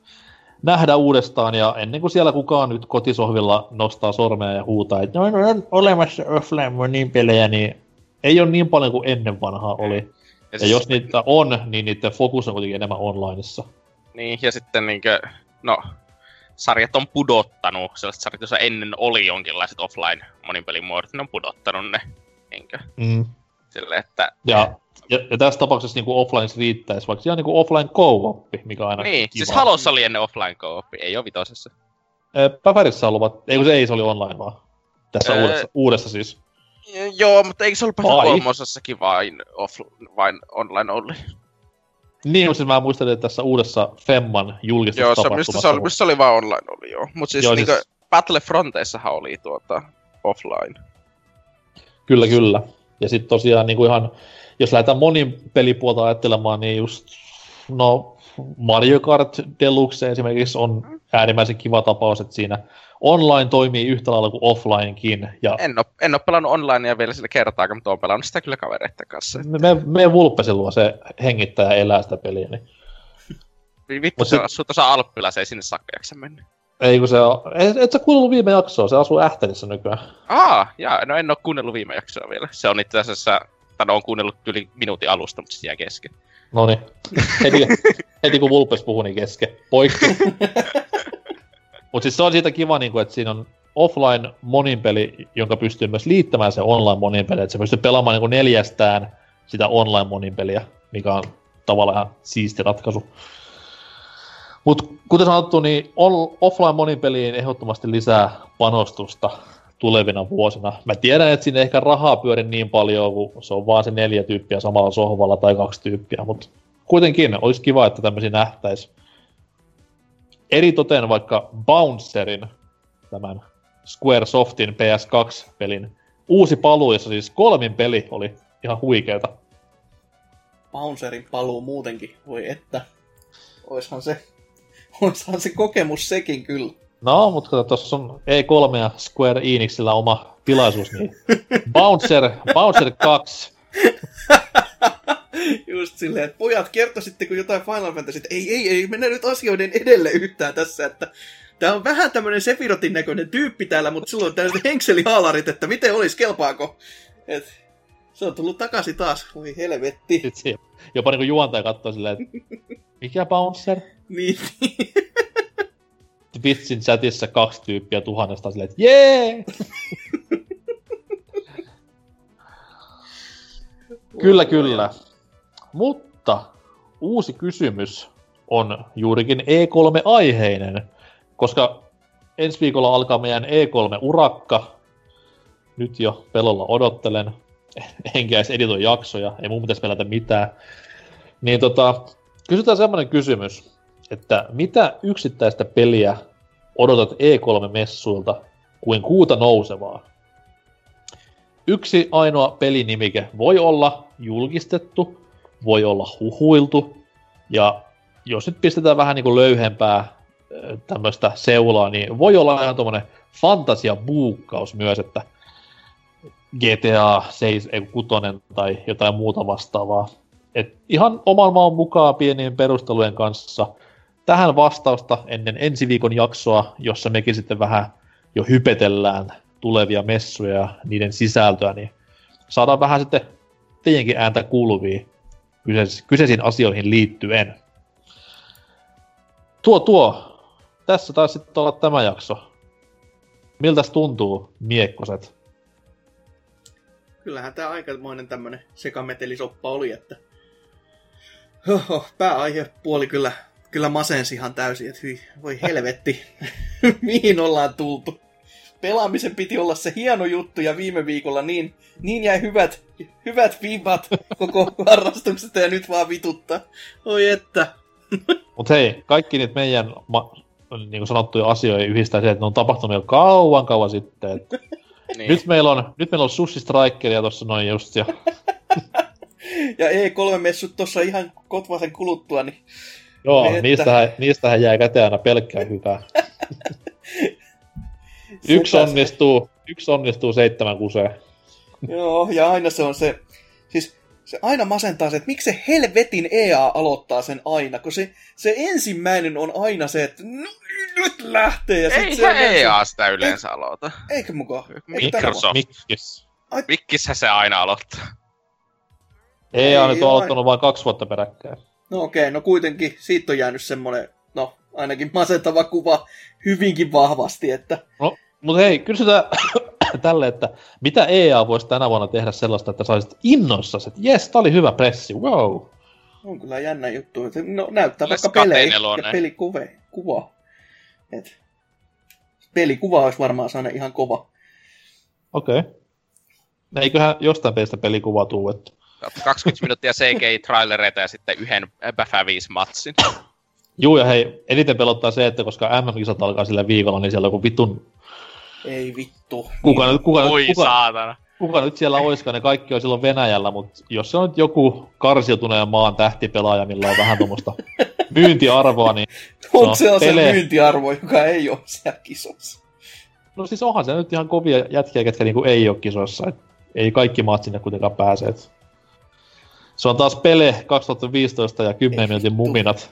nähdä uudestaan, ja ennen kuin siellä kukaan nyt kotisohvilla nostaa sormea ja huutaa, että no, on olemassa offline moninpelejä, niin ei ole niin paljon kuin ennen vanhaa oli. Ja, ja jos niitä on, niin niiden fokus on kuitenkin enemmän onlineissa. Niin, ja sitten niinkö, no, sarjat on pudottanut, sellaiset sarjat, joissa ennen oli jonkinlaiset offline moninpelin muodot, ne on pudottanut ne, niinkö. Mm. Sille, että... Ja ja, ja tässä tapauksessa niin offline riittäisi, vaikka ihan niin offline co mikä on aina Niin, kiva. siis Halossa oli ennen offline co ei ole vitosessa. Pävärissä on luvat, ei kun se ei, se oli online vaan. Tässä öö, uudessa, uudessa siis. Joo, mutta eikö se ollut kolmosessakin vain, off, vain online oli? Niin, siis mä muistelin, että tässä uudessa Femman julkistusta Joo, se, se, oli, missä oli vaan online oli, joo. Mutta siis, joo, niin siis... Battlefronteissahan oli tuota offline. Kyllä, kyllä. Ja sitten tosiaan niin kuin ihan jos lähdetään monin pelipuolta ajattelemaan, niin just no Mario Kart Deluxe esimerkiksi on äärimmäisen kiva tapaus, että siinä online toimii yhtä lailla kuin offlinekin. Ja... En, ole, en ole pelannut onlinea vielä sillä kertaa, mutta olen pelannut sitä kyllä kavereiden kanssa. Me, me, me Vulppesin luo se hengittää ja elää sitä peliä. Niin... Vittu, se, se asuu tuossa Alppila, se ei sinne saakka jaksa mennä. Ei kun se on, et, et sä kuunnellut viime jaksoa, se asuu Ähtänissä nykyään. Aa, jaa, no en ole kuunnellut viime jaksoa vielä. Se on itse asiassa tai on kuunnellut yli minuutin alusta, mutta se jää kesken. No niin. Heti, *laughs* heti kun Vulpes puhui, niin kesken. Poikki. *laughs* mutta siis se on siitä kiva, niin kuin, että siinä on offline moninpeli, jonka pystyy myös liittämään se online moninpeli, että se pystyy pelaamaan niin kuin neljästään sitä online moninpeliä, mikä on tavallaan ihan siisti ratkaisu. Mutta kuten sanottu, niin offline moninpeliin ehdottomasti lisää panostusta tulevina vuosina. Mä tiedän, että sinne ehkä rahaa pyöri niin paljon, kun se on vaan se neljä tyyppiä samalla sohvalla tai kaksi tyyppiä, mutta kuitenkin olisi kiva, että tämmöisiä nähtäisi. Eri toteen vaikka Bouncerin, tämän Squaresoftin PS2-pelin uusi paluu, jossa siis kolmin peli oli ihan huikeeta. Bouncerin paluu muutenkin, voi että. Oishan se, *laughs* oishan se kokemus sekin kyllä. No, mutta tuossa on E3 ja Square Enixillä oma tilaisuus, niin Bouncer, Bouncer 2. *laughs* Just silleen, että pojat, kertoisitteko jotain Final Fantasy, ei, ei, ei, mennä nyt asioiden edelle yhtään tässä, että Tää on vähän tämmönen Sefirotin näköinen tyyppi täällä, mutta silloin on tällaiset henkselihaalarit, että miten olis, kelpaako? Et, se on tullut takaisin taas, voi helvetti. Sitten jopa niinku juontaja katsoo silleen, että mikä bouncer? *laughs* niin. Twitchin chatissa kaksi tyyppiä tuhannesta silleen, että jee! *laughs* kyllä, kyllä. Mutta uusi kysymys on juurikin E3-aiheinen, koska ensi viikolla alkaa meidän E3-urakka. Nyt jo pelolla odottelen. *laughs* Enkä edes editoi jaksoja, ei mun pitäisi pelätä mitään. Niin tota, kysytään semmonen kysymys että mitä yksittäistä peliä odotat E3-messuilta kuin kuuta nousevaa? yksi ainoa pelinimike voi olla julkistettu, voi olla huhuiltu, ja jos nyt pistetään vähän niin kuin löyhempää tämmöistä seulaa, niin voi olla ihan tuommoinen fantasia-buukkaus myös, että GTA 7, 6 tai jotain muuta vastaavaa. Et ihan oman maan mukaan pienien perustelujen kanssa tähän vastausta ennen ensi viikon jaksoa, jossa mekin sitten vähän jo hypetellään tulevia messuja ja niiden sisältöä, niin saadaan vähän sitten teidänkin ääntä kuuluviin kyseisiin asioihin liittyen. Tuo tuo, tässä taisi sitten olla tämä jakso. Miltäs tuntuu, miekkoset? Kyllähän tämä aikamoinen tämmönen sekametelisoppa oli, että Oho, pääaihepuoli kyllä, kyllä masensi ihan täysin, että hyi, voi helvetti, *laughs* mihin ollaan tultu. Pelaamisen piti olla se hieno juttu ja viime viikolla niin, niin jäi hyvät, hyvät viivat koko *laughs* harrastuksesta ja nyt vaan vituttaa. Oi että. *laughs* Mut hei, kaikki niitä meidän ma- niin kuin sanottuja asioita yhdistää se, että ne on tapahtunut jo kauan kauan sitten. Että niin. nyt, meillä on, nyt meillä on Sushi Strikeria tuossa noin just ja... ja E3-messut tuossa ihan kotvasen kuluttua, niin... Joo, että... niistähän, niistähän jää käteen aina pelkkää hyvää. *laughs* yksi onnistuu, yksi onnistuu seitsemän kuseen. Joo, ja aina se on se... Siis se aina masentaa se, että miksi se helvetin EA aloittaa sen aina, kun se, se ensimmäinen on aina se, että no, nyt lähtee. Ja Ei se EA sitä yleensä Ei, aloita. Eikö mukaan? Microsoft. Mikkis. Mikkishän se aina aloittaa. EA on nyt aloittanut vain kaksi vuotta peräkkäin. No okei, okay, no kuitenkin siitä on jäänyt semmoinen, no ainakin masentava kuva hyvinkin vahvasti, että... No, mutta hei, kysytään *coughs* tälle, että mitä EA voisi tänä vuonna tehdä sellaista, että saisit innoissa, että jes, tää oli hyvä pressi, wow. On kyllä jännä juttu. Että no, näyttää vaikka pelejä ja pelikuve, kuva. Et, pelikuva olisi varmaan saanut ihan kova. Okei. Okay. Eiköhän jostain pelistä pelikuva tuu, että... 20 minuuttia CGI-trailereita ja sitten yhden Bafä 5 matsin. Juu, ja hei, eniten pelottaa se, että koska MM-kisat alkaa sillä viikolla, niin siellä on joku vitun ei vittu. Kuka nyt, kuka, Oi kuka, saatana. Kuka nyt siellä oiskaan, ne kaikki on silloin Venäjällä, mutta jos se on nyt joku karsiutuneen maan tähtipelaaja, millä on vähän tuommoista *laughs* myyntiarvoa, niin se on, se on pele... se myyntiarvo, joka ei ole siellä kisossa. No siis onhan se nyt ihan kovia jätkiä, ketkä niinku ei ole kisoissa. Et ei kaikki maat sinne kuitenkaan pääse. Et se on taas Pele 2015 ja 10 ei minuutin muminat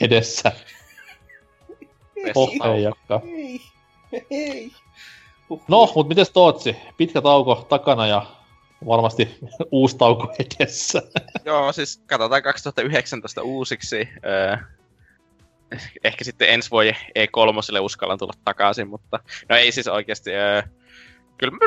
edessä. Oh, ei, ei. No, mutta miten Tootsi? Pitkä tauko takana ja varmasti *laughs* uusi tauko edessä. *laughs* Joo, siis katsotaan 2019 uusiksi. Öö, ehkä sitten ensi vuoden E3 uskallan tulla takaisin, mutta no ei siis oikeasti. Öö, kyllä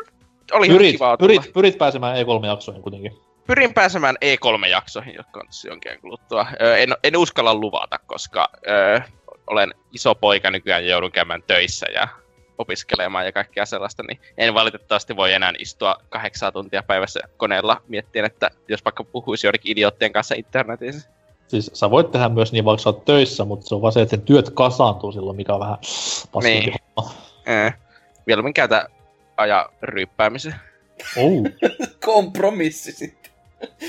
oli pyrit, kiva pyrit, pyrit pääsemään E3-jaksoihin kuitenkin. Pyrin pääsemään E3-jaksoihin, jotka on jonkin kuluttua. Öö, en, en uskalla luvata, koska öö, olen iso poika nykyään ja joudun käymään töissä ja opiskelemaan ja kaikkea sellaista, niin en valitettavasti voi enää istua kahdeksan tuntia päivässä koneella miettien, että jos vaikka puhuisi joidenkin idioottien kanssa internetissä. Siis sä voit tehdä myös niin, vaikka sä oot töissä, mutta se on vaan se, että työt kasaantuu silloin, mikä on vähän niin. Eh. Mieluummin käytä aja ryyppäämisen. Oh. *laughs* Kompromissi sitten.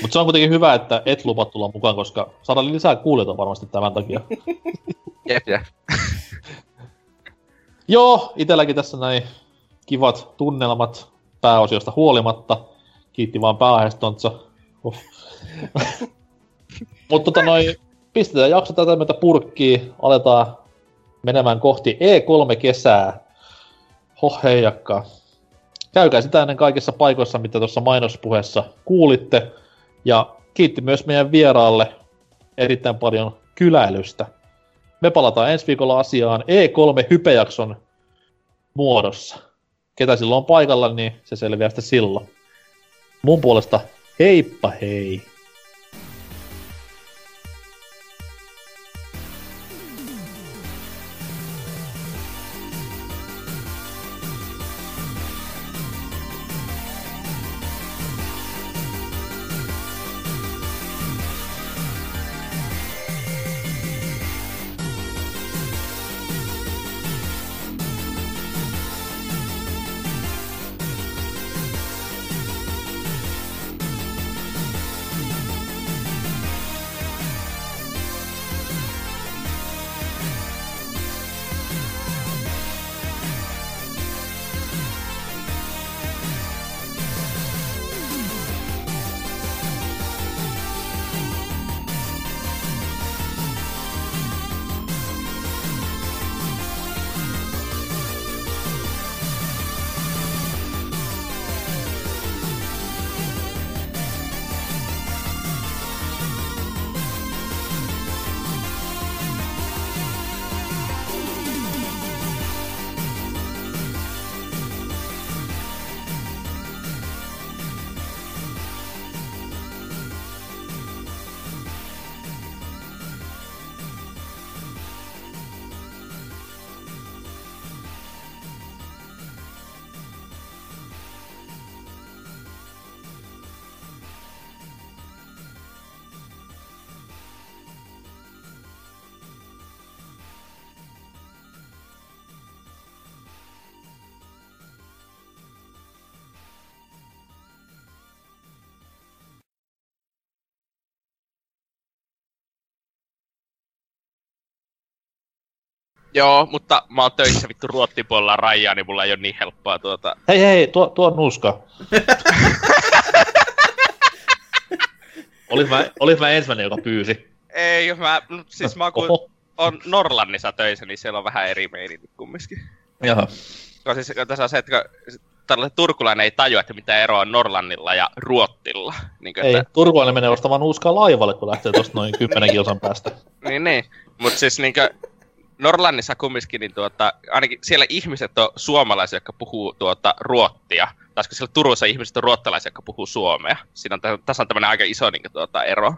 Mutta se on kuitenkin hyvä, että et lupa tulla mukaan, koska saadaan lisää kuulijoita varmasti tämän takia. jep, jep. Joo, itselläkin tässä näin kivat tunnelmat pääosiosta huolimatta. Kiitti vaan pääaiheistonsa. Uh. Mutta tota noin, pistetään jakso tätä myötä purkkiin. Aletaan menemään kohti E3-kesää. Hoh heijakka. Käykää sitä ennen kaikissa paikoissa, mitä tuossa mainospuheessa kuulitte. Ja kiitti myös meidän vieraalle erittäin paljon kyläilystä. Me palataan ensi viikolla asiaan E3 hypejakson muodossa. Ketä silloin on paikalla, niin se selviää sitten silloin. Mun puolesta heippa hei! Joo, mutta mä oon töissä vittu ruottipuolella rajaa, niin mulla ei ole niin helppoa tuota... Hei hei, tuo, tuo on nuska. *laughs* olis, mä, olis mä ensimmäinen, joka pyysi. Ei, mä, no, siis mä kun Oho. on Norlannissa töissä, niin siellä on vähän eri meininki kumminkin. Jaha. Koska siis tässä on se, että tällainen turkulainen ei tajua, että mitä eroa on Norlannilla ja Ruottilla. Niin kuin, ei, että... turkulainen menee ostamaan nuuskaa laivalle, kun lähtee tuosta noin kymmenen kilsan päästä. niin, niin. Mutta siis niin kuin, Norlannissa kumminkin, niin tuota, ainakin siellä ihmiset on suomalaisia, jotka puhuu tuota, ruottia. Tai siellä Turussa ihmiset on ruottalaisia, jotka puhuu suomea. Siinä on on tämmöinen aika iso niin tuota, ero.